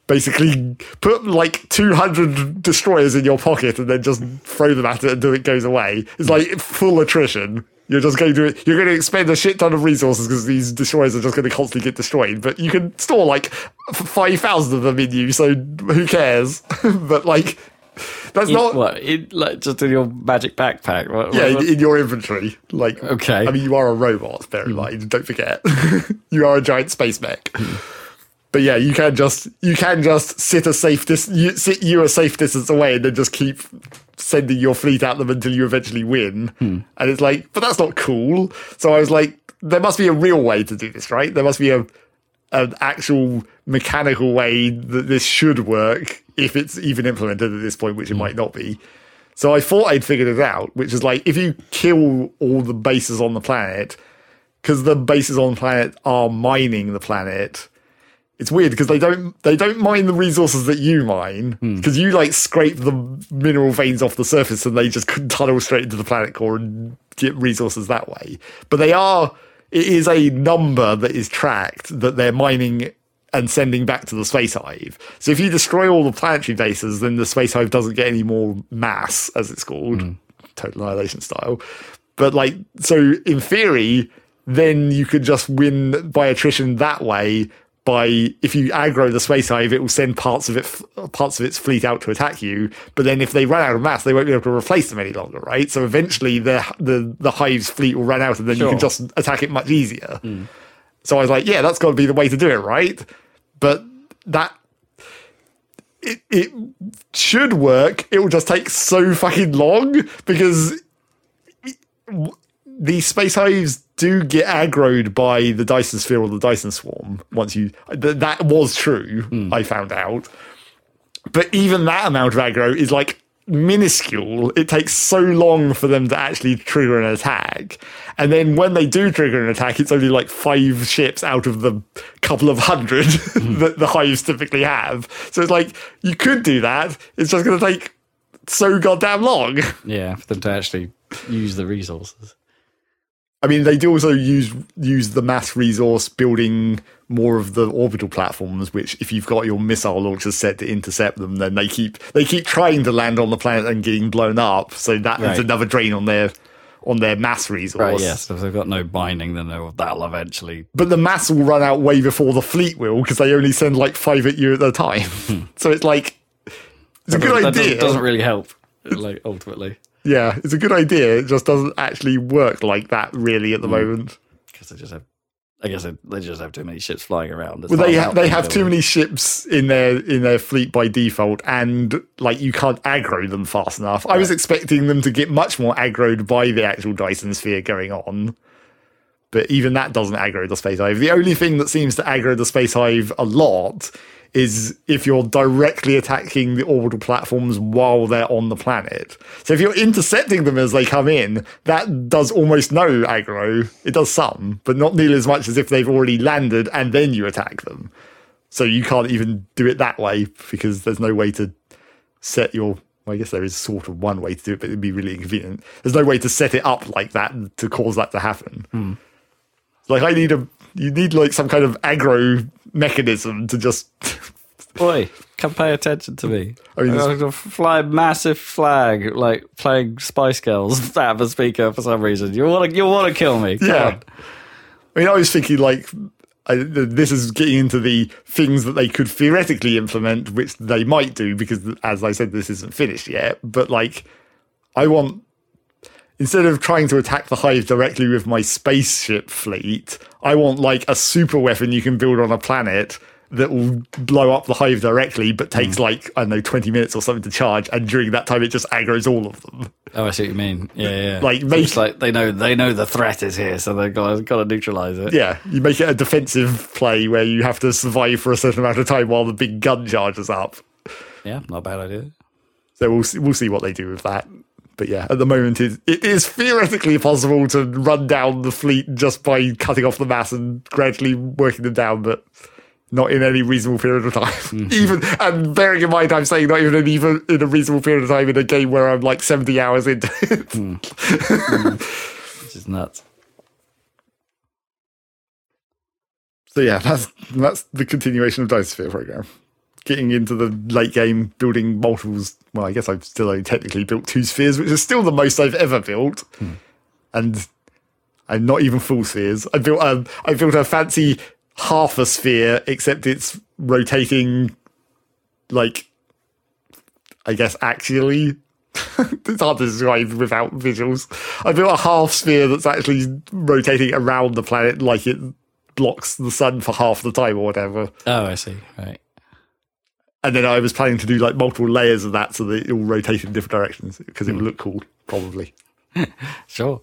basically put like 200 destroyers in your pocket and then just throw them at it until it goes away. It's like full attrition. You're just going to you're going to expend a shit ton of resources because these destroyers are just going to constantly get destroyed. But you can store like 5000 of them in you so who cares? But like that's In- not what? In, like just in your magic backpack? What, yeah, what- in, in your inventory. Like, Okay. I mean, you are a robot. Bear in mind, don't forget, you are a giant space mech. Hmm. But yeah, you can just you can just sit a safe dis- you, sit you a safe distance away and then just keep sending your fleet at them until you eventually win. Hmm. And it's like, but that's not cool. So I was like, there must be a real way to do this, right? There must be a an actual mechanical way that this should work if it's even implemented at this point, which it hmm. might not be. So I thought I'd figured it out, which is like if you kill all the bases on the planet, because the bases on the planet are mining the planet. It's weird because they don't they don't mine the resources that you mine hmm. because you like scrape the mineral veins off the surface and they just tunnel straight into the planet core and get resources that way. But they are it is a number that is tracked that they're mining and sending back to the space hive. So if you destroy all the planetary bases, then the space hive doesn't get any more mass, as it's called, hmm. total annihilation style. But like, so in theory, then you could just win by attrition that way. By if you aggro the space hive, it will send parts of it, parts of its fleet out to attack you. But then if they run out of mass, they won't be able to replace them any longer, right? So eventually, the the the hive's fleet will run out, and then you can just attack it much easier. Hmm. So I was like, yeah, that's got to be the way to do it, right? But that it, it should work. It will just take so fucking long because these space hives do get aggroed by the Dyson sphere or the Dyson swarm. Once you th- that was true, hmm. I found out. But even that amount of aggro is like minuscule. It takes so long for them to actually trigger an attack. And then when they do trigger an attack, it's only like five ships out of the couple of hundred hmm. that the hives typically have. So it's like, you could do that. It's just going to take so goddamn long. yeah, for them to actually use the resources. I mean, they do also use use the mass resource building more of the orbital platforms. Which, if you've got your missile launchers set to intercept them, then they keep they keep trying to land on the planet and getting blown up. So that is Right. another drain on their on their mass resource. Right, yes. If they've got no binding, then they'll, that'll eventually. But the mass will run out way before the fleet will because they only send like five at you at a time. Hmm. so it's like it's a good idea. Doesn't, doesn't really help, like, ultimately. yeah, it's a good idea. It just doesn't actually work like that really at the hmm. moment. Because they just have. I guess they, they just have too many ships flying around. It's Well, they ha- they have too many ships in their in their fleet by default, and like you can't aggro them fast enough. I was expecting them to get much more aggroed by the actual Dyson sphere going on, but even that doesn't aggro the space hive. The only thing that seems to aggro the space hive a lot is if you're directly attacking the orbital platforms while they're on the planet. So if you're intercepting them as they come in, that does almost no aggro. It does some, but not nearly as much as if they've already landed and then you attack them. So you can't even do it that way because there's no way to set your. Well, I guess there is sort of one way to do it, but it'd be really inconvenient. There's no way to set it up like that to cause that to happen. Hmm. Like I need a, you need like some kind of aggro mechanism to just Boy, come pay attention to me. I mean, I'm fly a massive flag, like playing Spice Girls out of a speaker for some reason. You want to, you want to kill me? Come Yeah. on. I mean, I was thinking like I, this is getting into the things that they could theoretically implement, which they might do because, as I said, this isn't finished yet. But like, I want instead of trying to attack the hive directly with my spaceship fleet, I want like a super weapon you can build on a planet that will blow up the hive directly, but takes hmm. like I don't know twenty minutes or something to charge, and during that time it just aggroes all of them. Oh, I see what you mean. Yeah, yeah. Like, make- it's like they know they know the threat is here, so they've got got to neutralize it. Yeah, you make it a defensive play where you have to survive for a certain amount of time while the big gun charges up. yeah, not a bad idea. So we'll see, we'll see what they do with that. But yeah, at the moment it, it is theoretically possible to run down the fleet just by cutting off the mass and gradually working them down, but not in any reasonable period of time. Mm-hmm. Even and bearing in mind, I'm saying not even in, even in a reasonable period of time in a game where I'm like 70 hours into it. Hmm. Which is nuts. So yeah, that's that's the continuation of Dyson Sphere program. Getting into the late game, building multiples. Well, I guess I've still only technically built two spheres, which is still the most I've ever built, hmm. and I'm not even full spheres. I built a I built a fancy half a sphere, except it's rotating, like I guess actually. it's hard to describe without visuals. I built a half sphere that's actually rotating around the planet like it blocks the sun for half the time or whatever. Oh, I see. Right. And then I was planning to do like multiple layers of that so that it will rotate in different directions because it would hmm. look cool, probably. Sure.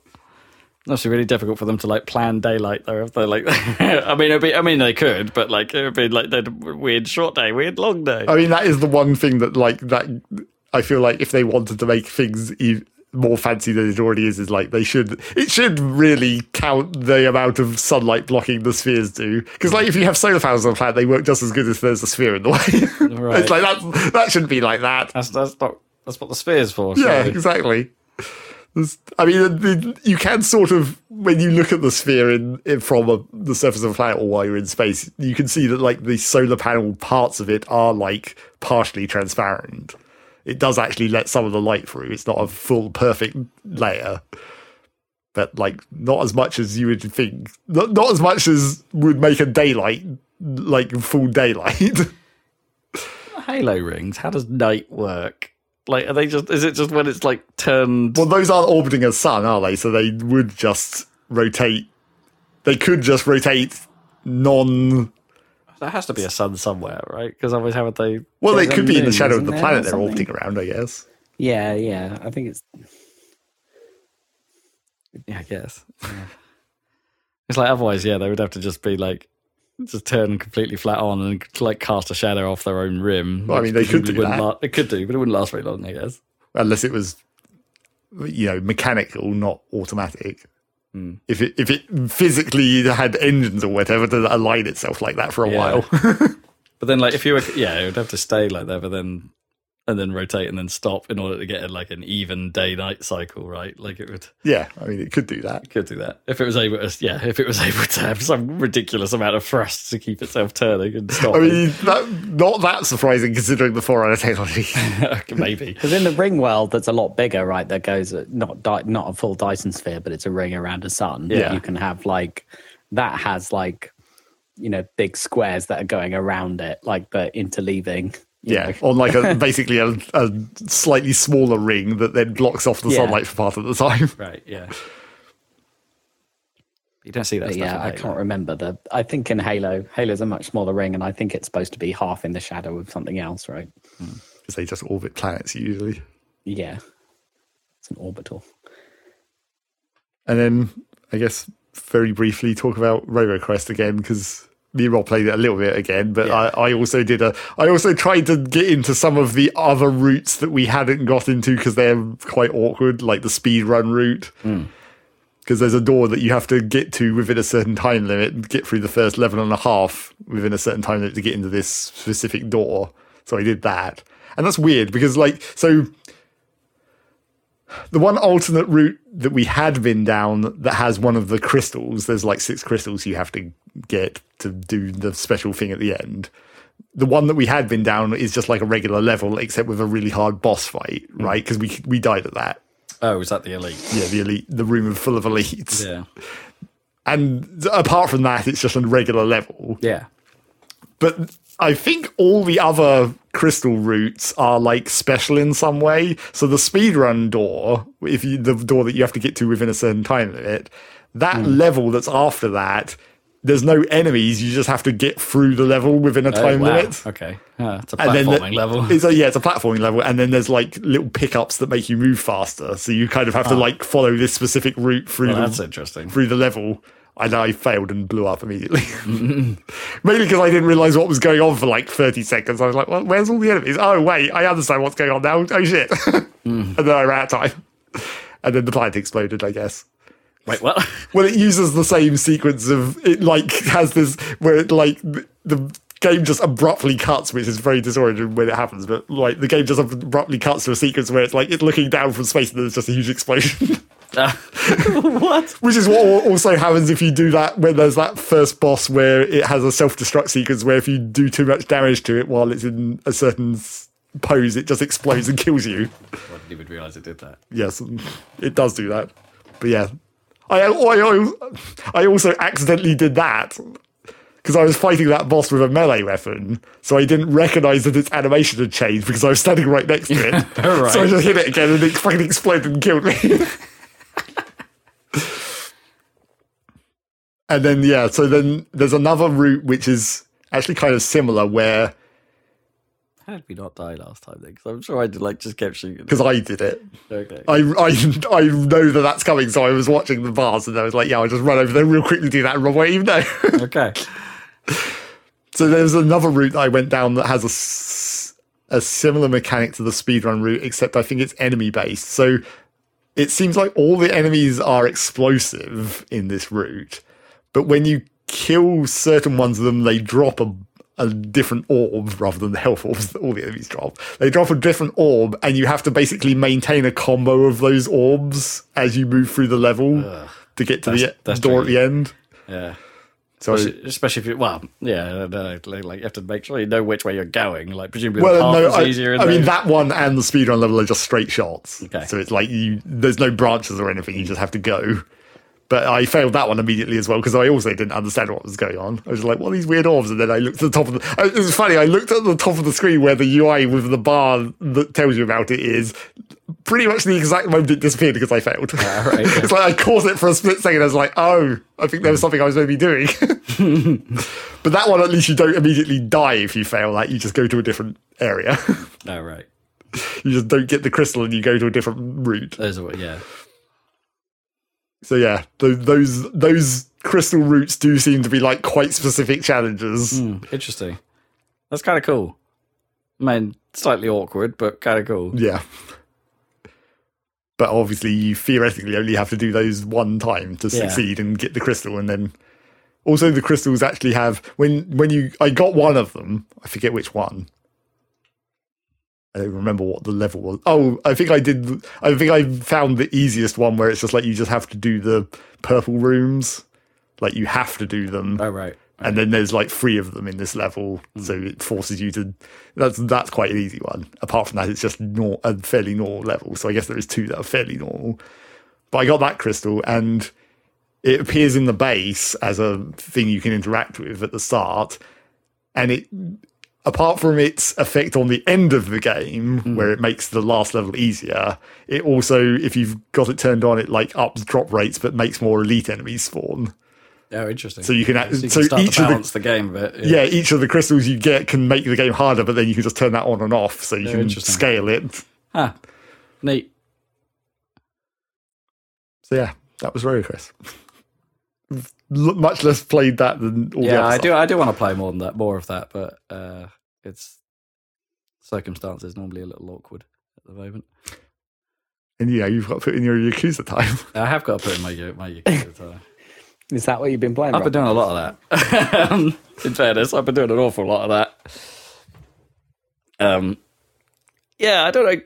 That's really difficult for them to like plan daylight though. If they're like, I mean, it'd be, I mean, they could, but like it would be like they'd weird short day, weird long day. I mean, that is the one thing that like that I feel like if they wanted to make things e- more fancy than it already is, is like they should. It should really count the amount of sunlight blocking the spheres do. Because like if you have solar panels on a planet, they work just as good as there's a sphere in the way. Right. it's like that. That shouldn't be like that. That's that's not that's what the sphere's for. Yeah, exactly. There's- I mean, you can sort of when you look at the sphere in, in from a, the surface of a planet or while you're in space, you can see that like the solar panel parts of it are like partially transparent. It does actually let some of the light through. It's not a full perfect layer, but like not as much as you would think. Not, not as much as would make a daylight like full daylight. Halo rings. How does night work? Like, are they just? Is it just when it's like turned? Well, those aren't orbiting a sun, are they? So they would just rotate. They could just rotate non. There has to be a sun somewhere, right? Because otherwise, how would they? Well, they could be in the shadow of the there, planet they're something? orbiting around, I guess. Yeah, yeah. I think it's Yeah, I guess. Yeah. it's like otherwise, yeah, they would have to just be like, just turn completely flat on and like cast a shadow off their own rim. Well, I mean, they could do that. la- it could do, but it wouldn't last very long, I guess. Unless it was, you know, mechanical, not automatic. Hmm. If it if it physically had engines or whatever to align itself like that for a Yeah. while. But then, like, if you were, yeah, it would have to stay like that, but then, and then rotate and then stop in order to get like an even day night cycle, right? Like, it would yeah, I mean, it could do that. could do that if it was able to. Yeah, if it was able to have some ridiculous amount of thrust to keep itself turning and stop. I mean, that, not that surprising considering the Forerunner technology. maybe. because in the ring world that's a lot bigger, right? That goes uh, not Dy- not a full Dyson sphere, but it's a ring around a sun. Yeah. you can have like that has like you know big squares that are going around it, like the interleaving. You Yeah, know. on like a basically a, a slightly smaller ring that then blocks off the Yeah. sunlight for part of the time. Right. Yeah. You don't see that. Stuff yeah, I can't remember the. I think in Halo, Halo's a much smaller ring, and I think it's supposed to be half in the shadow of something else, right? Hmm. Because they just orbit planets usually. Yeah, it's an orbital. And then I guess very briefly talk about RoboQuest again because Rob played it a little bit again, but Yeah. I, I also did a. I also tried to get into some of the other routes that we hadn't got into because they're quite awkward, like the speed run route. Hmm. Because there's a door that you have to get to within a certain time limit, and get through the first level and a half within a certain time limit to get into this specific door. So I did that, and that's weird because like so the one alternate route that we had been down that has one of the crystals, there's like six crystals you have to get to do the special thing at the end. the one that we had been down is just like a regular level, except with a really hard boss fight, hmm. right? Because we we died at that. Oh, is that the elite? Yeah, the elite, the room full of elites. Yeah. And apart from that, it's just a regular level. Yeah. But I think all the other crystal routes are like special in some way. So the speedrun door, if you the door that you have to get to within a certain time limit, that Hmm. level that's after that, there's no enemies. You just have to get through the level within a Oh, time wow. limit. Okay. Ah, it's a then the- platforming level. It's a, yeah, it's a platforming level, and then there's like little pickups that make you move faster. So you kind of have to like follow this specific route through. Well, the that's interesting. through the level. And I failed and blew up immediately. Mainly because I didn't realize what was going on for like 30 seconds. I was like, well, where's all the enemies? Oh, wait, I understand what's going on now. Oh, shit. And then I ran out of time. And then the planet exploded, I guess. Wait, what? Well, it uses the same sequence of it, like has this where it like the, the game just abruptly cuts, which is very disorienting when it happens. But like the game just abruptly cuts to a sequence where it's like it's looking down from space and there's just a huge explosion. what? Which is what also happens if you do that when there's that first boss where it has a self destruct sequence where if you do too much damage to it while it's in a certain pose, it just explodes and kills you. I didn't even realise it did that. Yes, it does do that. But yeah, I I, I also accidentally did that because I was fighting that boss with a melee weapon, so I didn't recognize that its animation had changed because I was standing right next to it. Right. So I just hit it again and it fucking exploded and killed me. and then yeah, so then there's another route which is actually kind of similar where How did we not die last time then? Because I'm sure I did, like just kept shooting. because I did it. Okay. I, I I know that that's coming, so I was watching the bars and I was like, yeah, I'll just run over there real quickly, do that, and run away, even though. okay. so there's another route that I went down that has a, a similar mechanic to the speedrun route, except I think it's enemy based. So it seems like all the enemies are explosive in this route, but when you kill certain ones of them, they drop a a different orb rather than the health orbs that all the enemies drop. They drop a different orb, and you have to basically maintain a combo of those orbs as you move through the level to get to the that's door at the end. Yeah. So, Especially, especially if you, well, yeah, uh, I like, like you have to make sure you know which way you're going. Like presumably well, the path no, is I, easier. I mean that one and the speedrun level are just straight shots. Okay. So it's like you, there's no branches or anything. You just have to go. But I failed that one immediately as well because I also didn't understand what was going on. I was like, "What are these weird orbs?" And then I looked at the top of the. It was funny. I looked at the top of the screen where the UI with the bar that tells you about it is. Pretty much the exact moment it disappeared because I failed. Ah, right, yeah. it's like I caught it for a split second. I was like, "Oh, I think there was something I was maybe doing." but that one, at least, you don't immediately die if you fail Like You just go to a different area. no, right. you just don't get the crystal and you go to a different route. Those are yeah. So yeah, th- those those crystal routes do seem to be like quite specific challenges. Hmm, interesting. That's kind of cool. I mean, slightly awkward, but kind of cool. Yeah. But obviously, you theoretically only have to do those one time to Yeah. succeed and get the crystal, and then also the crystals actually have when when you I got one of them. I forget which one. I don't remember what the level was. Oh, I think I did. I think I found the easiest one where it's just like you just have to do the purple rooms, like you have to do them Oh, right. and then there's like three of them in this level, hmm. so it forces you to. That's that's quite an easy one. Apart from that, it's just nor, a fairly normal level. So I guess there is two that are fairly normal. But I got that crystal, and it appears in the base as a thing you can interact with at the start, and it. Apart from its effect on the end of the game, hmm. where it makes the last level easier, it also, if you've got it turned on, it like ups drop rates, but makes more elite enemies spawn. Oh, interesting. So you can act- so, you so start each to of the- the, game a bit. yeah, each of the crystals you get can make the game harder, but then you can just turn that on and off, so you Oh, can interesting. scale it. Huh. Neat. So yeah, that was RoboQuest. L- Much less played that than all the Yeah, other I stuff. do. I do want to play more than that, more of that, but uh, it's circumstances normally a little awkward at the moment. And yeah, you've got to put in your Yakuza time. I have got to put in my my Yakuza time. Is that what you've been playing? I've been doing a lot of that. um, in fairness, I've been doing an awful lot of that. Um, yeah, I don't know.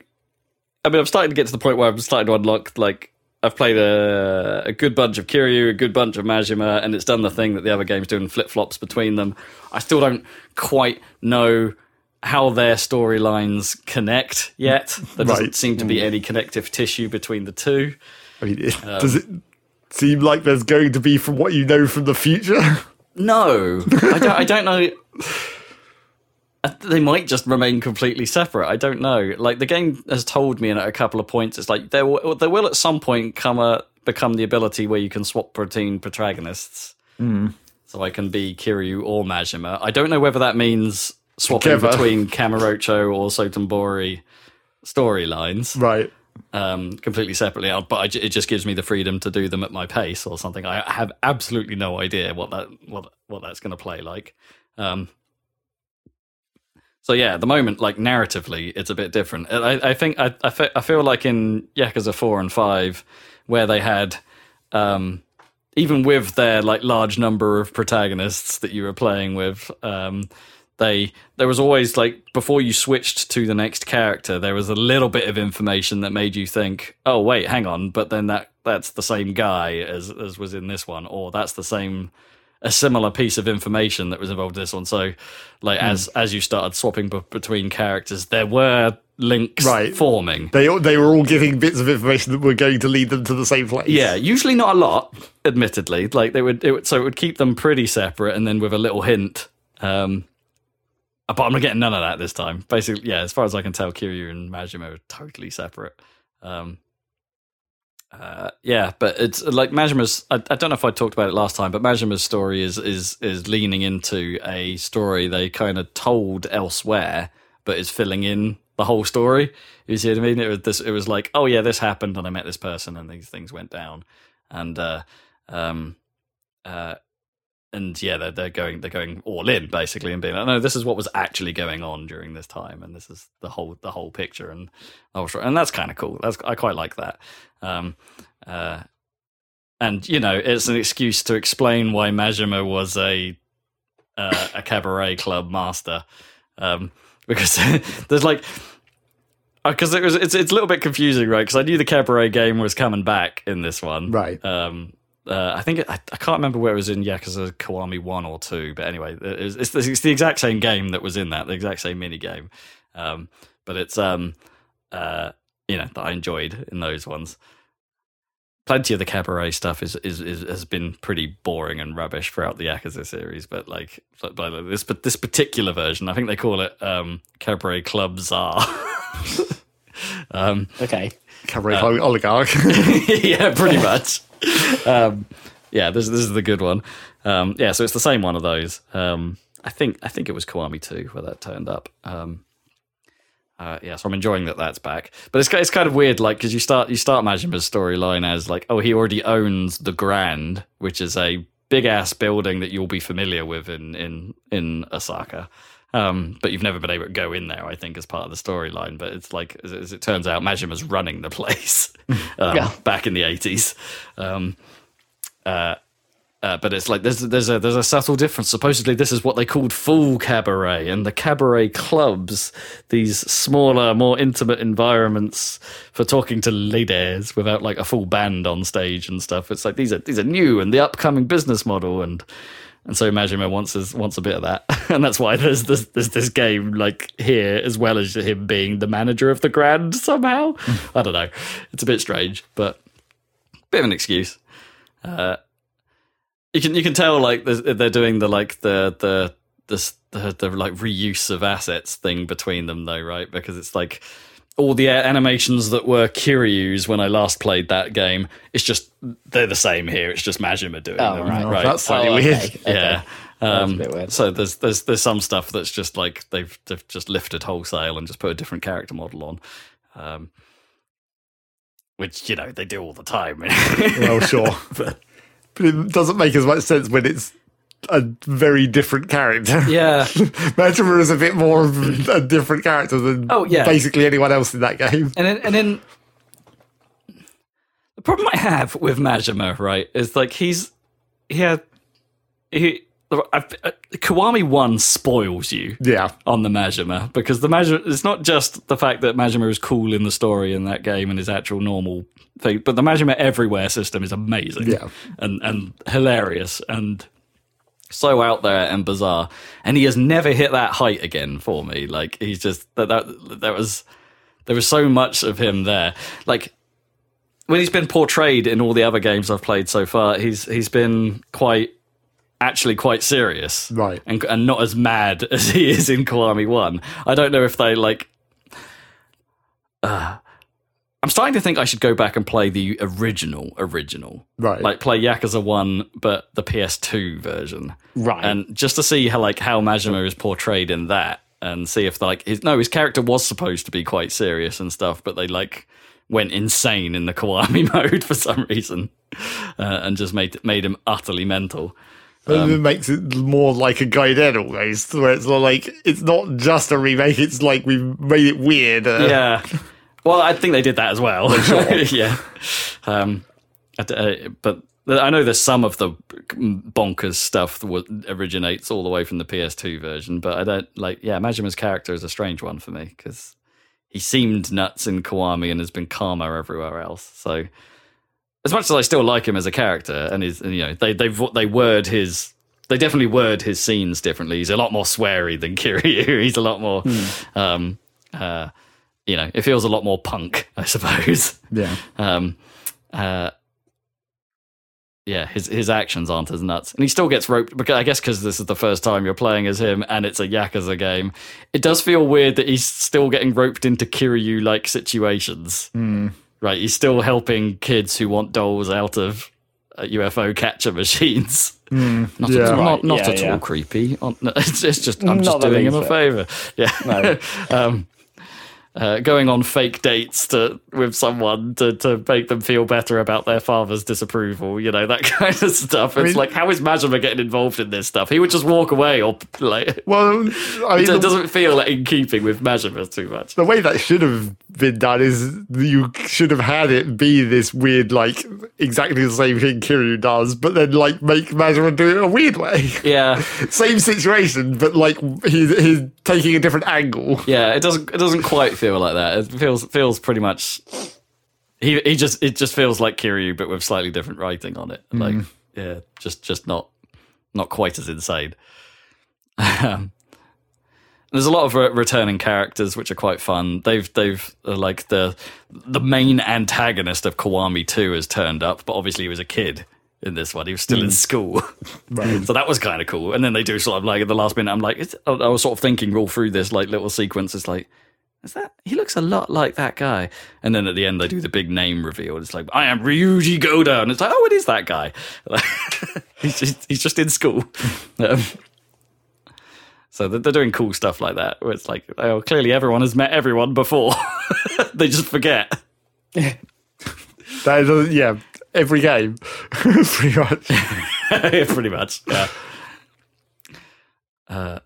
I mean, I'm starting to get to the point where I'm starting to unlock like I've played a, a good bunch of Kiryu, a good bunch of Majima, and it's done the thing that the other games do—flip flops between them. I still don't quite know how their storylines connect yet. There doesn't Right. seem to be any connective tissue between the two. I mean, it- Um, does it seem like there's going to be from what you know from the future? No, I don't. I don't know. They might just remain completely separate. I don't know. Like the game has told me and at a couple of points, it's like there will, there will at some point come a become the ability where you can swap between protagonists. So I can be Kiryu or Majima. I don't know whether that means swapping Together. between Kamurocho or Sotenbori storylines right. um, completely separately, uh, but I it just gives me the freedom to do them at my pace or something. I have absolutely no idea what that what what that's going to play like. Um, so yeah, at the moment, like narratively, it's a bit different. I, I think I, I, I feel like in Yakuza four and five, where they had, um, even with their like large number of protagonists that you were playing with, um, they there was always like before you switched to the next character, there was a little bit of information that made you think, oh wait, hang on, but then that that's the same guy as as was in this one, or that's the same a similar piece of information that was involved in this one. So, like as as you started swapping b- between characters, there were links Right. forming. They all- they were all giving bits of information that were going to lead them to the same place. Yeah, usually not a lot, admittedly. Like they would, it would so it would keep them pretty separate, and then with a little hint. Um, but I'm not getting none of that this time. Basically, yeah, as far as I can tell, Kiryu and Majima are totally separate. Um, uh, yeah, but it's like Majima's. I, I don't know if I talked about it last time, but Majima's story is is is leaning into a story they kind of told elsewhere, but is filling in the whole story. You see what I mean? It was this. It was like, oh yeah, this happened, and I met this person, and these things went down, and uh, um, uh, and yeah, they're they're going they're going all in basically, and being like, no, this is what was actually going on during this time, and this is the whole the whole picture, and story. and that's kind of cool. That's I quite like that. Um, uh, and you know, it's an excuse to explain why Majima was a uh, a cabaret club master, um, because there's like because it was it's it's a little bit confusing, right? Because I knew the cabaret game was coming back in this one, Right. Um, uh, I think it, I, I can't remember where it was in Yakuza Kiwami one or two, but anyway, it's, it's, the, it's the exact same game that was in that, the exact same mini game, um, but it's um, uh, you know that I enjoyed in those ones. Plenty of the cabaret stuff is, is, is has been pretty boring and rubbish throughout the Yakuza series, but like, but like this but this particular version, I think they call it um, Cabaret Club Czar. um, Okay. Cabaret Uh, oligarch. yeah, pretty much. um, yeah, this this is the good one. Um, yeah, so it's the same one of those. Um, I think I think it was Kiwami two where that turned up. Um, uh, yeah, so I'm enjoying that that's back. But it's it's kind of weird, like because you start you start Majima's storyline as like, oh, he already owns the Grand, which is a big ass building that you'll be familiar with in in in Osaka. Um, but you've never been able to go in there, I think, as part of the storyline. But it's like, as, as it turns out, Majima's running the place um, Yeah. back in the eighties. Um, uh, uh, but it's like there's there's a there's a subtle difference. Supposedly, this is what they called full cabaret, and the cabaret clubs, these smaller, more intimate environments for talking to ladies without like a full band on stage and stuff. It's like these are these are new and the upcoming business model, and and so Majima wants wants a bit of that, and that's why there's this there's this game like here as well as him being the manager of the Grand somehow. I don't know, it's a bit strange, but bit of an excuse. Uh, you can you can tell like they're doing the like the the the, the the like reuse of assets thing between them though, right? Because it's like all the animations that were Kiryu's when I last played that game. It's just they're the same here. It's just Majima doing Oh, them, right. right? That's slightly Oh, weird. okay, okay. Yeah. That's Um, weird. So there's there's there's some stuff that's just like they've they've just lifted wholesale and just put a different character model on, um, which you know they do all the time. well, sure. but But it doesn't make as much sense when it's a very different character. yeah, Majima is a bit more of a different character than Oh, yeah. basically anyone else in that game. and then and then the problem I have with Majima, right, is like he's he had he I've, uh, Kiwami One spoils you Yeah. on the Majima because the Majima it's not just the fact that Majima is cool in the story in that game and his actual normal thing, but the Majima Everywhere system is amazing, Yeah. and and hilarious and so out there and bizarre, and he has never hit that height again for me. Like he's just that that that was there was so much of him there, like. When he's been portrayed in all the other games I've played so far, he's he's been quite actually quite serious, Right. and and not as mad as he is in Kiwami One. I don't know if they like. Uh, I'm starting to think I should go back and play the original original, Right. Like play Yakuza One, but the PS2 version, Right. And just to see how like how Majima is portrayed in that, and see if like his no his character was supposed to be quite serious and stuff, but they like went insane in the Kiwami mode for some reason, uh, and just made made him utterly mental. And it makes it more like a Gaiden almost, where it's like it's not just a remake. It's like we've made it weird. Yeah. Well, I think they did that as well. yeah. Um, I d- uh, but I know there's some of the bonkers stuff that originates all the way from the PS2 version, but I don't like. Yeah, Majima's character is a strange one for me because he seemed nuts in Kiwami and has been calmer everywhere else. So, as much as I still like him as a character, and he's you know they they they word his. They definitely word his scenes differently. He's a lot more sweary than Kiryu. He's a lot more, um, uh, you know, it feels a lot more punk, I suppose. yeah. Um, uh, yeah, his his actions aren't as nuts, and he still gets roped. Because I guess because this is the first time you're playing as him, and it's a Yakuza game, it does feel weird that he's still getting roped into Kiryu like situations. Right, he's still helping kids who want dolls out of uh, UFO catcher machines. Not Yeah. at all, not, not yeah, at yeah. all creepy. It's, it's just I'm just Not the doing him a favor. Yeah. No. um, uh, going on fake dates to with someone to, to make them feel better about their father's disapproval, you know, that kind of stuff. It's mean- like, how is Majima getting involved in this stuff? He would just walk away or, like, Well, I mean, it doesn't feel like in keeping with Majima too much. the way that should have been done is you should have had it be this weird, like exactly the same thing Kiryu does, but then like make Majima do it a weird way. Yeah. same situation, but like he's, he's taking a different angle. Yeah, it doesn't it doesn't quite feel like that. It feels feels pretty much he he just it just feels like Kiryu but with slightly different writing on it. Like yeah, just just not not quite as insane. Um, there's a lot of re- returning characters which are quite fun. They've they've uh, like the the main antagonist of Kiwami 2 has turned up, but obviously he was a kid in this one. He was still in school. so that was kind of cool. And then they do sort of like at the last minute I'm like I was sort of thinking all through this like little sequence it's like is that he looks a lot like that guy? And then at the end they do the big name reveal. It's like I am Ryuji Goda, and it's like oh, it is that guy. he's just he's just in school. Um, so they're, doing cool stuff like that. Where it's like oh, clearly everyone has met everyone before. they just forget. That is, yeah, every game, pretty much. pretty much. Yeah. Uh,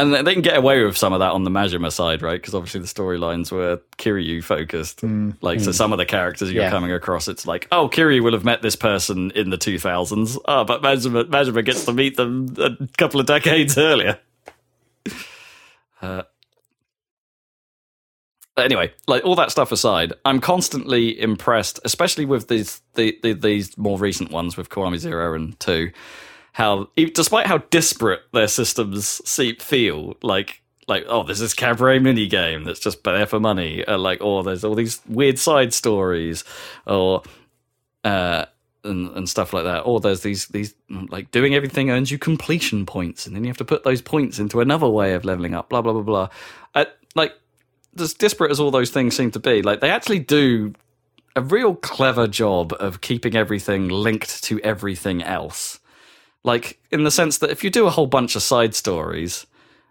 and they they can get away with some of that on the Majima side, right? Because obviously the storylines were Kiryu focused. Mm. Like, so mm. some of the characters you're Yeah. coming across, it's like, oh, Kiryu will have met this person in the 2000s. Oh, ah, but Majima, Majima gets to meet them a couple of decades earlier. Uh, but anyway, like all that stuff aside, I'm constantly impressed, especially with these the, the, these more recent ones with Kiwami Zero and Two. How, despite how disparate their systems see, feel, like like oh, there's this cabaret mini game that's just there for money, uh, like or there's all these weird side stories, or uh, and, and stuff like that. Or there's these these like doing everything earns you completion points, and then you have to put those points into another way of leveling up. Blah blah blah blah. Uh, like as disparate as all those things seem to be, like they actually do a real clever job of keeping everything linked to everything else. Like in the sense that if you do a whole bunch of side stories,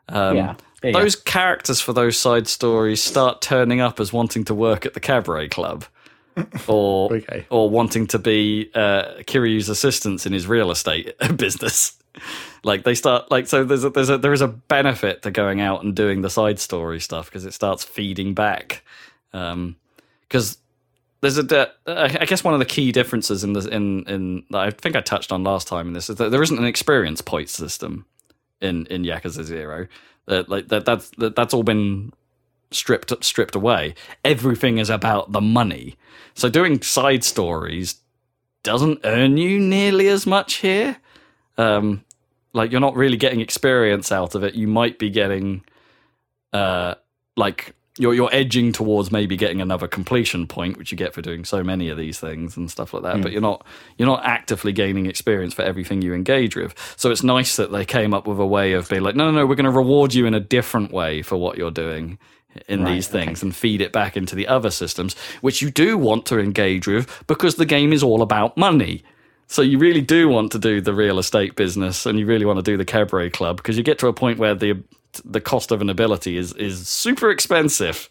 um, Yeah. Yeah, yeah. those characters for those side stories start turning up as wanting to work at the cabaret club. or Okay. or wanting to be uh, Kiryu's assistants in his real estate business. Like they start like so there's a, there's a there is a benefit to going out and doing the side story stuff because it starts feeding back. Um because there's a I guess one of the key differences in this in in that I think I touched on last time in this is that there isn't an experience point system in in Yakuza Zero. That like that that's that, that's all been stripped stripped away. Everything is about the money. So doing side stories doesn't earn you nearly as much here. Um, like you're not really getting experience out of it. You might be getting, uh, like you're you're edging towards maybe getting another completion point, which you get for doing so many of these things and stuff like that. Hmm. But you're not you're not actively gaining experience for everything you engage with. So it's nice that they came up with a way of being like, no, no, no, we're going to reward you in a different way for what you're doing in Right, these things and feed it back into the other systems, which you do want to engage with because the game is all about money. So you really do want to do the real estate business, and you really want to do the cabaret club because you get to a point where the the cost of an ability is is super expensive.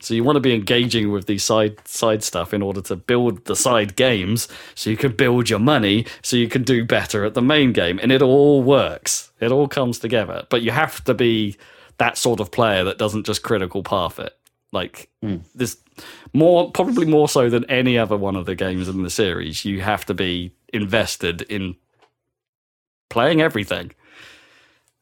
So you want to be engaging with these side side stuff in order to build the side games, so you can build your money, so you can do better at the main game, and it all works. It all comes together, but you have to be that sort of player that doesn't just critical path it. Like this, more probably more so than any other one of the games in the series. You have to be invested in playing everything.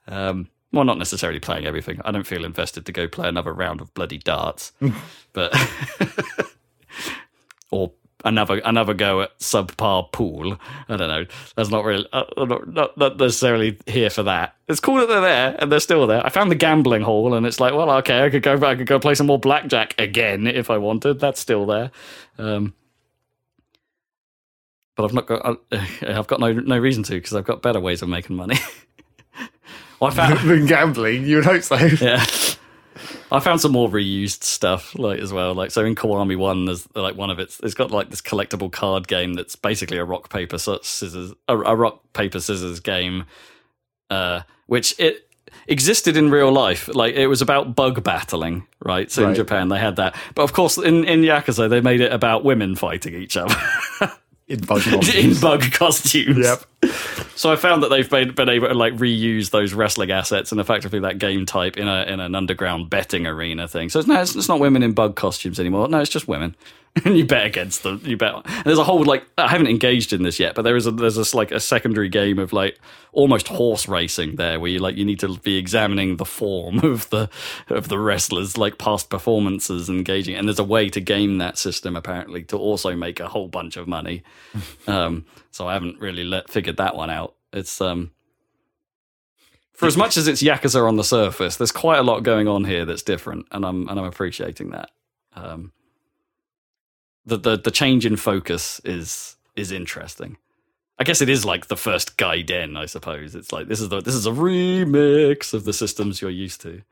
Um, well, not necessarily playing everything. I don't feel invested to go play another round of bloody darts, but or another another go at subpar pool. I don't know. That's not really. uh, I'm not, not not necessarily here for that. It's cool that they're there and they're still there. I found the gambling hall, and it's like, well, okay, I could go back. I could go play some more blackjack again if I wanted. That's still there. Um, but I've not got. I've got no no reason to because I've got better ways of making money. I found. Than gambling, you would hope so. Yeah. I found some more reused stuff like as well. Like so in Kiwami One, there's like one of its. It's got like this collectible card game that's basically a rock paper scissors, a, a rock paper scissors game, uh, which it existed in real life. Like it was about bug battling, right? So in Japan they had that, but of course in in Yakuza they made it about women fighting each other In bug in costumes. bug costumes. Yep. So I found that they've been, been able to like reuse those wrestling assets and effectively that game type in a in an underground betting arena thing. So it's, no, it's, it's not women in bug costumes anymore. No, it's just women, and you bet against them. You bet. And there's a whole like I haven't engaged in this yet, but there is a there's a like a secondary game of like almost horse racing there, where you like you need to be examining the form of the of the wrestlers, like past performances, engaging. And there's a way to game that system apparently to also make a whole bunch of money. um, so I haven't really let, figured that one out. It's um for as much as it's Yakuza on the surface, there's quite a lot going on here that's different, and I'm and I'm appreciating that. Um, the the the change in focus is is interesting. I guess it is like the first Gaiden, I suppose. It's like this is the this is a remix of the systems you're used to.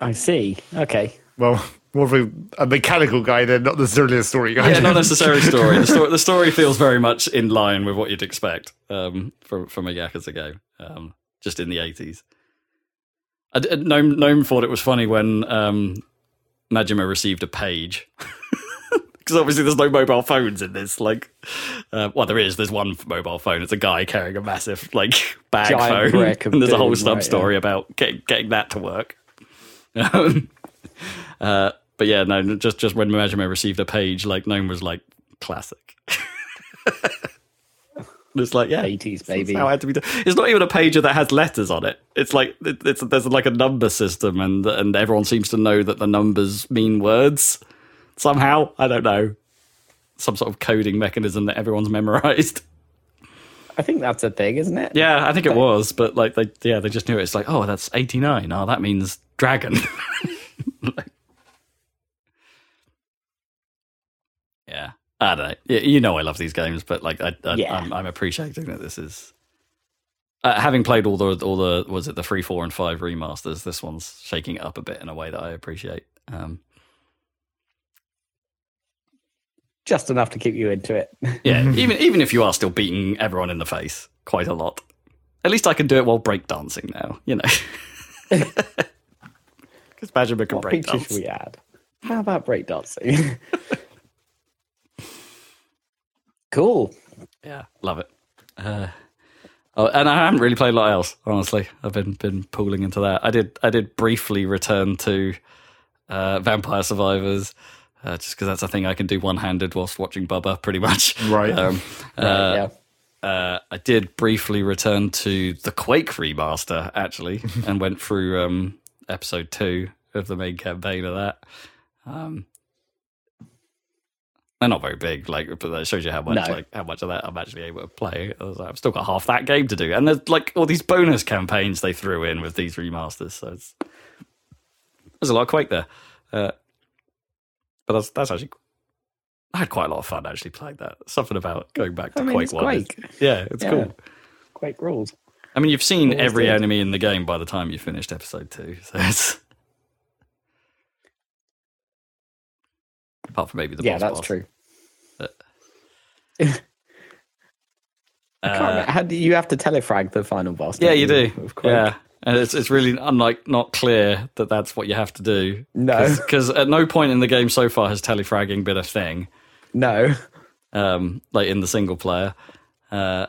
I see. Okay. Well, more of a, a mechanical guy then, not necessarily a story guy. Yeah, not necessarily story. The story the story feels very much in line with what you'd expect um, from from a Yakuza game, um, just in the eighties. Gnome Gnome thought it was funny when um, Majima received a page. Because obviously there's no mobile phones in this. Like, uh, well, there is. There's one mobile phone. It's a guy carrying a massive like bag Giant phone, and there's a whole doom, sub right, story about get, getting that to work. Um, uh, but yeah, no, just just when Majima received a page, like Gnome was like classic. it's like yeah, 80s, baby. how it had to be done. It's not even a pager that has letters on it. It's like it, it's there's like a number system, and and everyone seems to know that the numbers mean words somehow. I don't know, some sort of coding mechanism that everyone's memorized. I think that's a thing, isn't it? Yeah, I think it was, but like they yeah they just knew it. It's like oh that's eighty nine. Oh that means dragon. Like- yeah, I don't know. You know I love these games, but like I, I Yeah. I'm, I'm appreciating that this is. Uh, having played all the all the was it the three, four, and five remasters, this one's shaking it up a bit in a way that I appreciate. Um, Just enough to keep you into it. yeah, even even if you are still beating everyone in the face quite a lot, at least I can do it while breakdancing now. You know, because Majima can What breakdance. should we add? How about breakdancing? Cool. Yeah, love it. Uh, oh, and I haven't really played a lot else. Honestly, I've been been pooling into that. I did I did briefly return to uh, Vampire Survivors, uh, just because that's a thing I can do one handed whilst watching Bubba, pretty much. Right. Um, Right, uh, yeah. uh, I did briefly return to the Quake remaster actually, and went through um, episode two of the main campaign of that. Um, they're not very big, like, but that shows you how much, No. like, how much of that I'm actually able to play. I was like, I've still got half that game to do, and there's like all these bonus campaigns they threw in with these remasters. So it's there's a lot of Quake there, uh, but that's that's actually. I had quite a lot of fun actually playing that. Something about going back to I mean, Quake One. Quake. yeah, it's Yeah. cool. Quake rules. I mean, you've seen Always every did. enemy in the game by the time you finished episode two, so it's apart from maybe the yeah, boss that's boss. true. I Uh. How do you have to telefrag the final boss? yeah, you do. Yeah, and it's it's really unlike not clear that that's what you have to do. No. because at no point in the game so far has telefragging been a thing. No. um, like in the single player. Uh,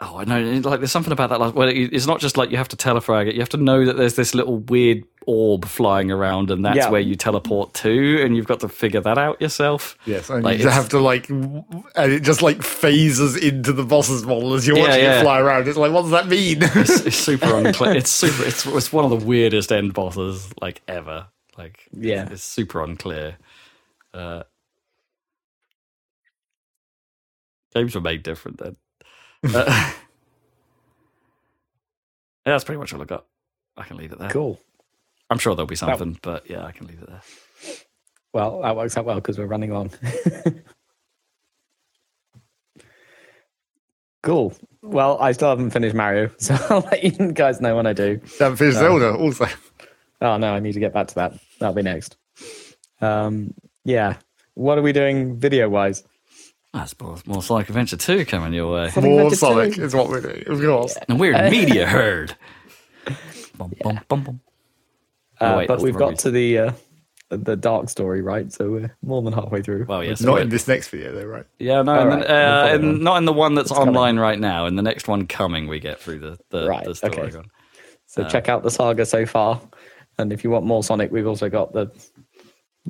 oh, I know. Like, there's something about that. Like, well, it's not just like you have to telefrag it. You have to know that there's this little weird orb flying around, and that's Yeah. where you teleport to, and you've got to figure that out yourself. Yes, and Like, you have to like, and it just like phases into the boss's model as you're Yeah, watching yeah. it fly around. It's like, what does that mean? It's, it's super unclear. It's super. It's, it's one of the weirdest end bosses like ever. Like, Yeah. it's super unclear. Uh, games were made different then. Uh, yeah, that's pretty much all I got. I can leave it there. Cool. I'm sure there'll be something, but yeah, I can leave it there. Well, that works out well because we're running long. cool. Well, I still haven't finished Mario, so I'll let you guys know when I do. Haven't finished Zelda also. Oh no, I need to get back to that. That'll be next. Um, yeah. What are we doing video wise? That's suppose more Sonic Adventure 2 coming your way. Sonic More Adventure Sonic 2. is what we're doing, of course. And we're in Media Herd. Bum, bum, bum, bum. Uh, wait, but we've wrong got to the uh, the dark story, right? So we're more than halfway through. Well, yes. Not in this next video, though, right? Yeah, no, All and right, then, uh, we'll follow and on. not in the one that's coming. online right now. In the next one coming, we get through the, the, Right, the story. okay. one. So check out the saga so far, and if you want more Sonic, we've also got the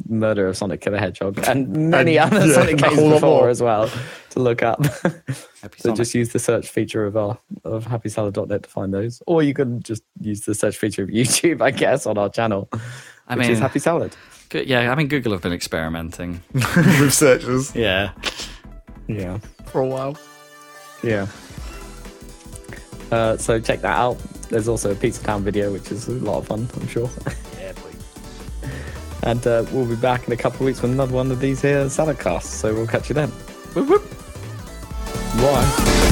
murder of Sonic the Hedgehog and many And, other yeah, Sonic a games before more. as well to look up. Happy so just use the search feature of our of happysalad.net to find those, or you can just use the search feature of YouTube, I guess, on our channel, I which mean, is Happy Salad. Go- yeah, I mean, Google have been experimenting. With searches Yeah. Yeah, for a while. yeah. Uh, so check that out. There's also a Pizza Tower video, which is a lot of fun, I'm sure. And uh, we'll be back in a couple of weeks with another one of these here salad casts. So we'll catch you then. Whoop, whoop. Bye.